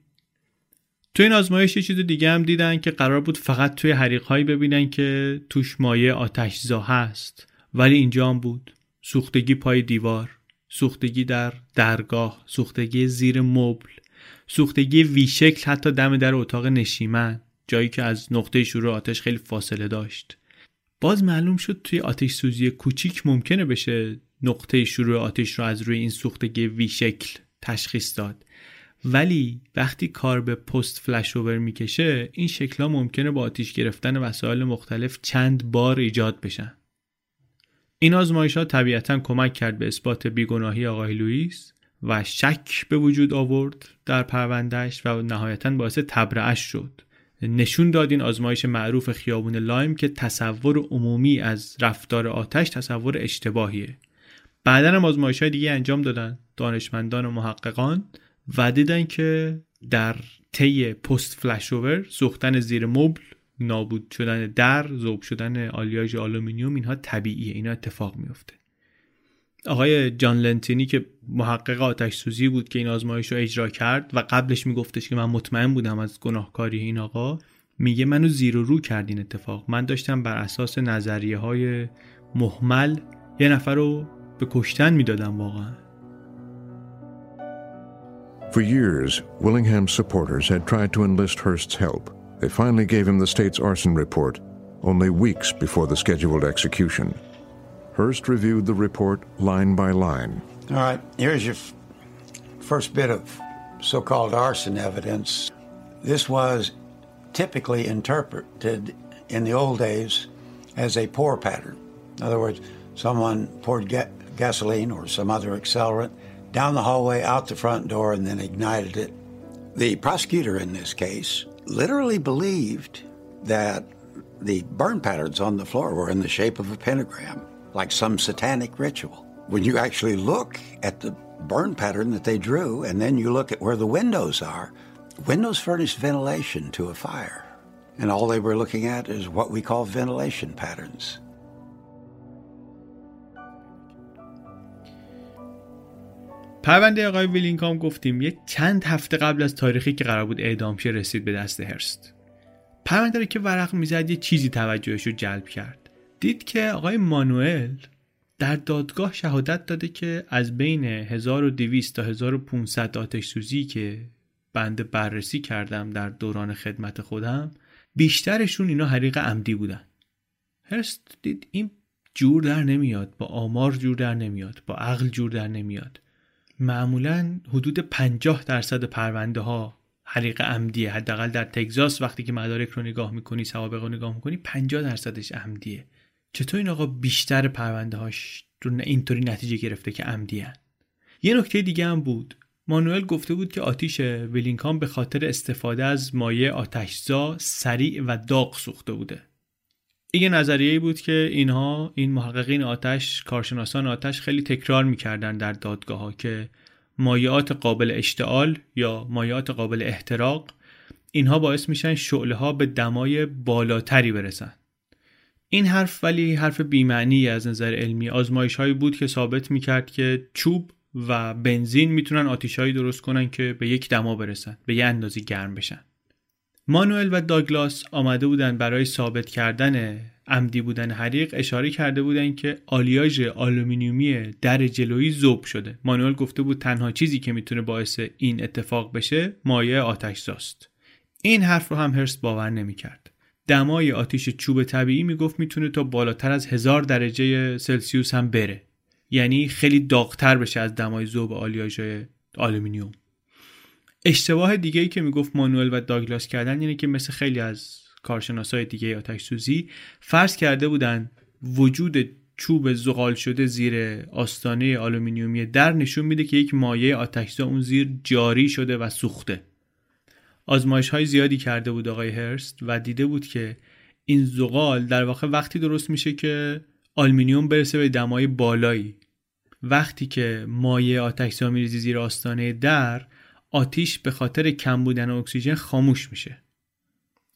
تو این آزمایش چیز دیگه هم دیدن که قرار بود فقط توی حریق هایی ببینن که توش مایع آتشزا هست ولی اینجا هم بود. سوختگی پای دیوار سوختگی در درگاه سوختگی زیر مبل سوختگی ویشکل حتی دم در اتاق نشیمن. جایی که از نقطه شروع آتش خیلی فاصله داشت. باز معلوم شد توی آتش سوزی کوچیک ممکنه بشه نقطه شروع آتش رو از روی این سوختگی وی شکل تشخیص داد. ولی وقتی کار به پست فلش اوور می‌کشه این شکل ها ممکنه با آتیش گرفتن وسایل مختلف چند بار ایجاد بشن. این آزمایش ها طبیعتا کمک کرد به اثبات بیگناهی آقای لوئیس و شک به وجود آورد در پروندهش و نهایتا باعث تبرعش شد. نشون داد این آزمایش معروف خیابون لایم که تصور عمومی از رفتار آتش تصور اشتباهیه. بعدا هم آزمایش های دیگه انجام دادن دانشمندان و محققان. و دیدن که در طی post-flashover سوختن زیر مبل نابود شدن در ذوب شدن آلیاژ آلومینیوم اینها طبیعیه اینا اتفاق میفته آقای جان لنتینی که محقق آتش سوزی بود که این آزمایش رو اجرا کرد و قبلش میگفتش که من مطمئن بودم از گناهکاری این آقا میگه منو زیر و رو کرد این اتفاق من داشتم بر اساس نظریه های محمل یه نفر رو به کشتن می‌دادم واقعا For years, Willingham's supporters had tried to enlist Hearst's help. They finally gave him the state's arson report, only weeks before the scheduled execution. Hearst reviewed the report line by line. All right, here's your f- first bit of so called arson evidence. This was typically interpreted in the old days as a pour pattern. In other words, someone poured ga- gasoline or some other accelerant down the hallway, out the front door, and then ignited it. The prosecutor in this case literally believed that the burn patterns on the floor were in the shape of a pentagram, like some satanic ritual. When you actually look at the burn pattern that they drew, and then you look at where the windows are, windows furnish ventilation to a fire. And all they were looking at is what we call ventilation patterns. پرونده آقای ویلینگهام گفتیم یک چند هفته قبل از تاریخی که قرار بود اعدام شه رسید به دست هرست پرونده رو که ورق میزد یه چیزی توجهش رو جلب کرد دید که آقای مانوئل در دادگاه شهادت داده که از بین 1200 تا 1500 آتش سوزی که بنده بررسی کردم در دوران خدمت خودم بیشترشون اینا حریق عمدی بودن. هرست دید این جور در نمیاد با آمار جور در نمیاد با عقل جور در نمیاد. معمولا حدود 50 درصد پرونده ها حریق عمدیه. حداقل در تگزاس وقتی که مدارک رو نگاه می‌کنی سوابق رو نگاه می‌کنی 50 درصدش عمدیه. چطور این آقا بیشتر پرونده هاش اینطوری نتیجه گرفته که عمدیه یه نکته دیگه هم بود. مانوئل گفته بود که آتیش ویلینگهام به خاطر استفاده از مایع آتشزا سریع و داغ سوخته بوده. این نظریه بود که اینها این محققین آتش کارشناسان آتش خیلی تکرار می‌کردن در دادگاه ها که مایعات قابل اشتعال یا مایعات قابل احتراق اینها باعث میشن شعله ها به دمای بالاتری برسن. این حرف ولی حرف بیمعنی از نظر علمی آزمایش هایی بود که ثابت می‌کرد که چوب و بنزین می‌تونن آتیشهایی درست کنن که به یک دما برسن به یه اندازه‌ای گرم بشن. مانوئل و داگلاس آمده بودن برای ثابت کردن عمدی بودن حریق اشاره کرده بودن که آلیاژ آلومینیومی در جلویی ذوب شده. مانوئل گفته بود تنها چیزی که می‌تونه باعث این اتفاق بشه مایع آتشزاست. این حرف رو هم هرست باور نمی‌کرد. دمای آتیش چوب طبیعی می‌گفت می‌تونه تا بالاتر از هزار درجه سلسیوس هم بره. یعنی خیلی داغتر بشه از دمای ذوب آلیاژ آلومینیوم. اشتباه دیگه ای که می‌گفت مانوئل و داگلاس کردن اینه که مثل خیلی از کارشناسای دیگه آتش سوزی فرض کرده بودن وجود چوب زغال شده زیر آستانه آلومینیومی در نشون میده که یک مایع آتشزا اون زیر جاری شده و سوخته. آزمایش های زیادی کرده بود آقای هرست و دیده بود که این زغال در واقع وقتی درست میشه که آلومینیوم برسه به دمای بالایی. وقتی که مایع آتشزا میریزی زیر آستانه در آتیش به خاطر کم بودن اکسیژن خاموش میشه.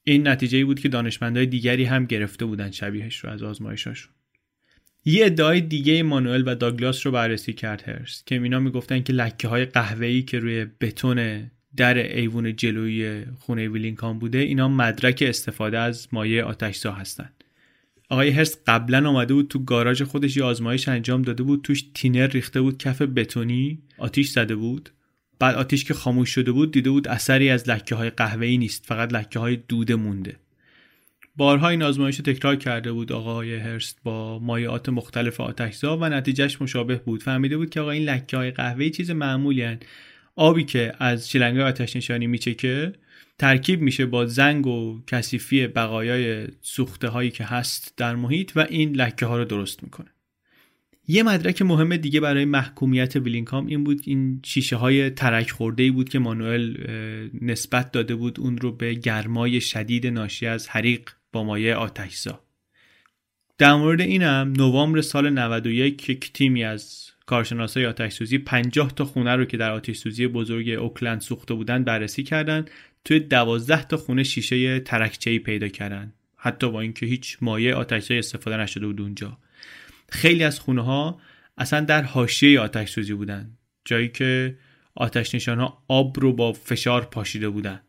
این نتیجه بود که دانشمندای دیگری هم گرفته بودن شبیهش رو از آزمایشاشون یه ادعای دیگه مانوئل و داگلاس رو بررسی کرد هرست که اینا می‌گفتن که لکه های قهوه‌ای که روی بتون در ایوون جلویی خونه ویلینگهام بوده اینا مدرک استفاده از مایع آتشزا هستن. آقای هرس قبلا آمده بود تو گاراژ خودش یه آزمایش انجام داده بود توش تینر ریخته بود کف بتونی آتیش زده بود. بعد آتیش که خاموش شده بود دیده بود اثری از لکه های قهوه‌ای نیست فقط لکه های دوده مونده. بارها این آزمایش تکرار کرده بود آقای هرست با مایعات مختلف آتشزا و نتیجهش مشابه بود. فهمیده بود که آقا این لکه های قهوه‌ای چیز معمولی هن. آبی که از شلنگ آتش نشانی میچکه ترکیب میشه با زنگ و کثیفی بقایای سوخته هایی که هست در محیط و این لکه ها رو درست می‌کنه. یه مدرک مهم دیگه برای محکومیت ویلینگهام این بود این شیشه های ترک خورده ای بود که مانوئل نسبت داده بود اون رو به گرمای شدید ناشی از حریق با مایع آتشزا. در مورد اینم نوامبر سال 91 یک تیمی از کارشناسای آتش سوزی 50 تا خونه رو که در آتش سوزی بزرگ اوکلند سوخته بودن بررسی کردند توی 12 تا خونه شیشه ترکچه‌ای پیدا کردن. حتی با اینکه هیچ مایع آتشزا استفاده نشده بود اونجا. خیلی از خونه ها اصلا در حاشیه آتش سوزی بودن. جایی که آتش نشان ها آب رو با فشار پاشیده بودن.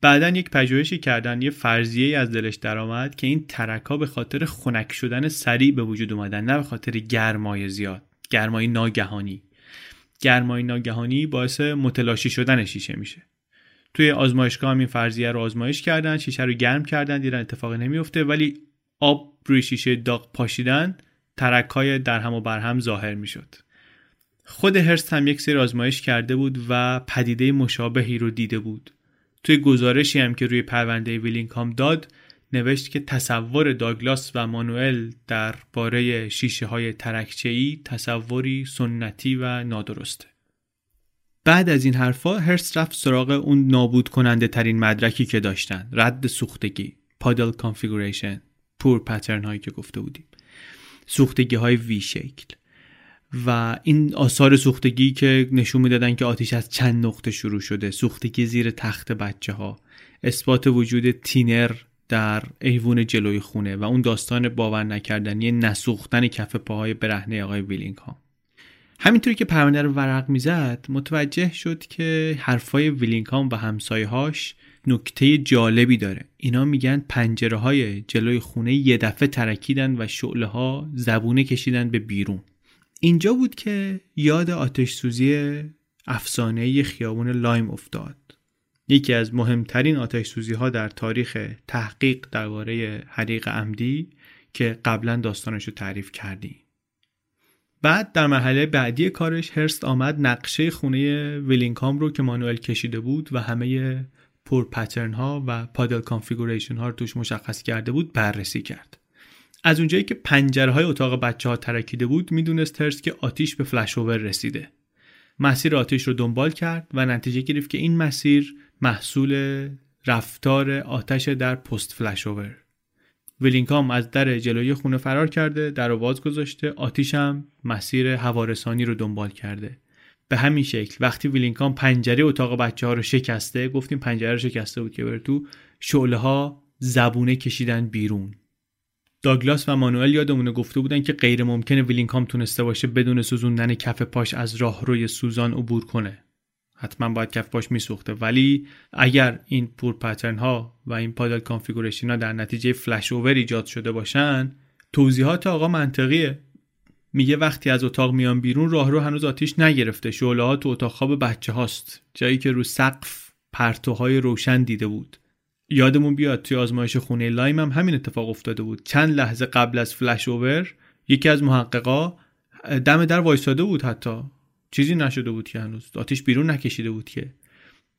بعدا یک پژوهشی کردن یه فرضیه از دلش درآمد که این ترک به خاطر خنک شدن سریع به وجود اومدن نه به خاطر گرمای زیاد. گرمای ناگهانی. گرمای ناگهانی باعث متلاشی شدن شیشه میشه. توی آزمایشگاه هم این فرضیه رو آزمایش کردن شیشه رو گرم کردن دیدن اتفاقی نمیفته ولی آب روی شیشه داغ پاشیدن ترک های در هم و بر هم ظاهر می‌شد. خود هرست هم یک سری آزمایش کرده بود و پدیده مشابهی رو دیده بود. توی گزارشی هم که روی پرونده ویلینگهام داد نوشت که تصور داگلاس و مانوئل در باره شیشه های ترکچه‌ای تصوری سنتی و نادرسته. بعد از این حرفا هرست رفت سراغ اون نابود کننده ترین مدرکی که داشتن رد سوختگی puddle configuration pour pattern هایی که گفته بودیم. سوختگی های V شکل. و این آثار سوختگی که نشون می‌دادن که آتیش از چند نقطه شروع شده سوختگی زیر تخت بچه ها اثبات وجود تینر در ایوون جلوی خونه و اون داستان باور نکردنی نسوختن کف پاهای برهنه آقای ویلینگهام همینطوری که پرونده رو ورق می‌زد متوجه شد که حرفای ویلینگهام و همسایه‌هاش نکته جالبی داره. اینا میگن پنجره های جلوی خونه یه دفعه ترکیدن و شعله ها زبونه کشیدن به بیرون. اینجا بود که یاد آتش سوزی افسانه خیابون لایم افتاد. یکی از مهمترین آتش سوزی ها در تاریخ تحقیق درباره حریق عمدی که قبلا داستانش رو تعریف کردیم. بعد در مرحله بعدی کارش هرست آمد نقشه خونه ویلینگهام رو که مانوئل کشیده بود و همه pour pattern ها و puddle configuration ها رو توش مشخص کرده بود بررسی کرد. از اونجایی که پنجره های اتاق بچه ها ترکیده بود می‌دونست هرست که آتیش به flashover رسیده. مسیر آتیش رو دنبال کرد و نتیجه گرفت که این مسیر محصول رفتار آتش در post-flashover ویلینگهام از در جلوی خونه فرار کرده در باز گذاشته آتیش هم مسیر هوارسانی رو دنبال کرده. به همین شکل وقتی ویلینگهام پنجره اتاق بچه ها رو شکسته گفتیم پنجره رو شکسته بود که بره تو شعله ها زبونه کشیدن بیرون. داگلاس و مانوئل یادمونه گفته بودن که غیر ممکنه ویلینگهام تونسته باشه بدون سوزوندن کف پاش از راهروی سوزان عبور کنه. حتما باید کف پاش میسوخته. ولی اگر این pour pattern ها و این puddle configuration ها در نتیجه flashover ایجاد شده باشن توضیحات آقا منطقیه. میگه وقتی از اتاق میان بیرون راه رو هنوز آتیش نگرفته. شعله ها تو اتاق خواب بچه هاست. جایی که رو سقف پرتوهای روشن دیده بود. یادمون بیاد توی آزمایش خونه لایم هم همین اتفاق افتاده بود. چند لحظه قبل از flashover یکی از محققا دم در وایساده بود حتی. چیزی نشده بود که هنوز. آتیش بیرون نکشیده بود که.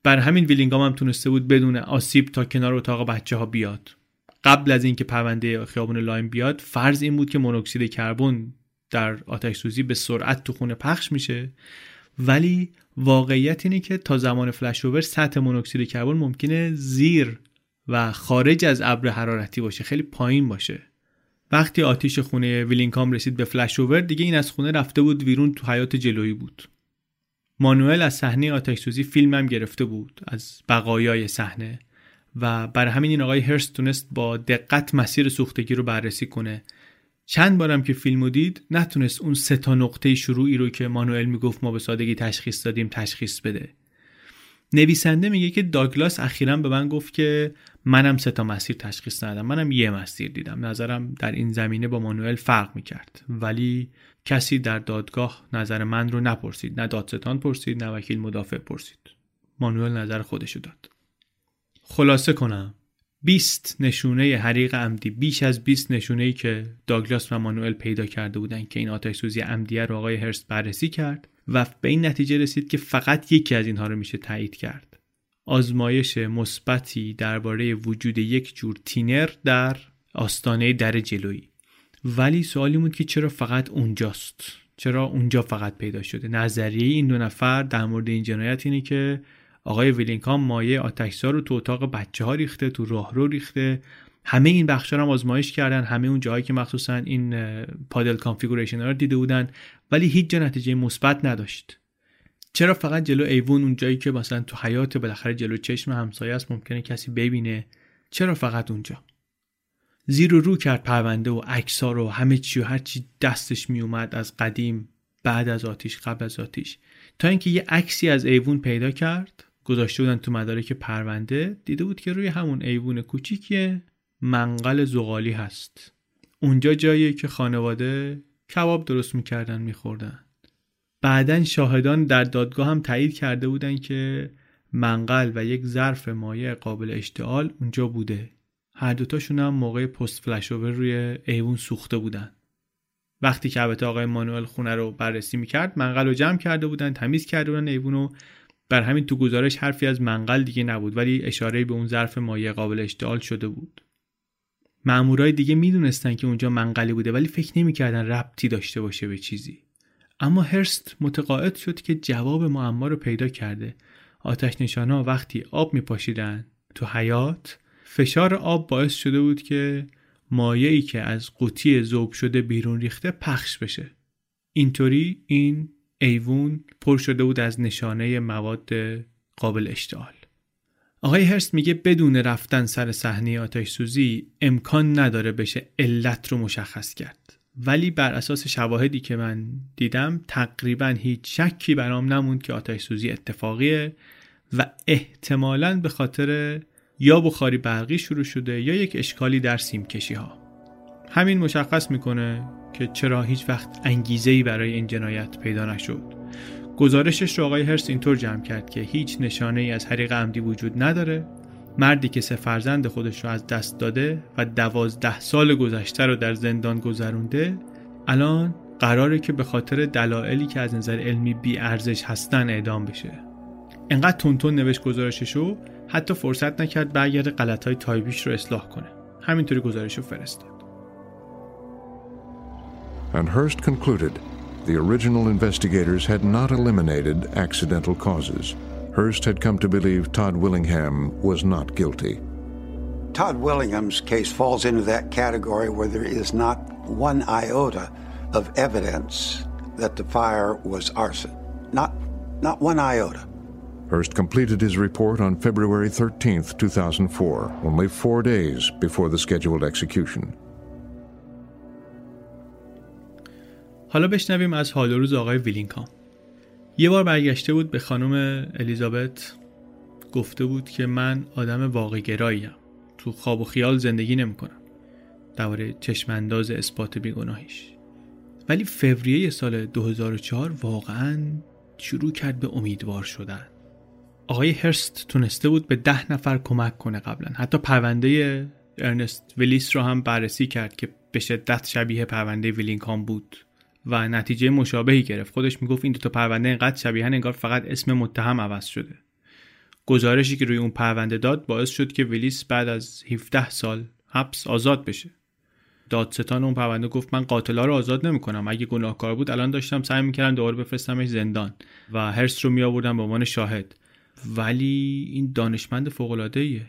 بر همین ویلینگام هم تونسته بود بدون آسیب تا کنار اتاق بچه ها بیاد. قبل از اینکه پرونده خیابون لایم بیاد فرض این بود که مونوکسید کربن در آتش سوزی به سرعت تو خونه پخش میشه. ولی واقعیت اینه که تا زمان فلش اوور سطح مونوکسید کربن ممکنه زیر و خارج از ابر حرارتی باشه خیلی پایین باشه. وقتی آتیش خونه ویلینکام رسید به فلش اوور دیگه این از خونه رفته بود ویرون تو حیات جلویی بود. مانوئل از صحنه آتش سوزی فیلم هم گرفته بود از بقایای صحنه. و بر همین این آقای هرست تونست با دقت مسیر سوختگی رو بررسی کنه. چند بارم که فیلمو دید نتونست اون سه تا نقطه شروعی رو که مانوئل می‌گفت ما به سادگی تشخیص دادیم تشخیص بده. نویسنده میگه که داگلاس اخیرا به من گفت که منم سه تا مسیر تشخیص ندادم. منم یه مسیر دیدم. نظرم در این زمینه با مانوئل فرق می‌کرد. ولی کسی در دادگاه نظر من رو نپرسید. نه دادستان پرسید نه وکیل مدافع پرسید. مانوئل نظر خودشو داد. خلاصه کنم. 20 نشونه حریق عمدی بیش از 20 نشونه ای که داگلاس و مانوئل پیدا کرده بودند که این آتش سوزی عمدیه رو آقای هرست بررسی کرد و به این نتیجه رسید که فقط یکی از اینها رو میشه تایید کرد. آزمایش مثبتی درباره وجود یک جور تینر در آستانه در جلویی. ولی سوالی بود که چرا فقط اونجاست؟ چرا اونجا فقط پیدا شده؟ نظریه این دو نفر در مورد این جنایت اینه که آقای ویلینگهام مایه آتشزا رو تو اتاق بچه ها ریخته تو راهرو ریخته. همه این بخشا هم آزمایش کردن. همه اون جاهایی که مخصوصا این puddle configuration رو دیده بودن. ولی هیچ جا نتیجه مثبت نداشت. چرا فقط جلو ایوون اون جایی که مثلا تو حیات بالاخره جلو چشم همسایه است ممکنه کسی ببینه؟ چرا فقط اونجا؟ زیر و رو کرد پرونده و عکسا رو همه چی و هر چی دستش می اومد از قدیم بعد از آتیش قبل از آتیش. تا اینکه یه عکسی از ایوون پیدا کرد گذاشته بودن تو مدارک پرونده دیده بود که روی همون ایوون کوچیکی منقل زغالی هست. اونجا جایی که خانواده کباب درست می‌کردن میخوردن. بعدا شاهدان در دادگاه هم تایید کرده بودن که منقل و یک ظرف مایع قابل اشتعال اونجا بوده. هر دوتاشون هم موقع پست فلش روی ایوون سوخته بودن. وقتی که البته آقای مانوئل خونه رو بررسی می‌کرد منقل رو جمع کرده بودن تمیز کرده بودن ایوون رو. بر همین تو گزارش حرفی از منقل دیگه نبود ولی اشاره به اون ظرف مایع قابل اشتعال شده بود. مامورای دیگه می‌دونستن که اونجا منقلی بوده ولی فکر نمی‌کردن ربطی داشته باشه به چیزی. اما هرست متقاعد شد که جواب معما رو پیدا کرده. آتش نشانا وقتی آب میپاشیدن تو حیات فشار آب باعث شده بود که مایعی که از قوطی ذوب شده بیرون ریخته پخش بشه. اینطوری این ایوون پر شده بود از نشانه مواد قابل اشتعال. آقای هرست میگه بدون رفتن سر صحنه آتش سوزی امکان نداره بشه علت رو مشخص کرد. ولی بر اساس شواهدی که من دیدم تقریبا هیچ شکی برام نموند که آتش سوزی اتفاقیه و احتمالا به خاطر یا بخاری برقی شروع شده یا یک اشکالی در سیمکشی ها همین مشخص می‌کنه که چرا هیچ وقت انگیزه برای این جنایت پیدا نشد. گزارشش رو آقای هرس اینطور جمع کرد که هیچ نشانه ای از حریق عمدی وجود نداره. مردی که سه فرزند خودش رو از دست داده و دوازده سال گذشته رو در زندان گذرونده الان قراره که به خاطر دلایلی که از نظر علمی بی ارزش هستن اعدام بشه. انقدر تونتون نوشت گزارشش رو حتی فرصت نکرد برگرد غلط های تایبیش رو اصلاح کنه. همینطوری گزارش رو فرستاد. And Hearst concluded the original investigators had not eliminated accidental causes. Hearst had come to believe Todd Willingham was not guilty. Todd Willingham's case falls into that category where there is not one iota of evidence that the fire was arson. Not Not one iota. Hearst completed his report on February 13, 2004, only four days before the scheduled execution. حالا بشنویم از حال روز آقای ویلینکام. یه بار برگشته بود به خانم الیزابت گفته بود که من آدم واقع گراییم. تو خواب و خیال زندگی نمی کنم. درباره چشمانداز اثبات بیگناهیش. ولی فوریه سال 2004 واقعا شروع کرد به امیدوار شدن. آقای هرست تونسته بود به ده نفر کمک کنه قبلا حتی پرونده ارنست ویلیس رو هم بررسی کرد که به شدت شبیه پرونده ویلینگهام بود و نتیجه مشابهی گرفت. خودش می‌گفت این دو تا پرونده اینقدر شبیه انگار فقط اسم متهم عوض شده. گزارشی که روی اون پرونده داد باعث شد که ویلیس بعد از 17 سال حبس آزاد بشه. دادستان اون پرونده گفت من قاتلا رو آزاد نمی‌کنم. اگه گناهکار بود الان داشتم سعی می‌کردم دوباره بفرستمش زندان و هرس رو میآوردم به عنوان شاهد. ولی این دانشمند فوق ایه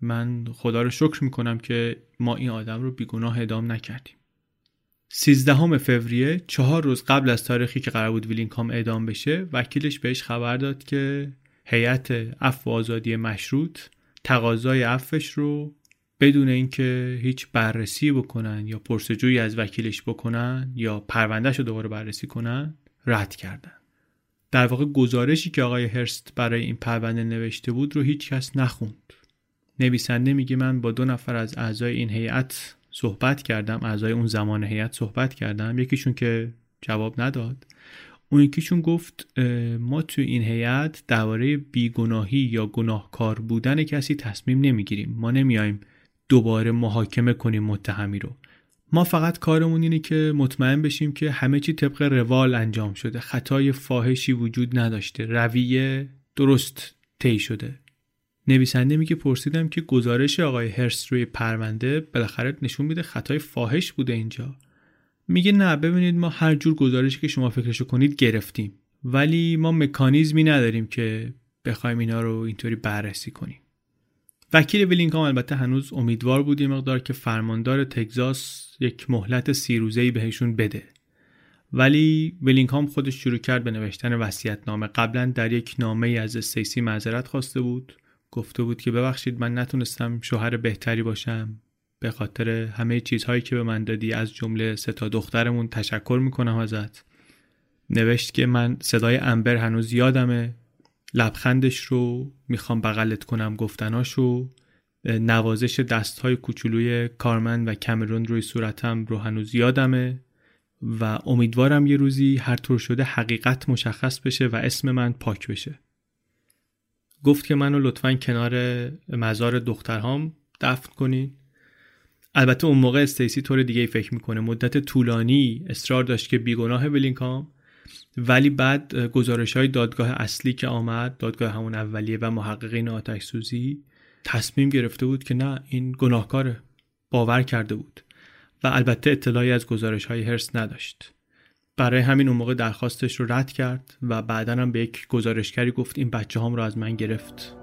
من خدا رو شکر می‌کنم که ما این آدم رو بیگناه ادام نکردیم. 13 فوریه چهار روز قبل از تاریخی که قرار بود ویلینکام اعدام بشه وکیلش بهش خبر داد که هیئت عفو آزادی مشروط تقاضای عفوش رو بدون اینکه هیچ بررسی بکنن یا پرسجویی از وکیلش بکنن یا پروندهش رو دوباره بررسی کنن رد کردن. در واقع گزارشی که آقای هرست برای این پرونده نوشته بود رو هیچ کس نخوند. نویسنده میگه من با دو نفر از اعضای این هیئت صحبت کردم اعضای اون زمان هیئت صحبت کردم یکیشون که جواب نداد. اون یکیشون گفت ما تو این هیئت درباره بیگناهی یا گناهکار بودن کسی تصمیم نمی‌گیریم. ما نمیایم دوباره محاکمه کنیم متهمی رو. ما فقط کارمون اینه که مطمئن بشیم که همه چی طبق روال انجام شده. خطای فاحشی وجود نداشته. رویه درست طی شده. نویسنده میگه پرسیدم که گزارش آقای هرس روی پرونده بالاخره نشون میده خطای فاحش بوده اینجا. میگه نه ببینید ما هر جور گزارشی که شما فکرشو کنید گرفتیم ولی ما مکانیزمی نداریم که بخوایم اینا رو اینطوری بررسی کنیم. وکیل ویلینگهام البته هنوز امیدوار بود یه مقدار که فرماندار تگزاس یک مهلت سی روزه‌ای بهشون بده. ولی ویلینگهام خودش شروع کرد به نوشتن نامه قبلا در یک نامه از استیسی معذرت خواسته بود. گفته بود که ببخشید من نتونستم شوهر بهتری باشم. به خاطر همه چیزهایی که به من دادی از جمله سه تا دخترمون تشکر می‌کنم ازت. نوشت که من صدای امبر هنوز یادمه. لبخندش رو می‌خوام بغلت کنم گفتناشو. نوازش دست های کوچولوی کارمن و کمرون روی صورتم رو هنوز یادمه و امیدوارم یه روزی هر طور شده حقیقت مشخص بشه و اسم من پاک بشه. گفت که منو لطفا کنار مزار دخترهام دفن کنین. البته اون موقع استیسی طور دیگه فکر می‌کنه. مدت طولانی اصرار داشت که بیگناه ولینکام ولی بعد گزارش های دادگاه اصلی که آمد دادگاه همون اولیه و محققین آتش سوزی تصمیم گرفته بود که نه این گناهکاره باور کرده بود و البته اطلاعی از گزارش های هرس نداشت. برای همین اون موقع درخواستش رو رد کرد و بعدا هم به یک گزارشگری گفت این بچه هم رو از من گرفت.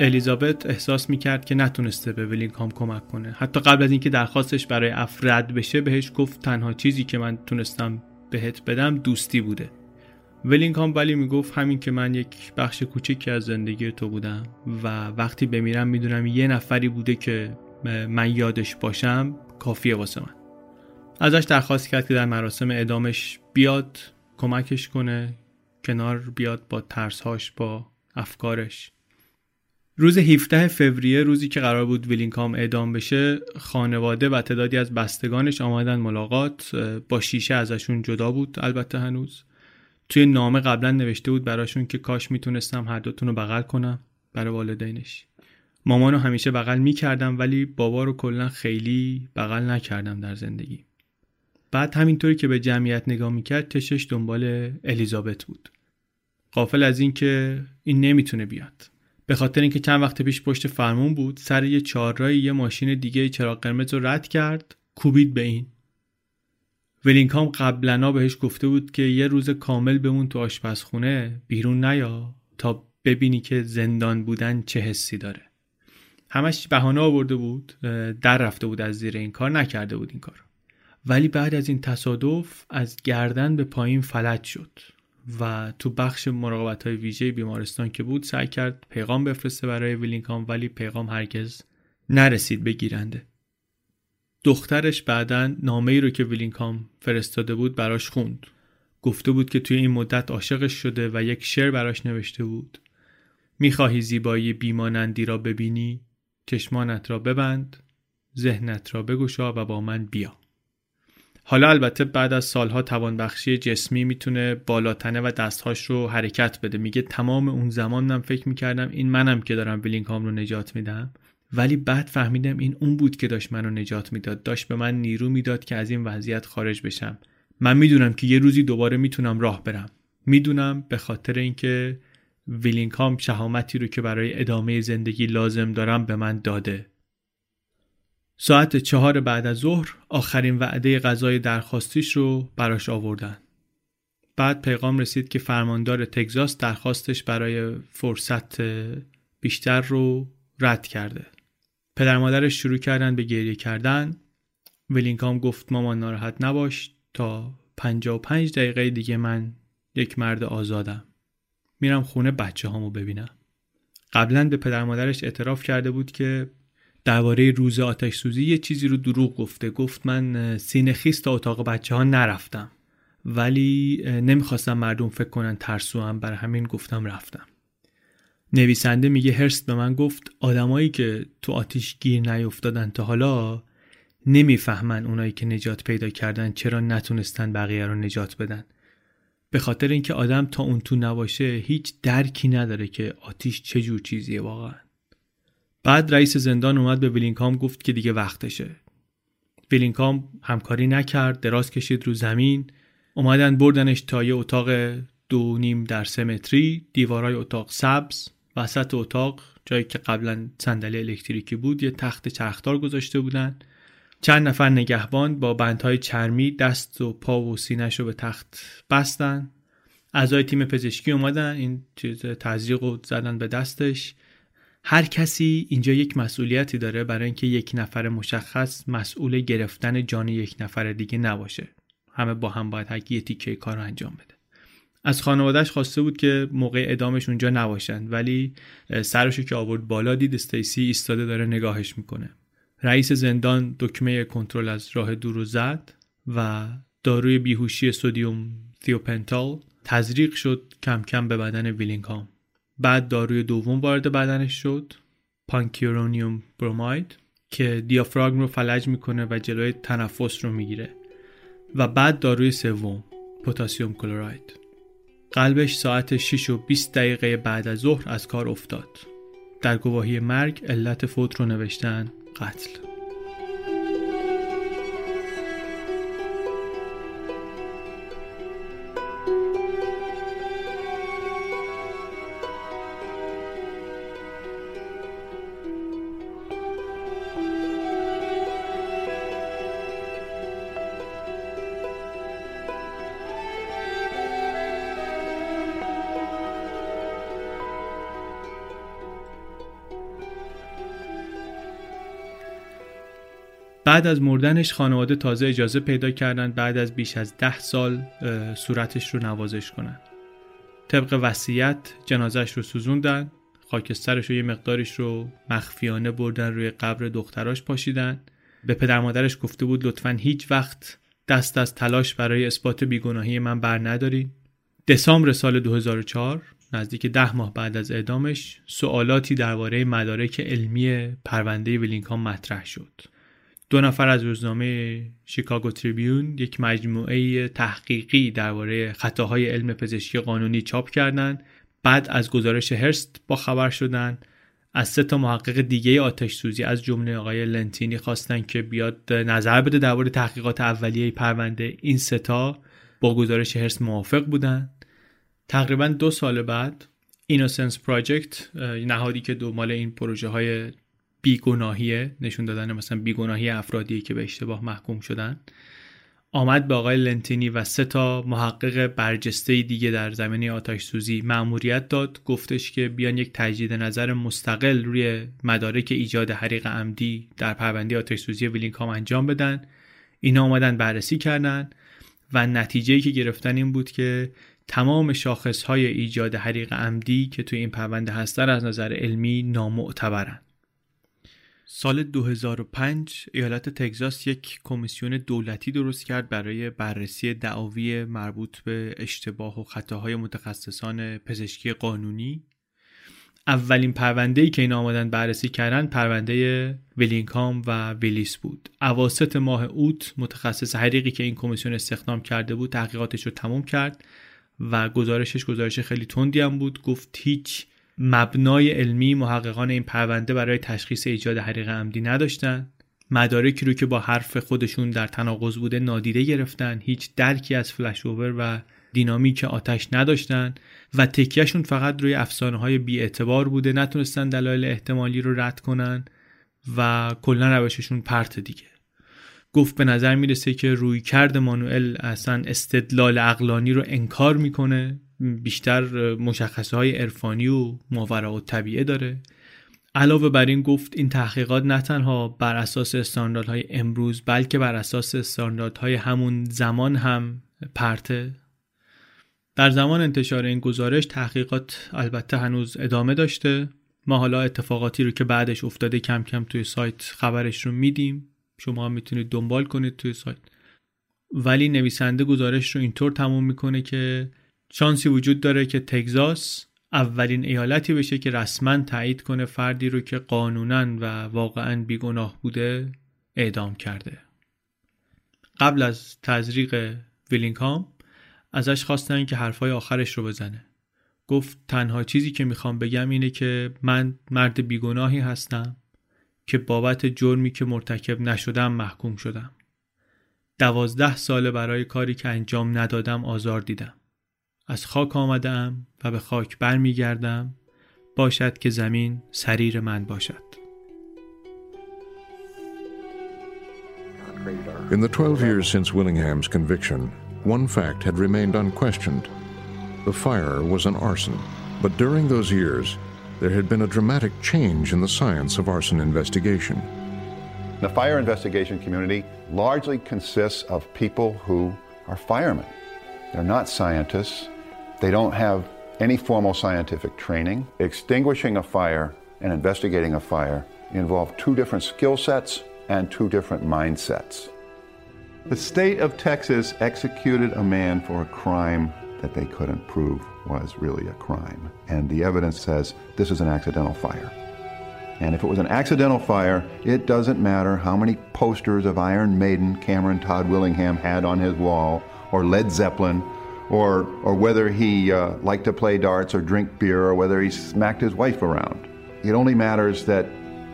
الیزابت احساس می‌کرد که نتونسته به ویلینگهام کمک کنه. حتی قبل از اینکه درخواستش برای افراد بشه بهش گفت تنها چیزی که من تونستم بهت بدم دوستی بوده. ولینگهام ولی می‌گفت همین که من یک بخش کوچکی از زندگی تو بودم و وقتی بمیرم می‌دونم یه نفری بوده که من یادش باشم کافیه واسه من. ازش درخواست کرد که در مراسم ادامش بیاد کمکش کنه کنار بیاد با ترسهاش با افکارش. روز 17 فوریه روزی که قرار بود ویلینکام اعدام بشه خانواده و تعدادی از بستگانش آمدن ملاقات با شیشه ازشون جدا بود البته هنوز. توی نامه قبلا نوشته بود براشون که کاش می‌تونستم هر دوتون رو بغل کنم برای والدینش. مامانو همیشه بغل می‌کردم ولی بابا رو کلا خیلی بغل نکردم در زندگی. بعد همینطوری که به جمعیت نگاه می‌کرد چشش دنبال الیزابت بود. قافل از اینکه این نمی‌تونه بیاد. به خاطر اینکه چند وقت پیش پشت فرمون بود سر یه چهارراهی یه ماشین دیگه چراغ قرمز رو رد کرد کوبید به این. ولینکام قبلنا بهش گفته بود که یه روز کامل بمون تو آشپزخونه بیرون نیا تا ببینی که زندان بودن چه حسی داره. همش بهانه آورده بود در رفته بود از زیر این کار نکرده بود این کار. ولی بعد از این تصادف از گردن به پایین فلج شد. و تو بخش مراقبت های ویژه بیمارستان که بود سعی کرد پیغام بفرسته برای ویلینگهام ولی پیغام هرگز نرسید به گیرنده. دخترش بعدا نامه ای رو که ویلینگهام فرستاده بود براش خوند. گفته بود که توی این مدت عاشقش شده و یک شعر براش نوشته بود. می‌خواهی زیبایی بیمانندی را ببینی چشمانت را ببند ذهنت را بگشا و با من بیا. حالا البته بعد از سالها توانبخشی جسمی می‌تونه بالاتنه و دستهاش رو حرکت بده. میگه تمام اون زمانم فکر می‌کردم این منم که دارم ویلینگهام رو نجات میدم. ولی بعد فهمیدم این اون بود که داشت منو نجات می‌داد. داشت به من نیرو می‌داد که از این وضعیت خارج بشم. من می‌دونم که یه روزی دوباره می‌تونم راه برم. می‌دونم به خاطر اینکه ویلینگهام شهامتی رو که برای ادامه زندگی لازم دارم به من داده. ساعت چهار بعد از ظهر آخرین وعده غذای درخواستیش رو براش آوردن. بعد پیغام رسید که فرماندار تگزاس درخواستش برای فرصت بیشتر رو رد کرده. پدر مادرش شروع کردن به گریه کردن. ویلینگهام گفت مامان ناراحت نباش تا 55 دقیقه دیگه من یک مرد آزادم. میرم خونه بچه هامو ببینم. قبلا به پدر مادرش اعتراف کرده بود که درباره روز آتش سوزی یه چیزی رو دروغ گفته. گفت من سینه خیست تا اتاق بچه ها نرفتم. ولی نمی‌خواستم مردم فکر کنن ترسو هم برای همین گفتم رفتم. نویسنده میگه هرست به من گفت آدمایی که تو آتیش گیر نیفتادن تا حالا نمی‌فهمن اونایی که نجات پیدا کردن چرا نتونستن بقیه رو نجات بدن. به خاطر اینکه آدم تا اون تو نباشه هیچ درکی نداره که آتیش چه جور چیزیه واقعا. بعد رئیس زندان اومد به ویلینگهام گفت که دیگه وقتشه. ویلینگهام همکاری نکرد دراز کشید رو زمین. اومدن بردنش تا یه اتاق دو نیم در سه متری دیوارای اتاق سبز. وسط اتاق جایی که قبلا صندلی الکتریکی بود یه تخت چرخدار گذاشته بودن. چند نفر نگهبان با بندهای چرمی دست و پا و سینش رو به تخت بستن. اعضای تیم پزشکی اومدن این چیز تزریق رو زدن به دستش. هر کسی اینجا یک مسئولیتی داره برای اینکه یک نفر مشخص مسئول گرفتن جان یک نفر دیگه نباشه. همه با هم باید هر یه تیکه کار رو انجام بده. از خانوادهش خواسته بود که موقع ادامش اونجا نباشند ولی سرشو که آورد بالا دید استیسی ایستاده داره نگاهش می‌کنه. رئیس زندان دکمه کنترل از راه دور رو زد و داروی بیهوشی sodium thiopental تزریق شد کم کم به بدن ویلینگهام. بعد داروی دوم وارد بدنش شد pancuronium bromide که دیافراگم رو فلج می‌کنه و جلوی تنفس رو می‌گیره. و بعد داروی سوم potassium chloride قلبش ساعت 6 و 20 دقیقه بعد از ظهر از کار افتاد. در گواهی مرگ علت فوت رو نوشتن قتل. بعد از مردنش خانواده تازه اجازه پیدا کردند بعد از بیش از ده سال صورتش رو نوازش کنن. طبق وصیت جنازش رو سوزوندن خاکسترش و یه مقدارش رو مخفیانه بردن روی قبر دختراش پاشیدن. به پدر مادرش گفته بود لطفا هیچ وقت دست از تلاش برای اثبات بیگناهی من بر ندارین. دسامبر سال 2004 نزدیک ده ماه بعد از اعدامش سوالاتی درباره مدارک علمی پرونده ویلینگهام مطرح شد. دو نفر از روزنامه شیکاگو تریبیون یک مجموعه تحقیقی درباره خطاهای علم پزشکی قانونی چاپ کردند. بعد از گزارش هرست با خبر شدن از سه تا محقق دیگه آتش سوزی از جمله آقای لنتینی خواستن که بیاد نظر بده درباره تحقیقات اولیه پرونده. این سه تا با گزارش هرست موافق بودن تقریبا دو سال بعد اینوسنس پراجکت نهادی که دو مال این پروژه های بیگناهیه نشون دادن مثلا بیگناهی افرادی که به اشتباه محکوم شدن. آمد به آقای لنتینی و سه تا محقق برجسته دیگه در زمینه آتش سوزی مأموریت داد. گفتش که بیان یک تجدید نظر مستقل روی مدارک ایجاد حریق عمدی در پرونده آتش سوزی ویلینگهام انجام بدن. اینا آمدن بررسی کردن و نتیجه که گرفتن این بود که تمام شاخص های ایجاد حریق عمدی که توی این پرونده هستن از نظر علمی نامعتبرن. سال 2005 ایالت تگزاس یک کمیسیون دولتی درست کرد برای بررسی دعاوی مربوط به اشتباه و خطاهای متخصصان پزشکی قانونی. اولین پرونده ای که این آمدن بررسی کردن پرونده ویلینگهام و ویلیس بود. اواسط ماه اوت متخصص حریقی که این کمیسیون استخدام کرده بود تحقیقاتش رو تموم کرد و گزارشش گزارش خیلی تندی هم بود. گفت هیچ مبنای علمی محققان این پرونده برای تشخیص ایجاد حریق عمدی نداشتن. مدارکی رو که با حرف خودشون در تناقض بوده نادیده گرفتن. هیچ درکی از فلش اوور و دینامیک آتش نداشتن و تکیهشون فقط روی افسانه های بی اعتبار بوده. نتونستن دلایل احتمالی رو رد کنن و کلا روششون پرت دیگه. گفت به نظر می‌رسه که روی کرد مانوئل اصلا استدلال اقلانی رو انکار می‌کنه. بیشتر مشخصه های عرفانی و ماورا و طبیعه داره. علاوه بر این گفت این تحقیقات نه تنها بر اساس استانداردهای امروز بلکه بر اساس استانداردهای همون زمان هم پرته. در زمان انتشار این گزارش تحقیقات البته هنوز ادامه داشته. ما حالا اتفاقاتی رو که بعدش افتاده کم کم توی سایت خبرش رو میدیم. شما هم می‌تونید دنبال کنید توی سایت. ولی نویسنده گزارش رو اینطور تموم می‌کنه که شانسی وجود داره که تگزاس اولین ایالتی بشه که رسما تایید کنه فردی رو که قانونا و واقعا بیگناه بوده اعدام کرده. قبل از تزریق ویلینگهام ازش خواستن که حرفای آخرش رو بزنه. گفت تنها چیزی که می‌خوام بگم اینه که من مرد بیگناهی هستم که بابت جرمی که مرتکب نشدم محکوم شدم. دوازده ساله برای کاری که انجام ندادم آزار دیدم. از خاک آمدم و به خاک برمیگردم باشد که زمین سریر من باشد In the 12 years since Willingham's conviction, one fact had remained unquestioned. The fire was an arson. But during those years, there had been a dramatic change in the science of arson investigation. The fire investigation community largely consists of people who are firemen. They're not scientists. they don't have any formal scientific training. Extinguishing a fire and investigating a fire involve two different skill sets and two different mindsets. The state of Texas executed a man for a crime that they couldn't prove was really a crime. And the evidence says this is an accidental fire. And if it was an accidental fire, it doesn't matter how many posters of Iron Maiden Cameron Todd Willingham had on his wall, or Led Zeppelin, or, or whether he uh, liked to play darts or drink beer, or whether he smacked his wife around. It only matters that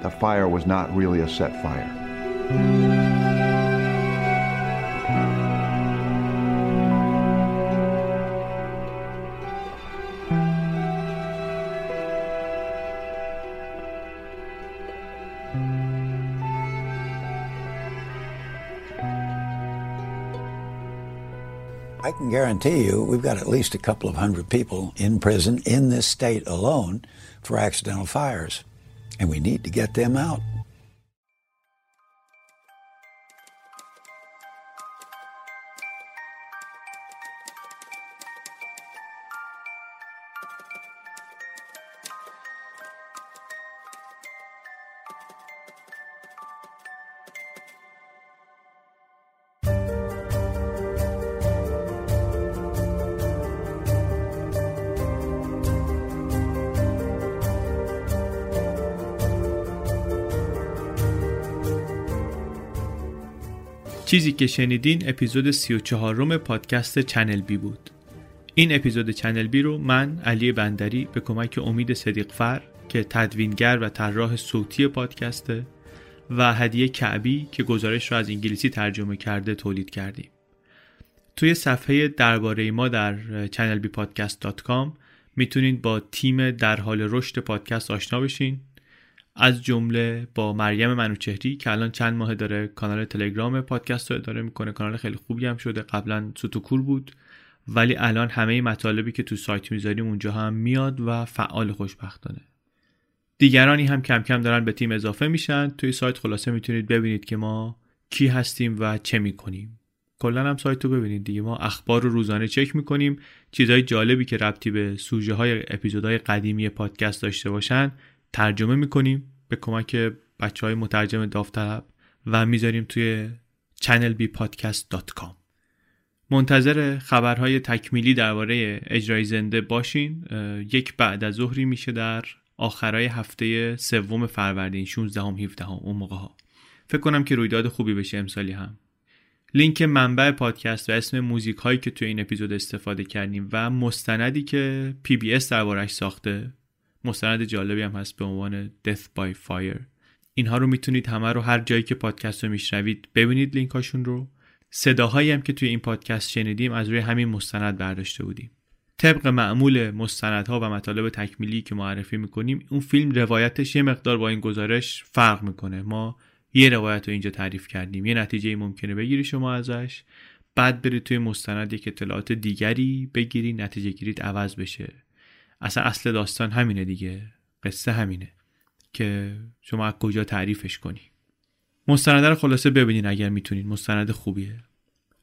the fire was not really a set fire. I can guarantee you we've got at least a couple of hundred people in prison in this state alone for accidental fires, and we need to get them out. چیزی که شنیدین اپیزود 34 روم پادکست چنل بی بود. این اپیزود چنل بی رو من علی بندری به کمک امید صدیقفر که تدوینگر و طراح صوتی پادکسته و هدیه کعبی که گزارش رو از انگلیسی ترجمه کرده تولید کردیم. توی صفحه درباره ما در channelbpodcast.com می‌تونید با تیم در حال رشد پادکست آشنا بشین. از جمله با مریم منوچهری که الان چند ماه داره کانال تلگرام پادکست رو اداره می‌کنه. کانال خیلی خوبی هم شده. قبلا سوتوکور بود. ولی الان همه مطالبی که تو سایت می‌ذاریم اونجا هم میاد و فعال خوشبختانه. دیگرانی هم کم کم دارن به تیم اضافه میشن. توی سایت خلاصه می‌تونید ببینید که ما کی هستیم و چه می‌کنیم. کلا هم سایت رو ببینید دیگه. ما اخبار رو روزانه چک می‌کنیم. چیزهای جالبی که ربطی به سوژه های اپیزودهای قدیمی پادکست داشته باشن ترجمه می‌کنیم به کمک بچه های مترجم داوطلب و می‌ذاریم توی channelbpodcast.com منتظر خبرهای تکمیلی درباره اجرای زنده باشین. یک بعد از ظهری میشه در آخرای هفته سوم فروردین 16 هم 17 هم اون موقع ها. فکر کنم که رویداد خوبی بشه امسالی هم. لینک منبع پادکست و اسم موزیک هایی که توی این اپیزود استفاده کردیم و مستندی که PBS دربارش ساخته مستند جالبی هم هست به عنوان Death by Fire. اینها رو می‌تونید همه رو هر جایی که پادکست رو میشنوید ببینید لینک هاشون رو. صداهایی هم که توی این پادکست شنیدیم از روی همین مستند برداشته بودیم. طبق معمول مستندها و مطالب تکمیلی که معرفی می‌کنیم اون فیلم روایتش یه مقدار با این گزارش فرق می‌کنه. ما یه روایت رو اینجا تعریف کردیم. یه نتیجه ممکنه بگیری شما ازش. بعد برید توی مستند یک اطلاعات دیگری بگیری نتیجه گیرید عوض بشه. اصلا اصل داستان همینه دیگه. قصه همینه که شما از کجا تعریفش کنی. مستنده رو خلاصه ببینین اگر می‌تونین. مستند خوبیه.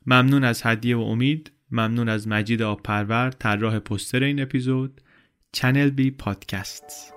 ممنون از هدیه و امید. ممنون از مجید آب پرور طراح پستر این اپیزود. چنل بی پادکست.